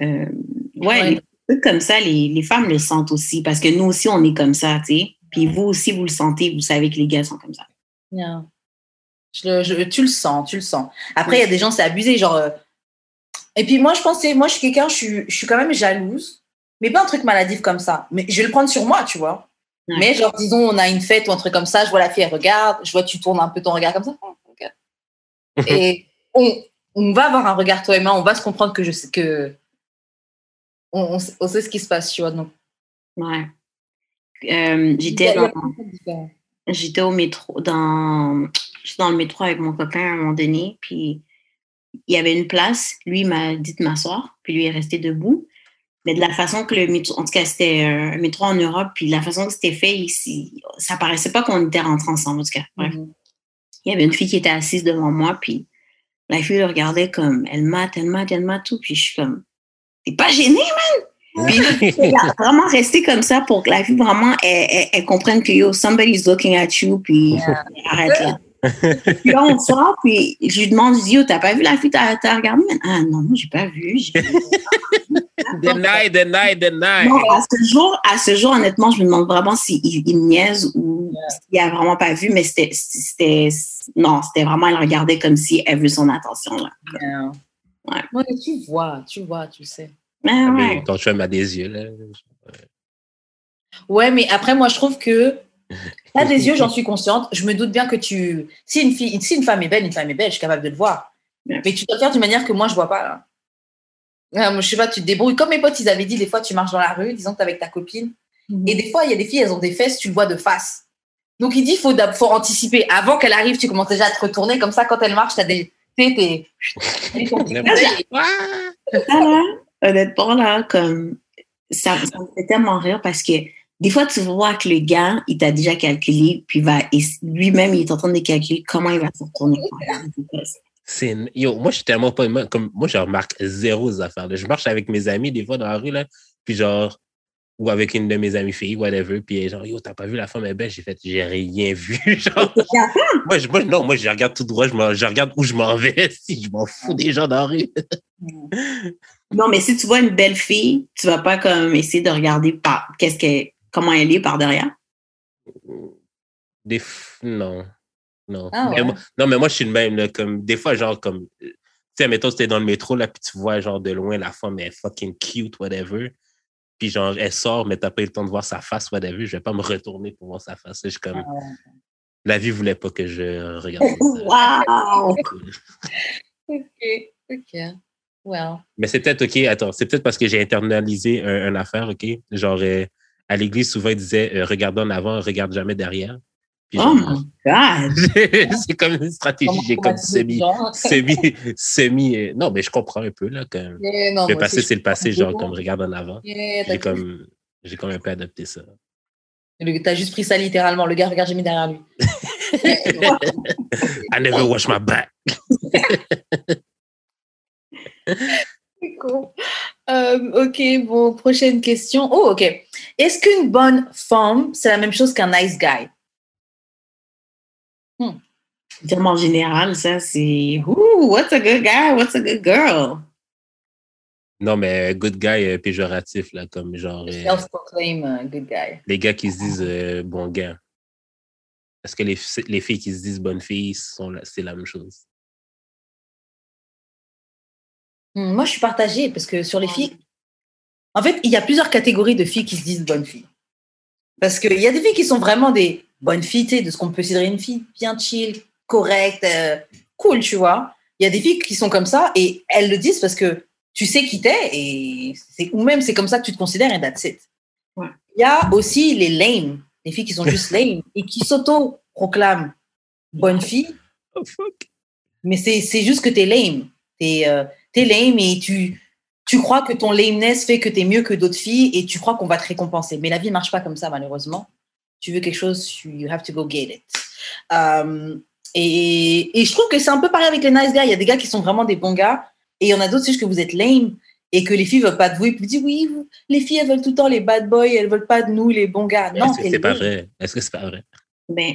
[SPEAKER 2] Euh, ouais,
[SPEAKER 3] Ouais.
[SPEAKER 2] les trucs comme ça, les, les femmes le sentent aussi, parce que nous aussi, on est comme ça, tu sais. Puis vous aussi, vous le sentez, vous savez que les gars sont comme ça.
[SPEAKER 3] Bien. Je le- je- tu le sens, tu le sens. Après, il y a des gens, c'est abusé, genre. euh, Et puis moi, je pensais, moi, je suis quelqu'un, je suis, je suis quand même jalouse, mais pas un truc maladif comme ça. Mais je vais le prendre sur moi, tu vois. Mais genre, disons, on a une fête ou un truc comme ça, je vois la fille, elle regarde, je vois tu tournes un peu ton regard comme ça. Oh. Et on, on va avoir un regard toi et moi, on va se comprendre que je sais que on, on sait, on sait ce qui se passe, tu vois. Donc,
[SPEAKER 2] Ouais. Euh, j'étais j'étais au métro, dans, j'étais dans le métro avec mon copain à un moment donné, puis il y avait une place, lui il m'a dit de m'asseoir, puis lui est resté debout. Mais de la façon que le métro, en tout cas c'était euh, un métro en Europe, puis la façon que c'était fait ici, ça paraissait pas qu'on était rentrés ensemble, en tout cas. Bref.
[SPEAKER 3] Mhm.
[SPEAKER 2] il y avait une fille qui était assise devant moi, puis la fille le regardait comme, elle mate, elle mate, elle mate tout, puis je suis comme, t'es pas gênée, man? Puis elle a vraiment resté comme ça pour que la fille vraiment, elle, elle- elle comprenne que yo, somebody's looking at you, puis
[SPEAKER 3] Yeah.
[SPEAKER 2] arrête là. Puis là, on sort, puis je lui demande, je dis, yo, t'as pas vu la fille, t'as t'as regardé? Ah non, non, j'ai pas vu. j'ai-
[SPEAKER 1] deny, deny, deny.
[SPEAKER 2] Non, à ce jour, à ce jour, honnêtement, je me demande vraiment s'il il me niaise ou
[SPEAKER 3] Yeah.
[SPEAKER 2] s'il a vraiment pas vu, mais c'était, c'était, non, c'était vraiment, elle regardait comme si elle veut son attention, là. Ouais.
[SPEAKER 3] Ouais, tu vois, tu vois, tu sais.
[SPEAKER 2] Mais
[SPEAKER 1] Ah,
[SPEAKER 2] ouais.
[SPEAKER 1] mais Ton chum a des yeux, là.
[SPEAKER 3] Ouais, mais après, moi, je trouve que t'as des yeux, j'en suis consciente. Je me doute bien que tu. Si une, fille, si une femme est belle, une femme est belle, je suis capable de le voir. Mais tu dois le faire d'une manière que moi, je vois pas. Là. Ah, je sais pas, tu te débrouilles. Comme mes potes, ils avaient dit, des fois, tu marches dans la rue, disons que tu avec ta copine.
[SPEAKER 2] Mhm.
[SPEAKER 3] Et des fois, il y a des filles, elles ont des fesses, tu le vois de face. Donc, il dit, il faut, faut anticiper. Avant qu'elle arrive, tu commences déjà à te retourner. Comme ça, quand elle marche, tu as des. t'es- t'es-
[SPEAKER 2] là, honnêtement, là, comme, ça, ça me fait tellement rire parce que des fois, tu vois que le gars, il t'a déjà calculé, puis va, lui-même, il est en train de calculer comment il va se retourner.
[SPEAKER 1] C'est yo, moi je suis tellement pas comme moi je remarque zéro ces affaires. Je marche avec mes amis des fois dans la rue là, puis genre ou avec une de mes amies filles whatever, puis genre yo t'as pas vu la femme est belle, j'ai fait j'ai rien vu genre. moi, je, moi non, moi je regarde tout droit, je, regarde où je m'en vais si je m'en fous des gens dans la rue.
[SPEAKER 2] Non, mais si tu vois une belle fille, tu vas pas comme essayer de regarder par, qu'est-ce que, comment elle est par derrière?
[SPEAKER 1] Des f- non. Non.
[SPEAKER 3] Ah
[SPEAKER 1] Mais
[SPEAKER 3] ouais.
[SPEAKER 1] moi- non, mais moi, je suis le même, là, comme, des fois, genre, comme, euh, tu sais, mettons, c'était dans le métro, là, puis tu vois, genre, de loin, la femme est fucking cute, whatever. Puis, genre, elle sort, mais t'as pas eu le temps de voir sa face, whatever. Je vais pas me retourner pour voir sa face. Je suis comme, la vie voulait pas que je regarde. ça.
[SPEAKER 2] Wow!
[SPEAKER 1] Cool.
[SPEAKER 3] Ok, ok. Well.
[SPEAKER 1] Mais c'est peut-être, OK, attends, c'est peut-être parce que j'ai internalisé un, une affaire, OK? Genre, euh, à l'église, souvent, ils disaient, euh, regarde en avant, regarde jamais derrière. Puis,
[SPEAKER 2] Oh
[SPEAKER 1] genre,
[SPEAKER 2] my God!
[SPEAKER 1] c'est comme une stratégie, j'ai comme semi, semi, semi. euh, non, mais je comprends un peu, là, comme.
[SPEAKER 3] Yeah, non,
[SPEAKER 1] Le passé, c'est le passé, genre, comme regarde en avant.
[SPEAKER 3] Yeah,
[SPEAKER 1] J'ai comme, j'ai comme un peu adopté ça.
[SPEAKER 3] T'as juste pris ça littéralement. Le gars regarde jamais derrière lui.
[SPEAKER 1] I never wash my back.
[SPEAKER 3] C'est cool. Euh, ok, bon, prochaine question. Oh, ok. Est-ce qu'une bonne femme, c'est la même chose qu'un nice guy?
[SPEAKER 2] En général, ça, c'est, Ooh, what's a good guy? What's a good girl?
[SPEAKER 1] Non, mais good guy euh, péjoratif, là, comme genre euh,
[SPEAKER 3] Self-proclaim uh, good guy.
[SPEAKER 1] les gars qui se disent euh, bon gars. Est-ce que les, les filles qui se disent bonnes filles, sont la- c'est la même chose?
[SPEAKER 3] Moi, je suis partagée parce que sur les filles, en fait, il y a plusieurs catégories de filles qui se disent bonnes filles. Parce qu'il y a des filles qui sont vraiment des bonnes filles, tu sais, de ce qu'on peut considérer une fille bien chill, correcte, euh, cool, tu vois. Il y a des filles qui sont comme ça et elles le disent parce que tu sais qui t'es et c'est, ou même c'est comme ça que tu te considères et that's it.
[SPEAKER 2] Ouais.
[SPEAKER 3] Il y a aussi les lame, les filles qui sont juste lame et qui s'auto-proclament bonnes filles
[SPEAKER 1] Oh fuck.
[SPEAKER 3] mais c'est c'est juste que tu es lame. Tu es, lame et tu, tu crois que ton lameness fait que tu es mieux que d'autres filles et tu crois qu'on va te récompenser. Mais la vie ne marche pas comme ça, malheureusement. Tu veux quelque chose, you have to go get it. Euh, et, et je trouve que c'est un peu pareil avec les nice guys. Il y a des gars qui sont vraiment des bons gars et il y en a d'autres, c'est juste que vous êtes lame et que les filles ne veulent pas de vous. Et puis vous dites, oui, vous- les filles, elles veulent tout le temps les bad boys, elles veulent pas de nous, les bons gars. Non,
[SPEAKER 1] Est-ce que
[SPEAKER 3] t'es
[SPEAKER 1] c'est pas
[SPEAKER 3] lame.
[SPEAKER 1] vrai? Est-ce que c'est pas vrai?
[SPEAKER 2] Ben,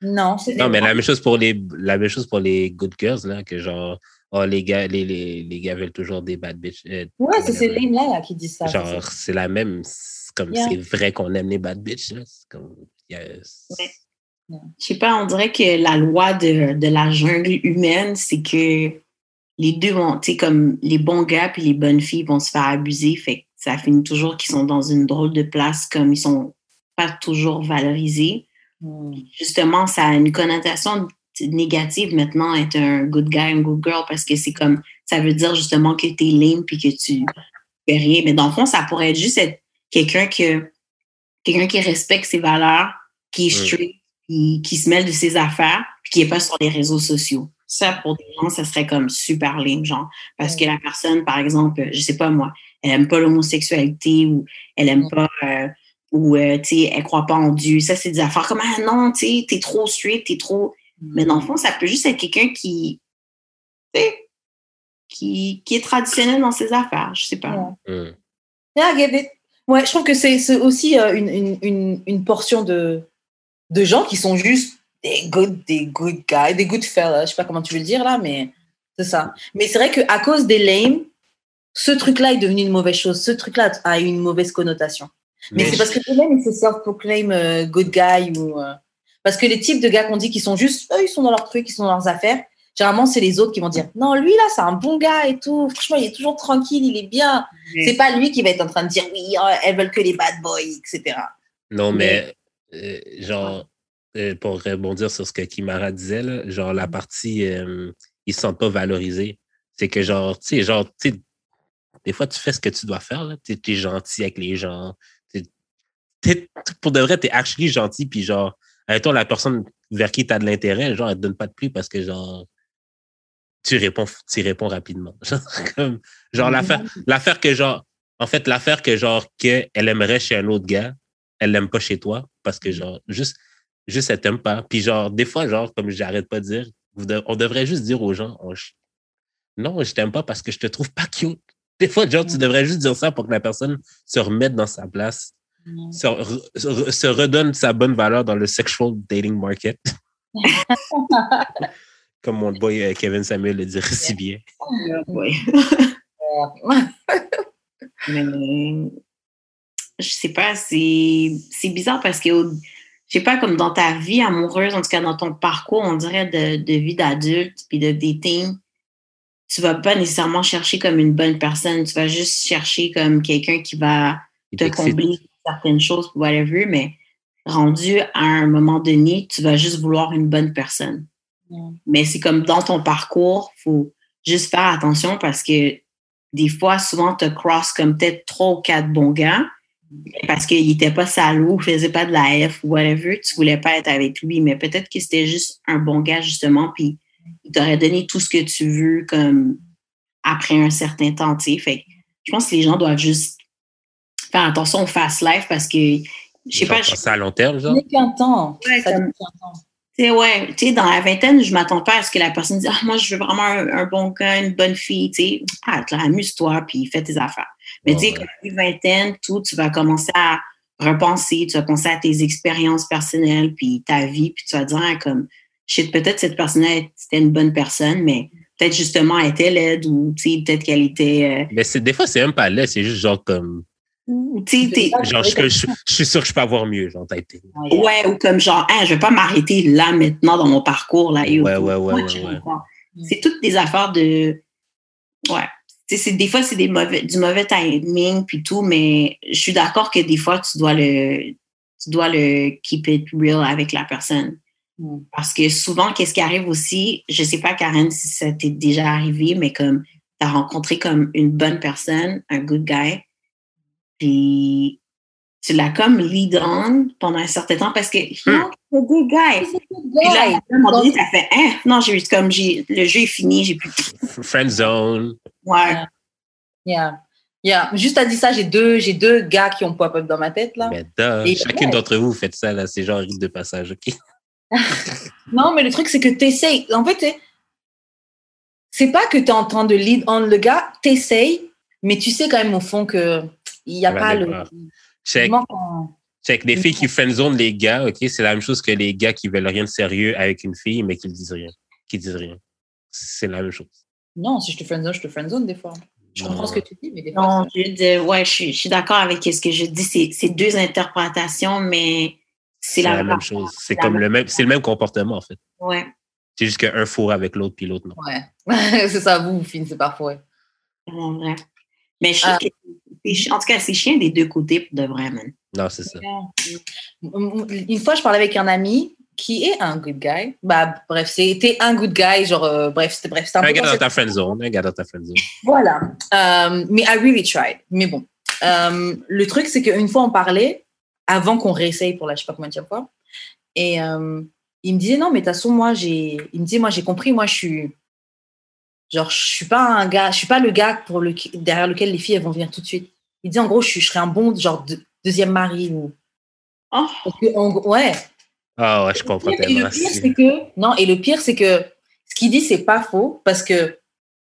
[SPEAKER 3] Non, c'est
[SPEAKER 1] Non, mais la même chose pour les, la même chose pour les good girls, là, que genre, oh, les gars, les, les, les gars veulent toujours des bad bitches. euh,
[SPEAKER 3] Ouais, c'est ces là, qui disent ça.
[SPEAKER 1] Genre, c'est la même, c'est comme,
[SPEAKER 3] Yeah.
[SPEAKER 1] c'est vrai qu'on aime les bad bitches, comme, il y a-
[SPEAKER 2] Ouais. je sais pas, on dirait que la loi de, de la jungle humaine, c'est que les deux vont, tu sais, comme les bons gars puis les bonnes filles vont se faire abuser. Fait que ça finit toujours qu'ils sont dans une drôle de place comme ils sont pas toujours valorisés.
[SPEAKER 3] Hmm.
[SPEAKER 2] justement, ça a une connotation négative maintenant être un good guy, un good girl, parce que c'est comme, ça veut dire justement que tu es lame puis que tu fais rien. Mais dans le fond, ça pourrait être juste être quelqu'un que, quelqu'un qui respecte ses valeurs, qui est straight, qui, qui se mêle de ses affaires, puis qui est pas sur les réseaux sociaux. Ça, pour des gens, ça serait comme super lame, genre. Parce que la personne, par exemple, je sais pas moi, elle aime pas l'homosexualité ou elle aime pas, euh, ou, euh, tu sais, elle croit pas en Dieu. Ça, c'est des affaires comme, ah non, tu sais, t'es trop straight, t'es trop. Mais dans le fond, ça peut juste être quelqu'un qui, tu sais, qui, qui est traditionnel dans ses affaires. Je sais pas.
[SPEAKER 3] Ouais. Yeah, I get it. Ouais, je trouve que c'est c'est aussi euh, une, une, une, une portion de, de gens qui sont juste des good, des good guys, des good fellas. Je sais pas comment tu veux le dire là, mais c'est ça. Mais c'est vrai qu'à cause des lame, ce truc-là est devenu une mauvaise chose. Ce truc-là a eu une mauvaise connotation. Mais,
[SPEAKER 1] Mais
[SPEAKER 3] c'est parce que les lame, ils se self-proclaim euh, good guy ou. euh, parce que les types de gars qu'on dit qui sont juste, eux, ils sont dans leur truc, ils sont dans leurs affaires. Généralement, c'est les autres qui vont dire non, lui là, c'est un bon gars et tout. Franchement, il est toujours tranquille, il est bien. C'est pas lui qui va être en train de dire oui, oh, elles veulent que les bad boys, etc.
[SPEAKER 1] Non, mais, euh, genre, euh, pour rebondir sur ce que Kimara disait, là, genre, la partie, euh, ils se sentent pas valorisés. C'est que, genre, tu sais, genre, tu sais, des fois, tu fais ce que tu dois faire. Tu es, gentil avec les gens. pour de vrai, tu es actually gentil. Puis genre, la personne vers qui tu as de l'intérêt, genre, elle te donne pas de plus parce que genre, tu réponds, tu réponds rapidement. Genre, genre l'affaire, l'affaire que genre, en fait, l'affaire que genre, qu'elle aimerait chez un autre gars, elle l'aime pas chez toi parce que genre, juste, juste, elle t'aime pas. Puis genre, des fois, genre, comme j'arrête pas de dire, on devrait juste dire aux gens, non, je t'aime pas parce que je te trouve pas cute. Des fois, genre, tu devrais juste dire ça pour que la personne se remette dans sa place, se, redonne sa bonne valeur dans le sexual dating market. Comme mon boy euh, Kevin Samuel le dirait si bien. Oui.
[SPEAKER 2] Mais je sais pas, c'est bizarre parce que je sais pas, comme dans ta vie amoureuse, en tout cas dans ton parcours, on dirait de, de vie d'adulte puis de dating, tu vas pas nécessairement chercher comme une bonne personne, tu vas juste chercher comme quelqu'un qui va te combler certaines choses, whatever, mais rendu à un moment donné, tu vas juste vouloir une bonne personne. Mais c'est comme dans ton parcours, faut juste faire attention parce que des fois, souvent, tu cross comme peut-être trois ou quatre bons gars parce qu'il n'était pas salaud, faisait pas de la F ou whatever, tu voulais pas être avec lui, mais peut-être que c'était juste un bon gars, justement, puis il t'aurait donné tout ce que tu veux comme après un certain temps, tu sais. Fait je pense que les gens doivent juste faire attention au fast life parce que, je sais pas.
[SPEAKER 1] Ça à long terme,
[SPEAKER 3] genre? qu'un temps. Ouais,
[SPEAKER 2] sais, ouais, tu sais, dans la vingtaine, je m'attends pas à ce que la personne dise, ah, moi, je veux vraiment un, bon gars, une bonne fille, tu sais. Ah, amuse-toi, puis fais tes affaires. Mais tu sais, quand tu vingtaine, tout, tu vas commencer à repenser, tu vas penser à tes expériences personnelles, puis ta vie, puis tu vas dire, ah, comme, je sais, peut-être cette personne-là, c'était une bonne personne, mais peut-être justement, elle était laide, ou, tu sais, peut-être qu'elle était.
[SPEAKER 1] Euh, mais c'est, des fois, c'est même pas laide, c'est juste genre comme, Genre, je, suis sûr que je peux avoir mieux, genre, t'as été.
[SPEAKER 2] Ouais, ou comme genre, hein, je vais pas m'arrêter là maintenant dans mon parcours. Là,
[SPEAKER 1] ouais, ouais, ouais, ouais,
[SPEAKER 2] C'est toutes des affaires de. Ouais. C'est, des fois, c'est des mauvais, du mauvais timing puis tout, mais je suis d'accord que des fois, tu dois le, tu dois le keep it real avec la personne. Mm. Parce que souvent, qu'est-ce qui arrive aussi, je sais pas, Karen, si ça t'est déjà arrivé, mais comme tu as rencontré comme une bonne personne, un good guy, puis tu l'as comme lead on pendant un certain temps parce que non, c'est good guy. Puis là, à un moment donné, ça fait hein, non, j'ai comme j'ai le jeu est fini, j'ai plus.
[SPEAKER 1] Friend zone.
[SPEAKER 2] Ouais.
[SPEAKER 3] Yeah. Yeah. Juste à dire ça, j'ai deux, j'ai deux gars qui ont pop-up dans ma tête là.
[SPEAKER 1] Mais chacune d'entre vous faites ça là, c'est genre rite de passage, ok?
[SPEAKER 3] non, mais le truc c'est que tu essayes. En fait, c'est pas que tu es en train de lead on le gars, tu essayes, mais tu sais quand même au fond que il n'y a pas le.
[SPEAKER 1] C'est que des filles qui friendzone les gars, OK, c'est la même chose que les gars qui veulent rien de sérieux avec une fille, mais qui ne disent rien. Qui disent rien. C'est la même chose.
[SPEAKER 3] Non, si je te friendzone, je te friendzone des fois. Je comprends ce que tu dis, mais des
[SPEAKER 2] fois. Non, je, ouais, je, suis, d'accord avec ce que je dis. C'est deux interprétations, mais
[SPEAKER 1] c'est la, même chose. C'est comme le même, c'est le même comportement, en fait.
[SPEAKER 2] Ouais.
[SPEAKER 1] C'est juste qu'un fourre avec l'autre, puis l'autre non.
[SPEAKER 3] Ouais. c'est ça, vous, vous finissez parfois.
[SPEAKER 2] Ouais. Mais je ah. En tout cas, c'est chien des deux côtés pour de vrai, man.
[SPEAKER 1] Non, c'est ça.
[SPEAKER 3] Une fois, je parlais avec un ami qui est un good guy. Bah, bref, c'était un good guy, genre, euh, bref, c'était bref.
[SPEAKER 1] Un, un gars dans ta friend zone, un gars dans ta friend zone.
[SPEAKER 3] Voilà. Euh, mais I really tried. Mais bon. Euh, le truc, c'est qu'une fois, on parlait, avant qu'on réessaye pour la je sais pas combien de fois, et il me disait, non, mais de toute façon, moi, j'ai, il me disait, moi, j'ai compris, moi, je suis, Genre, je suis pas un gars, je suis pas le gars pour le, derrière lequel les filles elles vont venir tout de suite. Il dit en gros, je, je serais un bon genre deuxième mari ou. Oh. ouais.
[SPEAKER 1] Ah ouais, je comprends
[SPEAKER 3] tellement. le pire, c'est que non, et le pire, c'est que ce qu'il dit, c'est pas faux parce que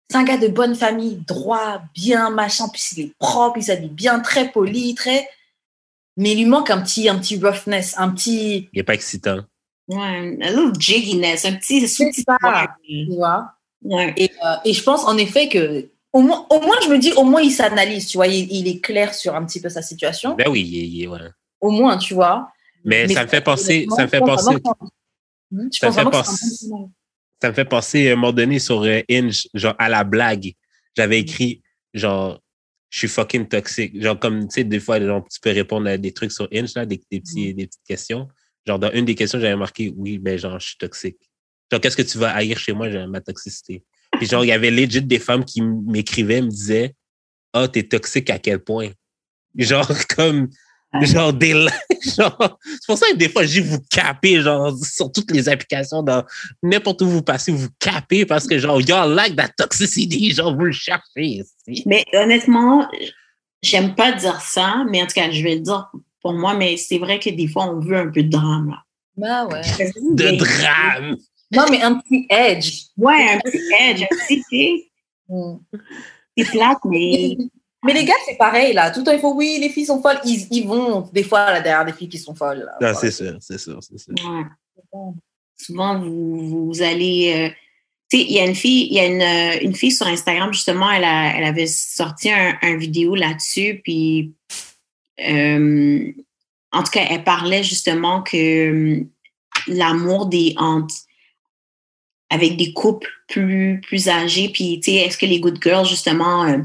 [SPEAKER 3] c'est un gars de bonne famille, droit, bien, machin, puis il est propre, il s'habille bien, très poli, très. Mais il lui manque un petit, un petit roughness, un petit.
[SPEAKER 1] Il est pas excitant.
[SPEAKER 2] Ouais, un little jigginess, un petit.
[SPEAKER 3] C'est ça, tu vois? Et, euh, et, je pense en effet que au moins, au moins, je me dis, au moins, il s'analyse, tu vois, il, est clair sur un petit peu sa situation.
[SPEAKER 1] Ben oui, il, il, voilà.
[SPEAKER 3] Au moins, tu vois.
[SPEAKER 1] Mais, ça me fait penser, ça me fait penser. Hmm, ça, me fait penser ça me fait penser à un moment donné sur euh, Inge, genre à la blague. J'avais écrit, genre, je suis fucking toxique. Genre, comme, tu sais, des fois, genre, tu peux répondre à des trucs sur Inge, là, des, des, petits, hmm. des petites questions. Genre, dans une des questions, j'avais marqué, oui, ben, genre, je suis toxique. Genre, qu'est-ce que tu vas haïr chez moi? Ma toxicité. Puis genre, il y avait legit des femmes qui m'écrivaient, me disaient ah, t'es toxique à quel point? Genre, comme, genre, des, genre, c'est pour ça que des fois, je dis vous capez, genre, sur toutes les applications, dans n'importe où vous passez, vous capez parce que, genre, y'all like that toxicity, genre, vous le cherchez.
[SPEAKER 2] Mais honnêtement, j'aime pas dire ça, mais en tout cas, je vais le dire pour moi, mais c'est vrai que des fois, on veut un peu de drame, là.
[SPEAKER 3] Bah ouais.
[SPEAKER 1] De drame.
[SPEAKER 3] Non, mais un petit edge.
[SPEAKER 2] Ouais, un petit edge, un petit,
[SPEAKER 3] Mm.
[SPEAKER 2] c'est plate, mais.
[SPEAKER 3] Mais les gars, c'est pareil, là. Tout le temps, il faut, oui, les filles sont folles. Ils, ils vont, des fois, là, derrière des filles qui sont folles. là.
[SPEAKER 1] Non, c'est sûr, c'est sûr, c'est sûr.
[SPEAKER 2] Ouais. Souvent, vous, vous allez. euh, tu sais, il y a une fille, il y a une, euh, une fille sur Instagram, justement, elle, a, elle avait sorti un, un vidéo là-dessus, puis. euh, en tout cas, elle parlait justement que euh, l'amour des entre avec des couples plus plus âgés puis tu sais est-ce que les good girls justement euh,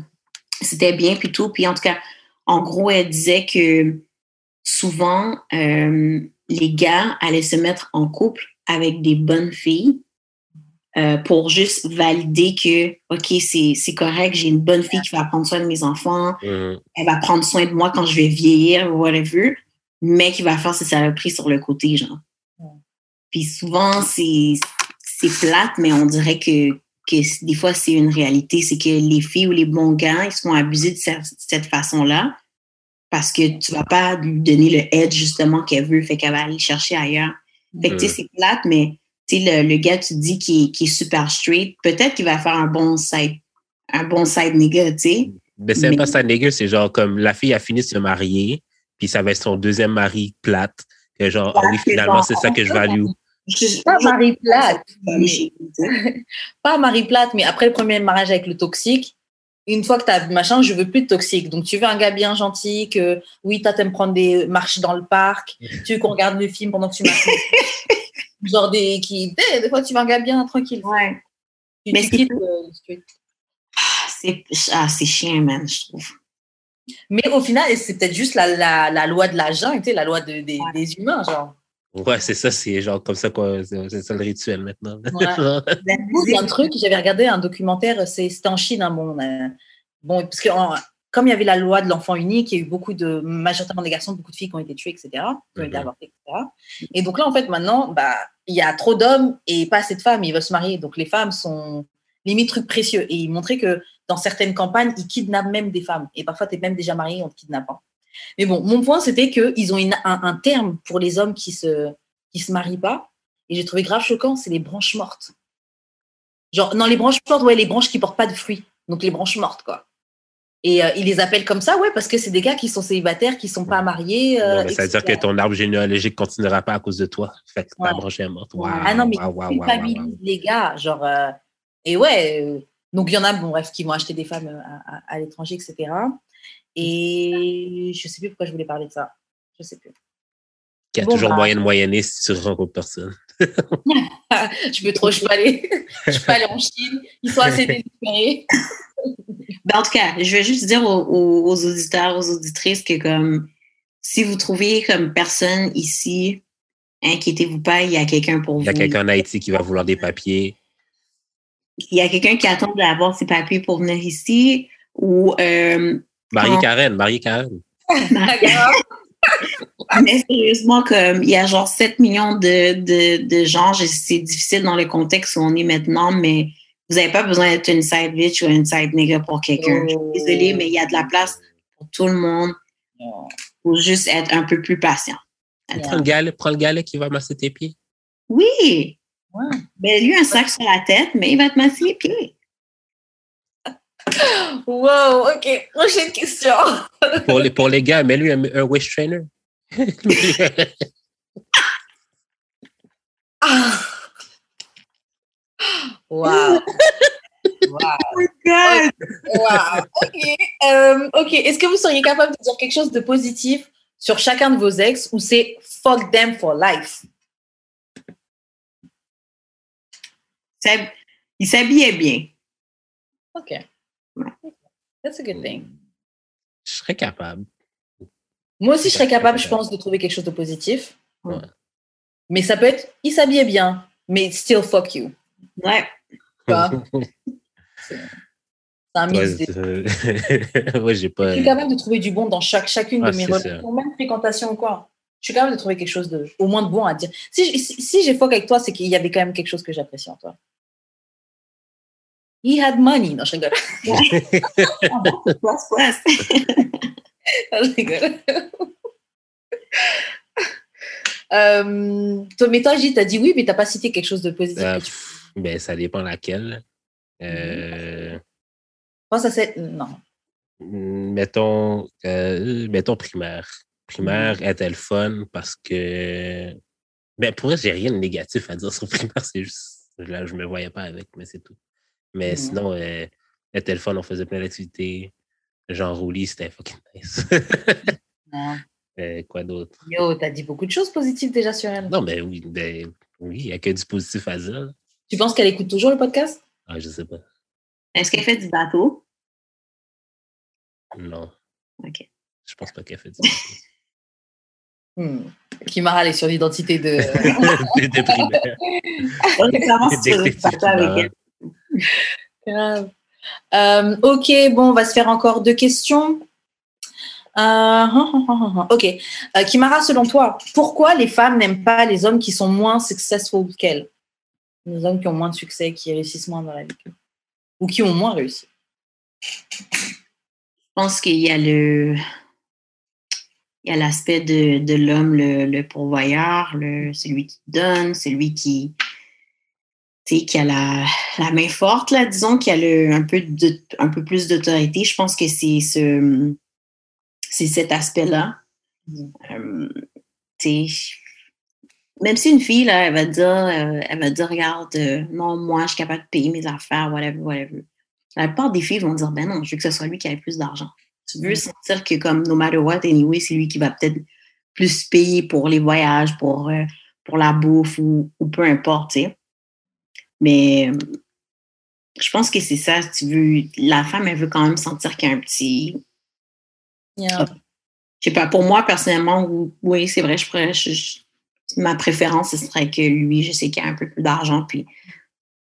[SPEAKER 2] c'était bien puis tout? Puis en tout cas en gros elle disait que souvent euh, les gars allaient se mettre en couple avec des bonnes filles euh, pour juste valider que ok c'est c'est correct j'ai une bonne fille qui va prendre soin de mes enfants
[SPEAKER 1] Mhm.
[SPEAKER 2] elle va prendre soin de moi quand je vais vieillir ou whatever, mais qui va faire ses saloperies sur le côté, genre. Puis souvent, c'est c'est plate, mais on dirait que, que des fois, c'est une réalité. C'est que les filles ou les bons gars, ils se font abuser de cette, cette façon-là parce que tu vas pas lui donner le edge, justement, qu'elle veut, fait qu'elle va aller chercher ailleurs. Fait que, tu sais, c'est plate, mais, tu sais, le, le gars, tu dis, qui est, qui est super straight, peut-être qu'il va faire un bon side, un bon side nigga, tu sais.
[SPEAKER 1] Mais c'est
[SPEAKER 2] Mais-
[SPEAKER 1] pas ça nigger, c'est genre comme la fille a fini de se marier, puis ça va être son deuxième mari plate. Que genre, ah oui, finalement, c'est ça que je value.
[SPEAKER 2] Je-
[SPEAKER 3] Pas Marie Plate.
[SPEAKER 2] sais.
[SPEAKER 3] Pas Marie Plate, mais après le premier mariage avec le toxique, une fois que tu as machin, je veux plus de toxique. Donc, tu veux un gars bien gentil, que oui, toi, t'aimes prendre des marches dans le parc, tu veux qu'on regarde le film pendant que tu marches. Genre des qui. Des, fois, tu veux un gars bien tranquille.
[SPEAKER 2] Ouais.
[SPEAKER 3] Tu,
[SPEAKER 2] Mais
[SPEAKER 3] quittes le- le street.
[SPEAKER 2] C'est ah, c'est chiant, man, je trouve.
[SPEAKER 3] Mais au final, c'est peut-être juste la, la, la loi de la jungle, la loi de- des,
[SPEAKER 2] Ouais.
[SPEAKER 3] des humains, genre.
[SPEAKER 1] Ouais, c'est ça, c'est genre comme ça, quoi. C'est c'est ça le rituel maintenant.
[SPEAKER 3] Ouais. Il y a un truc, j'avais regardé un documentaire, c'est- c'était en Chine, hein, bon, euh, bon, parce que en- comme il y avait la loi de l'enfant unique, il y a eu beaucoup de, majoritairement des garçons, beaucoup de filles qui ont été tuées, etc., qui ont été
[SPEAKER 1] Mhm.
[SPEAKER 3] avortées, etc. Et donc là, en fait, maintenant, bah, il y a trop d'hommes et pas assez de femmes, ils veulent se marier. Donc les femmes sont limite trucs précieux. Et ils montraient que dans certaines campagnes, ils kidnappent même des femmes. Et parfois, tu es même déjà marié, on te kidnappe. hein. Mais bon, mon point, c'était qu'ils ont une- un, un terme pour les hommes qui se, qui se marient pas. Et j'ai trouvé grave choquant, c'est les branches mortes. Genre, non, les branches mortes, ouais, les branches qui portent pas de fruits. Donc les branches mortes, quoi. Et euh, ils les appellent comme ça, ouais, parce que c'est des gars qui sont célibataires, qui sont pas mariés. euh,
[SPEAKER 1] Non, mais ça veut dire que ton arbre généalogique continuera pas à cause de toi. Fait que ta
[SPEAKER 3] Ouais.
[SPEAKER 1] branche est morte. Wow,
[SPEAKER 3] ah non, mais
[SPEAKER 1] wow,
[SPEAKER 3] ils
[SPEAKER 1] wow,
[SPEAKER 3] les gars, genre. euh, et ouais, euh, donc il y en a, bon, bref, qui vont acheter des femmes à, à- à l'étranger, etc. Et je sais plus pourquoi je voulais parler de ça. Je sais plus.
[SPEAKER 1] Qu'il y a
[SPEAKER 3] Bon,
[SPEAKER 1] toujours
[SPEAKER 3] bah.
[SPEAKER 1] moyen de moyenner si tu rencontres personne.
[SPEAKER 3] je peux trop, je peux aller, je peux aller en Chine. Ils sont assez désespérés.
[SPEAKER 2] Ben, en tout cas, je vais juste dire aux, aux- aux auditeurs, aux auditrices que comme si vous trouvez comme personne ici, inquiétez-vous pas, il y a quelqu'un pour vous.
[SPEAKER 1] Il y a quelqu'un en Haïti qui va vouloir des papiers.
[SPEAKER 2] Il y a quelqu'un qui attend d'avoir ses papiers pour venir ici ou euh,
[SPEAKER 1] Marie-Karen, Marie-Karen.
[SPEAKER 2] Mais sérieusement, comme il y a genre 7 millions de, de, de gens, je- c'est difficile dans le contexte où on est maintenant, mais vous n'avez pas besoin d'être une side bitch ou une side nigga pour quelqu'un. Je
[SPEAKER 3] Oh.
[SPEAKER 2] suis désolée, mais il y a de la place pour tout le monde. Il faut juste être un peu plus patient.
[SPEAKER 1] Prends le galet, prends le galet qui va masser tes pieds.
[SPEAKER 2] Oui!
[SPEAKER 3] Ouais.
[SPEAKER 2] Ben, lui, un sac sur la tête, mais il va te masser les pieds.
[SPEAKER 3] Wow, ok. Prochaine question.
[SPEAKER 1] Pour les, pour les gars, mets-lui un, un waist trainer.
[SPEAKER 3] Wow. Wow.
[SPEAKER 2] God!
[SPEAKER 3] Wow. Ok. Ok. Est-ce que vous seriez capable de dire quelque chose de positif sur chacun de vos ex ou c'est fuck them for life?
[SPEAKER 2] Il s'habillait bien.
[SPEAKER 3] Ok. That's a good thing.
[SPEAKER 1] Je serais capable.
[SPEAKER 3] Moi aussi, je serais capable, je pense, de trouver quelque chose de positif.
[SPEAKER 1] Ouais.
[SPEAKER 3] Mais ça peut être, il s'habillait bien, mais still fuck you.
[SPEAKER 2] Ouais.
[SPEAKER 3] C'est un mix.
[SPEAKER 1] Ouais, ouais, j'ai pas.
[SPEAKER 3] Je suis capable de trouver du bon dans chaque, chacune
[SPEAKER 1] Ah,
[SPEAKER 3] de mes relations, même fréquentation ou quoi. Je suis capable de trouver quelque chose de, au moins de bon à dire. Si, si, si j'ai fuck avec toi, c'est qu'il y avait quand même quelque chose que j'apprécie en toi. He had money. Non, je rigole.
[SPEAKER 2] Plus, plus.
[SPEAKER 3] je rigole. Euh, toi, mais toi, Gilles, t'as dit oui, mais t'as pas cité quelque chose de positif.
[SPEAKER 1] Ah, pff, ben, ça dépend laquelle. Euh,
[SPEAKER 3] penses à cette. Non.
[SPEAKER 1] mm, mettons, euh, mettons primaire. Primaire est elle fun parce que. Ben, pour vrai, j'ai rien de négatif à dire sur primaire, c'est juste. Là, je me voyais pas avec, mais c'est tout. Mais
[SPEAKER 3] Mhm.
[SPEAKER 1] sinon, euh, le fun, on faisait plein d'activités. Genre au lit, c'était fucking nice.
[SPEAKER 3] Non.
[SPEAKER 1] Euh, quoi d'autre?
[SPEAKER 3] Yo, t'as dit beaucoup de choses positives déjà sur elle.
[SPEAKER 1] Non, mais oui, ben, oui, il n'y a que du positif à dire.
[SPEAKER 3] Tu penses qu'elle écoute toujours le podcast?
[SPEAKER 1] Ah, je sais pas.
[SPEAKER 2] Est-ce qu'elle fait du bateau?
[SPEAKER 1] Non.
[SPEAKER 2] OK.
[SPEAKER 1] Je pense pas qu'elle fait du
[SPEAKER 3] hmm. Kimara, elle est sur l'identité de.
[SPEAKER 1] de primaire.
[SPEAKER 2] Donc, clairement, si tu fais du
[SPEAKER 1] Détective
[SPEAKER 2] bateau avec elle.
[SPEAKER 3] Euh, ok, bon, on va se faire encore deux questions. Euh, ok. Euh, Kimara, selon toi, pourquoi les femmes n'aiment pas les hommes qui sont moins successful qu'elles? Les hommes qui ont moins de succès, qui réussissent moins dans la vie. Ou qui ont moins réussi.
[SPEAKER 2] Je pense qu'il y a le. Il y a l'aspect de, de l'homme, le, le pourvoyeur, le, celui qui donne, celui qui, qui a la, la main forte, là, disons, qui a le, un, peu de, un peu plus d'autorité. Je pense que c'est ce, c'est cet aspect-là. Euh, même si une fille, là, elle va dire, euh, elle va dire, regarde, euh, non, moi, je suis capable de payer mes affaires, whatever, whatever. La plupart des filles vont dire, ben non, je veux que ce soit lui qui ait plus d'argent. Tu veux
[SPEAKER 3] Mm.
[SPEAKER 2] sentir que, comme, no matter what, anyway, c'est lui qui va peut-être plus payer pour les voyages, pour, pour la bouffe ou, ou peu importe, tu sais. Mais euh, je pense que c'est ça, tu veux, la femme, elle veut quand même sentir qu'il y a un petit,
[SPEAKER 3] Yeah.
[SPEAKER 2] je sais pas, pour moi, personnellement, ou- oui, c'est vrai, je pourrais, je- je- ma préférence, ce serait que lui, je sais qu'il a un peu plus d'argent, puis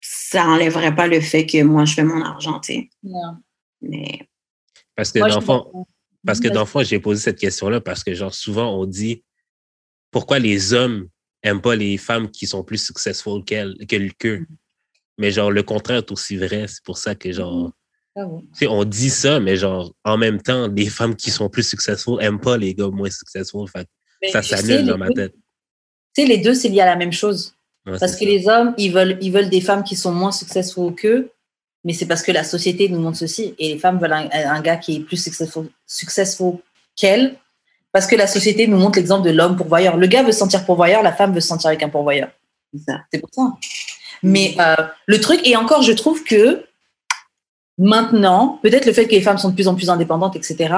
[SPEAKER 2] ça enlèverait pas le fait que moi, je fais mon argent, tu sais.
[SPEAKER 3] Yeah.
[SPEAKER 2] Mais
[SPEAKER 1] Parce que
[SPEAKER 3] Moi,
[SPEAKER 1] dans
[SPEAKER 3] je
[SPEAKER 1] le fond,
[SPEAKER 3] comprends.
[SPEAKER 1] Parce que
[SPEAKER 3] Vas-y.
[SPEAKER 1] dans le fond, j'ai posé cette question-là parce que, genre, souvent, on dit pourquoi les hommes aiment pas les femmes qui sont plus successful qu'elles, que qu'eux. Mais, genre, le contraire est aussi vrai. C'est pour ça que, genre, tu sais, on dit ça, mais, genre, en même temps, les femmes qui sont plus successful aiment pas les gars moins successful. Fait ça s'annule dans ma tête.
[SPEAKER 3] Tu sais, les deux, c'est lié à la même chose.
[SPEAKER 1] Ouais,
[SPEAKER 3] Parce que
[SPEAKER 1] ça.
[SPEAKER 3] les hommes, ils veulent, ils veulent des femmes qui sont moins successful qu'eux, mais c'est parce que la société nous montre ceci. Et les femmes veulent un, un gars qui est plus successful, successful qu'elles, parce que la société nous montre l'exemple de l'homme pourvoyeur. Le gars veut se sentir pourvoyeur, la femme veut se sentir avec un pourvoyeur.
[SPEAKER 2] C'est
[SPEAKER 3] pour ça. Mais euh, le truc, et encore, je trouve que maintenant, peut-être le fait que les femmes sont de plus en plus indépendantes, etc.,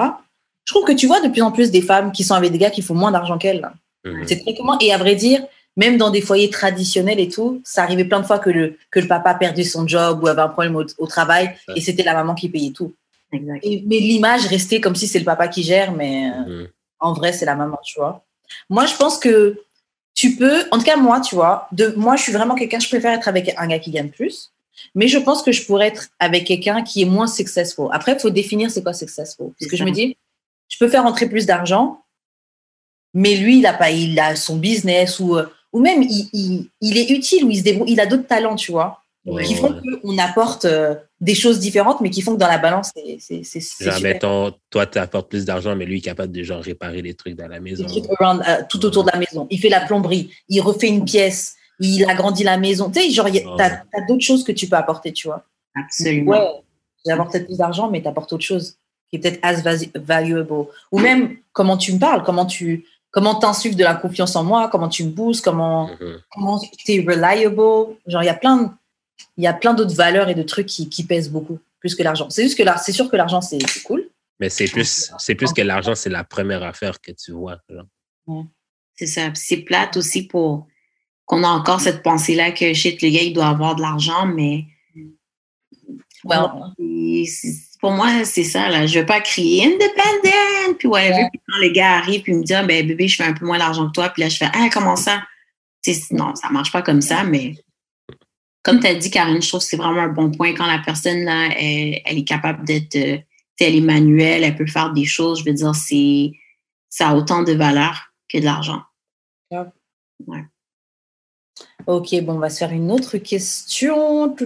[SPEAKER 3] je trouve que tu vois de plus en plus des femmes qui sont avec des gars qui font moins d'argent qu'elles.
[SPEAKER 1] Mhm.
[SPEAKER 3] C'est très commun. Et à vrai dire, même dans des foyers traditionnels et tout, ça arrivait plein de fois que le, que le papa perdait son job ou avait un problème au, au travail et c'était la maman qui payait tout. Et- mais l'image restait comme si c'est le papa qui gère, mais euh,
[SPEAKER 1] Mhm.
[SPEAKER 3] en vrai, c'est la maman, tu vois. Moi, je pense que tu peux, en tout cas, moi, tu vois, de, moi, je suis vraiment quelqu'un, je préfère être avec un gars qui gagne plus, mais je pense que je pourrais être avec quelqu'un qui est moins successful. Après, il faut définir c'est quoi successful. Parce que je me dis, je peux faire rentrer plus d'argent, mais lui, il a, pas, il son business ou, euh, ou même il, il, est utile ou il a d'autres talents, tu vois,
[SPEAKER 1] Ouais,
[SPEAKER 3] qui font
[SPEAKER 1] ouais.
[SPEAKER 3] qu'on apporte euh, des choses différentes, mais qui font que dans la balance, c'est- c'est c'est- c'est
[SPEAKER 1] Genre,
[SPEAKER 3] super.
[SPEAKER 1] mettons, toi, tu apportes plus d'argent, mais lui, il est capable de, genre, réparer les trucs dans la maison.
[SPEAKER 3] des trucs around, euh, tout autour de la maison. Il fait la plomberie, il refait une pièce, il agrandit la maison. Tu sais, genre, il y a-
[SPEAKER 1] Ouais.
[SPEAKER 3] t'as as, d'autres choses que tu peux apporter, tu vois.
[SPEAKER 2] Absolument.
[SPEAKER 3] Ouais, j'apporte peut-être plus d'argent, mais t'apportes autre chose qui est peut-être as valuable. Ou même comment tu me parles, comment tu comment t'insuffles de la confiance en moi, comment tu me boostes, comment
[SPEAKER 1] Mhm.
[SPEAKER 3] comment t'es reliable. Genre, il y a plein de- il y a plein d'autres valeurs et de trucs qui, qui pèsent beaucoup plus que l'argent. C'est juste que là, c'est sûr que l'argent c'est cool.
[SPEAKER 1] Mais c'est plus, c'est plus que l'argent, c'est la première affaire que tu vois.
[SPEAKER 2] C'est ça. C'est plate aussi pour qu'on a encore cette pensée-là que shit, le gars, il doit avoir de l'argent, mais pour moi, c'est ça, là. Je veux pas crier independent, puis whatever.
[SPEAKER 3] Ouais.
[SPEAKER 2] Puis quand les gars arrivent, puis ils me disent, Ah, ben, bébé, je fais un peu moins d'argent que toi, puis là, je fais, ah, comment ça? Tu sais, non, ça marche pas comme ça, mais comme tu as dit, Karine, je trouve que c'est vraiment un bon point quand la personne, là, elle, elle est capable d'être, euh, elle est manuelle, elle peut faire des choses. Je veux dire, c'est, ça a autant de valeur que de l'argent.
[SPEAKER 3] Ouais. Ok, bon, on va se faire une autre question.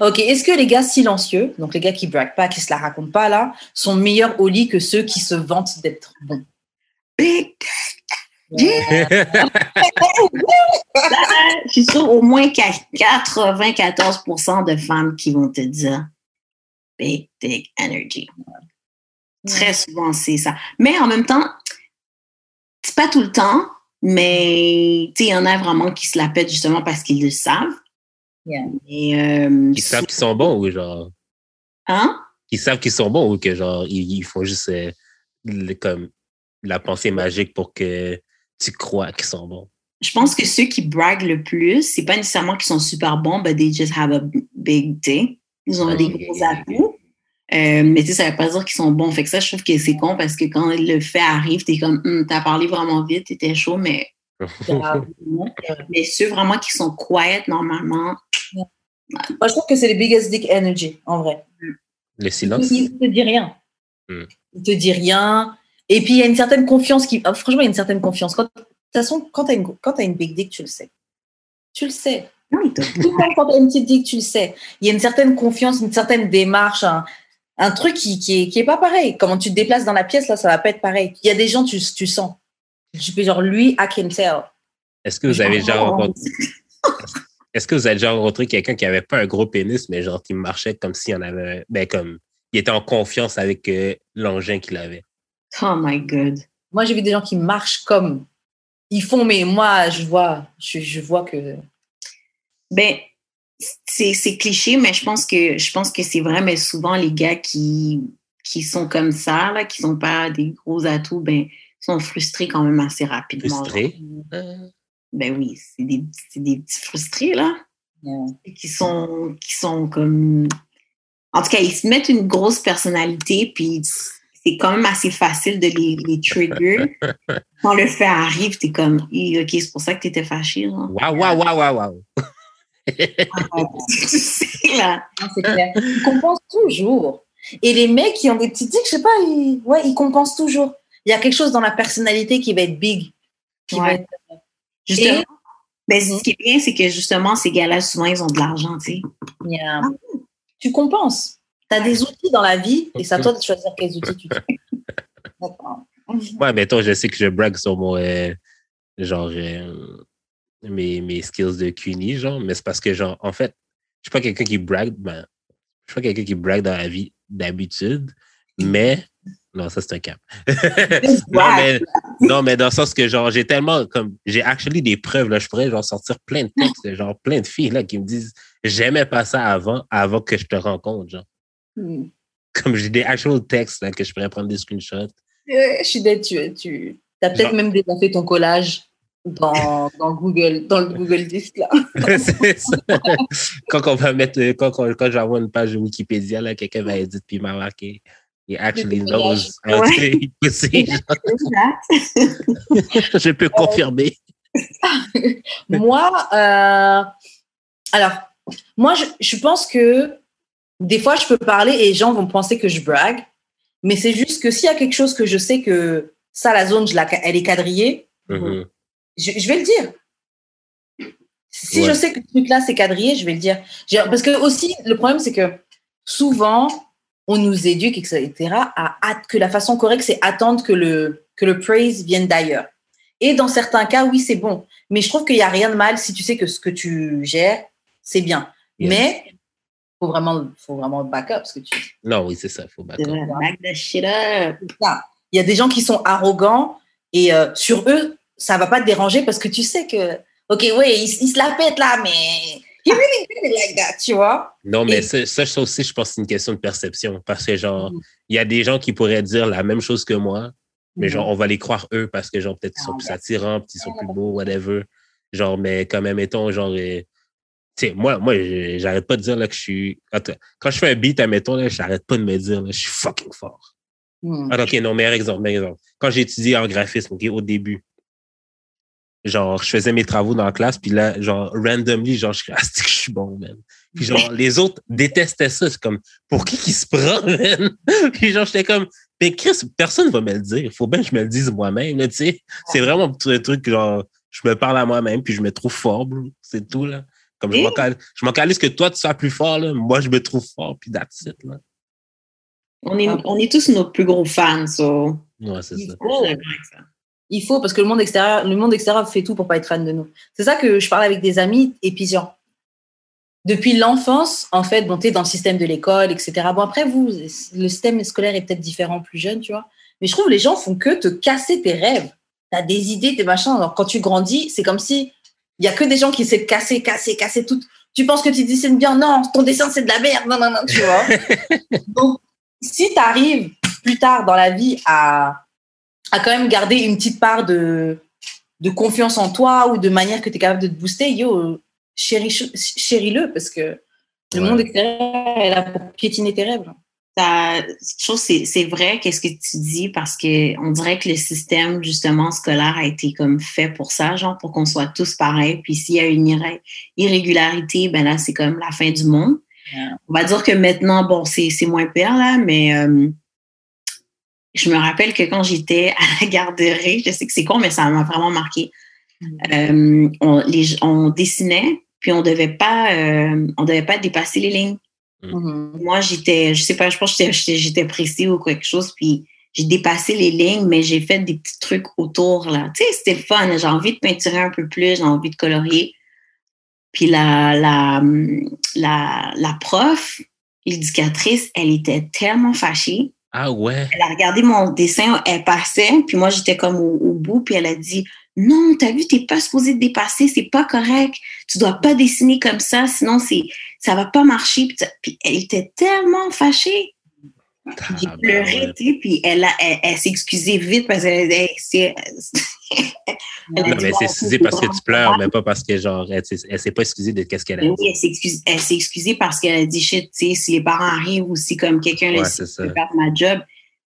[SPEAKER 3] Ok, est-ce que les gars silencieux, donc les gars qui braquent pas, qui se la racontent pas là, sont meilleurs au lit que ceux qui se vantent d'être bons?
[SPEAKER 2] Je suis sûre au moins 94% de femmes qui vont te dire big, big energy. Très souvent, c'est ça. Mais en même temps, c'est pas tout le temps, mais il y en a vraiment qui se la pètent justement parce qu'ils le savent.
[SPEAKER 1] Euh, ils savent qu'ils sont bons ou genre.
[SPEAKER 2] Hein?
[SPEAKER 1] Ils savent qu'ils sont bons ou que genre, ils, font juste euh, comme la pensée magique pour que tu crois qu'ils sont bons?
[SPEAKER 2] Je pense que ceux qui braguent le plus, c'est pas nécessairement qu'ils sont super bons, but they just have a big day. Ils ont des gros atouts. Euh, mais tu sais, ça veut pas dire qu'ils sont bons. Fait que ça, je trouve que c'est con parce que quand le fait arrive, t'es comme, hum, t'as parlé vraiment vite, t'étais chaud, mais. mais ceux vraiment qui sont quiet normalement.
[SPEAKER 3] Moi, je trouve que c'est les biggest dick energy, en vrai.
[SPEAKER 1] Le silence.
[SPEAKER 3] Il te dit rien. Hmm. Il te dit rien. Et puis, il y a une certaine confiance qui. Ah, franchement, il y a une certaine confiance. de toute façon, quand tu as, une... as une big dick, tu le sais. Tu le sais. quand tu as une petite dick, tu le sais. Il y a une certaine confiance, une certaine démarche, un, truc qui, qui, est, qui est pas pareil. Comment tu te déplaces dans la pièce, là, ça va pas être pareil. Il y a des gens, tu, tu sens. Je peux genre, lui, I can tell.
[SPEAKER 1] Est-ce que vous avez déjà rencontré. Est-ce que vous avez déjà rencontré quelqu'un qui avait pas un gros pénis, mais genre qui marchait comme s'il en avait. Ben, comme. Il était en confiance avec euh, l'engin qu'il avait?
[SPEAKER 2] Oh my God.
[SPEAKER 3] Moi, j'ai vu des gens qui marchent comme ils font, mais moi, je vois, je, vois que.
[SPEAKER 2] Ben, c'est cliché, mais je pense que je pense que c'est vrai, mais souvent les gars qui, qui sont comme ça, là, qui sont pas des gros atouts, ben, sont frustrés quand même assez rapidement.
[SPEAKER 1] Frustrés?
[SPEAKER 2] Ben oui, c'est des, des petits frustrés, là. Qui sont qui sont comme. En tout cas, ils se mettent une grosse personnalité, puis c'est quand même assez facile de les, les trigger. Quand le fait arrive, t'es comme, OK, c'est pour ça que t'étais fâché.
[SPEAKER 1] Waouh, waouh, waouh, waouh, waouh.
[SPEAKER 3] c'est là. C'est clair. Ils compensent toujours. Et les mecs qui ont des petites dicks, je sais pas, ils, ouais, ils compensent toujours. Il y a quelque chose dans la personnalité qui va être big. Qui va être...
[SPEAKER 2] Justement. Ben, ce qui est bien, c'est que justement, ces gars-là, souvent, ils ont de l'argent, tu sais.
[SPEAKER 3] Yeah. Ah. Tu compenses. Tu as des outils dans la vie et c'est à toi de choisir quels outils tu utilises.
[SPEAKER 1] ouais, mais toi, je sais que je brague sur mon. Euh, genre. Euh, mes, mes skills de CUNY, genre, mais c'est parce que, genre, en fait, je suis pas quelqu'un qui brague, ben, je suis pas quelqu'un qui brague dans la vie d'habitude, mais non, ça c'est un cap. non, mais, non, mais dans le sens que genre j'ai tellement comme j'ai actually des preuves là, je pourrais genre sortir plein de textes, genre plein de filles là qui me disent j'aimais pas ça avant, avant que je te rencontre, genre. Comme j'ai des actual textes que je pourrais prendre des screenshots.
[SPEAKER 3] je suis dead, tu, tu as peut-être même déjà fait ton collage dans, dans, Google, dans le Google Disc là. c'est
[SPEAKER 1] ça. Quand on va mettre, quand, quand, quand j'envoie une page de Wikipédia, là, quelqu'un va éditer puis m'a marqué. He actually knows how ouais. Je peux confirmer.
[SPEAKER 3] moi, euh, alors, moi, je, je pense que des fois, je peux parler et les gens vont penser que je brague, mais c'est juste que s'il y a quelque chose que je sais que ça, la zone, je la, elle est quadrillée, mm-hmm. je, vais le dire. Si je sais que ce truc-là, c'est quadrillé, je vais le dire. Parce que aussi, le problème, c'est que souvent, on nous éduque, etc., à, que la façon correcte, c'est attendre que le, que le praise vienne d'ailleurs. Et dans certains cas, oui, c'est bon. Mais je trouve qu'il n'y a rien de mal si tu sais que ce que tu gères, c'est bien. Mais faut vraiment, faut vraiment back up. que tu...
[SPEAKER 1] Non, oui, c'est ça, il faut back up.
[SPEAKER 2] Back the shit up.
[SPEAKER 3] Il y a des gens qui sont arrogants et euh, sur eux, ça va pas te déranger parce que tu sais que, ok, oui, il, se la pète là, mais he really did like that, tu vois?
[SPEAKER 1] Non, mais ça, ça, aussi, je pense que c'est une question de perception parce que, genre, mm. il y a des gens qui pourraient dire la même chose que moi, mais genre, mm. on va les croire eux parce que, genre, peut-être ils sont ah, plus attirants, ils sont plus beaux, whatever. Genre, mais quand même, mettons, genre, moi, moi j'arrête pas de dire là, que je suis. Quand je fais un beat, admettons, là, j'arrête pas de me dire là, je suis fucking fort. Hmm. Ah, ok, non, meilleur exemple, meilleur exemple. Quand j'ai étudié en graphisme, au début, genre, je faisais mes travaux dans la classe, puis là, genre, randomly, genre, je suis ah, que je suis bon, man. Puis genre, les autres détestaient ça. C'est comme, pour qui qui se prend, man? Puis genre, j'étais comme, mais Chris, personne va me le dire. Il faut bien que je me le dise moi-même, tu sais. C'est vraiment un truc, genre, je me parle à moi-même, puis je me trouve fort, C'est tout, là. Comme je m'en calisse que toi, tu sois plus fort, là. Moi, je me trouve fort, puis that's it, là.
[SPEAKER 2] On est, on est tous nos plus gros fans, so.
[SPEAKER 1] Ouais, c'est ça.
[SPEAKER 3] Il faut, parce que le monde extérieur, le monde extérieur fait tout pour pas être fan de nous. C'est ça que je parle avec des amis, et puis genre, depuis l'enfance, en fait, bon, tu dans le système de l'école, etc. Bon, après, vous, le système scolaire est peut-être différent plus jeune, tu vois. Mais je trouve que les gens font que te casser tes rêves. Tu as des idées, tes machins. Alors, quand tu grandis, c'est comme si il y a que des gens qui essaient de casser, casser, casser tout. Tu penses que tu dessines bien? Non, ton dessin, c'est de la merde. Non, non, non, tu vois. Donc, si tu arrives plus tard dans la vie à, à quand même garder une petite part de, de confiance en toi ou de manière que tu es capable de te booster, yo, chéris-le parce que le monde extérieur est là pour piétiner tes rêves.
[SPEAKER 2] Je trouve que c'est vrai qu'est-ce que tu dis parce que on dirait que le système justement scolaire a été comme fait pour ça, genre pour qu'on soit tous pareils. Puis s'il y a une irrégularité, ben là c'est comme la fin du monde. On va dire que maintenant, bon, c'est moins pire là, mais euh, je me rappelle que quand j'étais à la garderie, je sais que c'est con, mais ça m'a vraiment marqué. Mm. Euh, on, les, on dessinait, puis on devait pas, euh, on devait pas dépasser les lignes. Mm. Mm-hmm. Moi, j'étais, je sais pas, je pense que j'étais pressée ou quelque chose, puis j'ai dépassé les lignes, mais j'ai fait des petits trucs autour, là. Tu sais, c'était fun. J'ai envie de peinturer un peu plus, j'ai envie de colorier. Puis la, la, la, la prof, l'éducatrice, elle était tellement fâchée.
[SPEAKER 1] Ah ouais?
[SPEAKER 2] Elle a regardé mon dessin, elle passait, puis moi, j'étais comme au, bout, puis elle a dit Non, t'as vu, t'es pas supposé te dépasser, c'est pas correct. Tu dois pas dessiner comme ça, sinon c'est ça va pas marcher. Puis, elle était tellement fâchée. J'ai pleuré, tu sais, puis elle, elle, s'est excusée vite parce qu'elle
[SPEAKER 1] non, mais c'est excusé parce que tu pleures, mais pas parce que, genre, elle, elle s'est pas excusée de qu'est-ce qu'elle a dit.
[SPEAKER 2] Oui, elle s'est excusée, parce qu'elle a dit shit, tu sais, si les parents arrivent ou si comme quelqu'un ouais, laisse faire ma job.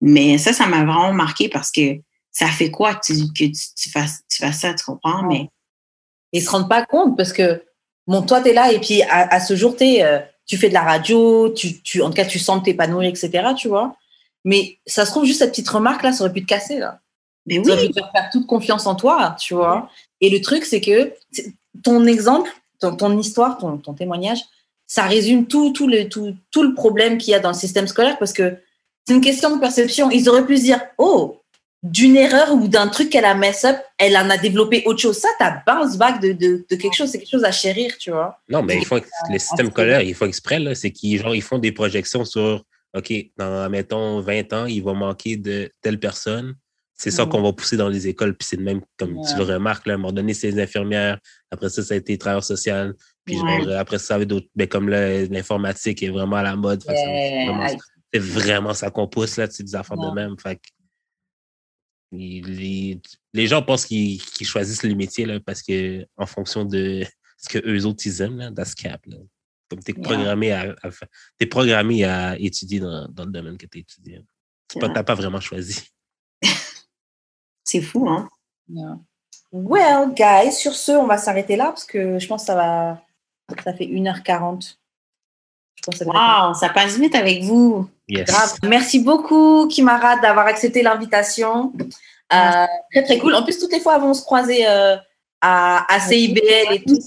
[SPEAKER 2] Mais ça, ça m'a vraiment marqué parce que ça fait quoi que tu, que tu, fasses, tu fasses ça, tu comprends? Mais.
[SPEAKER 3] Ils se rendent pas compte parce que, bon, toi, tu es là et puis à, ce jour, es, euh, tu fais de la radio, tu, tu, en tout cas, tu sens t'épanouir, etc., tu vois. Mais ça se trouve, juste cette petite remarque-là, ça aurait pu te casser, là. Mais oui. Ça veut faire toute confiance en toi, tu vois. Et le truc, c'est que ton exemple, ton, histoire, ton, témoignage, ça résume tout, tout, le, tout, tout le problème qu'il y a dans le système scolaire parce que c'est une question de perception. Ils auraient pu se dire, oh, d'une erreur ou d'un truc qu'elle a mess up, elle en a développé autre chose. Ça, t'as bounce back de, de, de, quelque chose, c'est quelque chose à chérir, tu vois.
[SPEAKER 1] Non, mais il faut, les systèmes scolaires, il faut exprès, là, c'est qu'ils ils font des projections sur, OK, dans, mettons, 20 ans, il va manquer de telle personne. C'est ça qu'on va pousser dans les écoles. Puis c'est même, comme tu le remarques, là, à un moment donné, c'est les infirmières. Après ça, ça a été travailleur social. Puis après ça, avec d'autres. Mais ben, comme l'informatique est vraiment à la mode. C'est vraiment, ça qu'on pousse, là, des affaires de même. Fait les, les, gens pensent qu'ils choisissent les métiers là, parce que en fonction de ce que eux autres ils aiment, là, that's cap. Comme tu es, programmé à, es programmé à étudier dans, dans le domaine que tu étudies. Tu n'as pas vraiment choisi.
[SPEAKER 2] C'est fou, hein?
[SPEAKER 3] Well, guys, sur ce, on va s'arrêter là parce que je pense que ça va. Ça fait 1h40.
[SPEAKER 2] Wow, ça passe vite avec vous.
[SPEAKER 3] Merci beaucoup, Kimara, d'avoir accepté l'invitation. Euh, très, très cool. En plus, toutes les fois, vont se croiser euh, à, à CIBL et tout.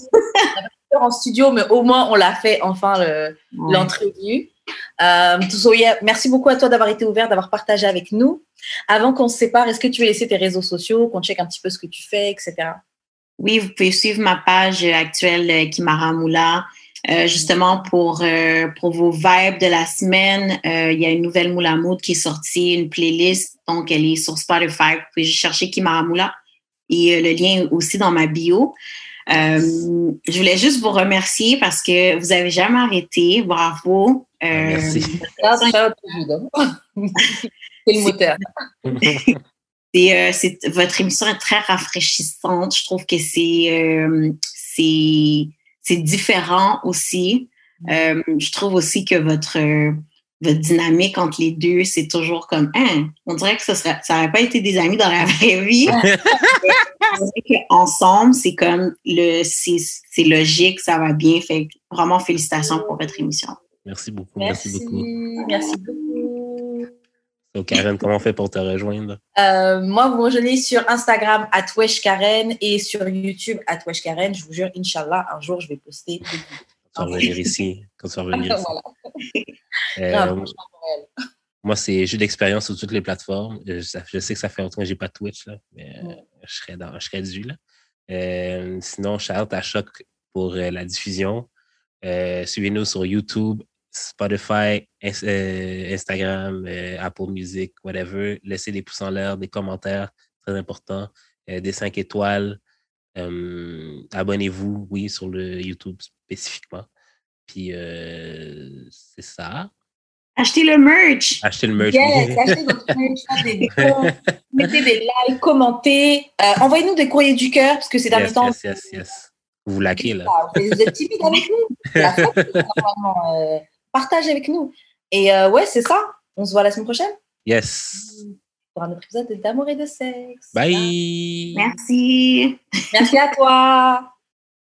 [SPEAKER 3] en studio, mais au moins, on l'a fait enfin l'entrevue. Euh, merci beaucoup à toi d'avoir été ouvert, d'avoir partagé avec nous. Avant qu'on se sépare, est-ce que tu veux laisser tes réseaux sociaux, qu'on check un petit peu ce que tu fais, etc.
[SPEAKER 2] Oui, vous pouvez suivre ma page actuelle Kimara Moula. Euh, justement pour euh, pour vos vibes de la semaine, il y a une nouvelle Moula Mood qui est sortie, une playlist, donc elle est sur Spotify. Vous pouvez juste chercher Kimara Moula et le lien aussi dans ma bio. je voulais juste vous remercier parce que vous avez jamais arrêté. Bravo.
[SPEAKER 1] Ah, merci.
[SPEAKER 3] C'est le moteur.
[SPEAKER 2] Euh, c'est, votre émission est très rafraîchissante. Je trouve que c'est, euh, c'est, c'est différent aussi. Euh, je trouve aussi que votre, votre dynamique entre les deux, c'est toujours comme, hein, on dirait que ça n'aurait pas été des amis dans la vraie vie. ensemble, c'est comme le, c'est logique, ça va bien. Fait vraiment félicitations pour votre émission.
[SPEAKER 1] Merci beaucoup. Merci, beaucoup.
[SPEAKER 3] Merci beaucoup.
[SPEAKER 1] So, Karen, comment on fait pour te rejoindre?
[SPEAKER 3] Euh, moi, vous me rejoignez sur Instagram, at Karen, et sur YouTube, at Karen. Je vous jure, Inch'Allah, un jour, je vais poster.
[SPEAKER 1] Quand tu vas revenir ici. Quand tu vas revenir ici. voilà. Euh, moi, c'est jeu d'expérience sur toutes les plateformes. Je, je, sais que ça fait longtemps que j'ai pas Twitch, là, mais euh, je serais dans, je serais dû, là. Euh, sinon, shout à Choc pour euh, la diffusion. Euh, suivez-nous sur YouTube, Spotify, Instagram, Apple Music, whatever. Laissez des pouces en l'air, des commentaires, très important. des 5 étoiles. Abonnez-vous, oui, sur le YouTube spécifiquement. Puis c'est ça.
[SPEAKER 2] Achetez le merch.
[SPEAKER 1] Achetez le merch.
[SPEAKER 3] Yes, achetez notre merch. Des mettez des likes, commentez. Euh, Envoyez-nous des courriers du cœur, parce que c'est dans
[SPEAKER 1] yes,
[SPEAKER 3] le temps.
[SPEAKER 1] Yes, yes, yes. Vous laquez, là.
[SPEAKER 3] Vous êtes timide avec nous. La euh, partagez avec nous. Et euh, ouais, c'est ça. On se voit la semaine prochaine.
[SPEAKER 1] Yes.
[SPEAKER 3] Pour un autre épisode d'Amour et de sexe.
[SPEAKER 1] Bye.
[SPEAKER 2] Merci.
[SPEAKER 3] Merci à toi.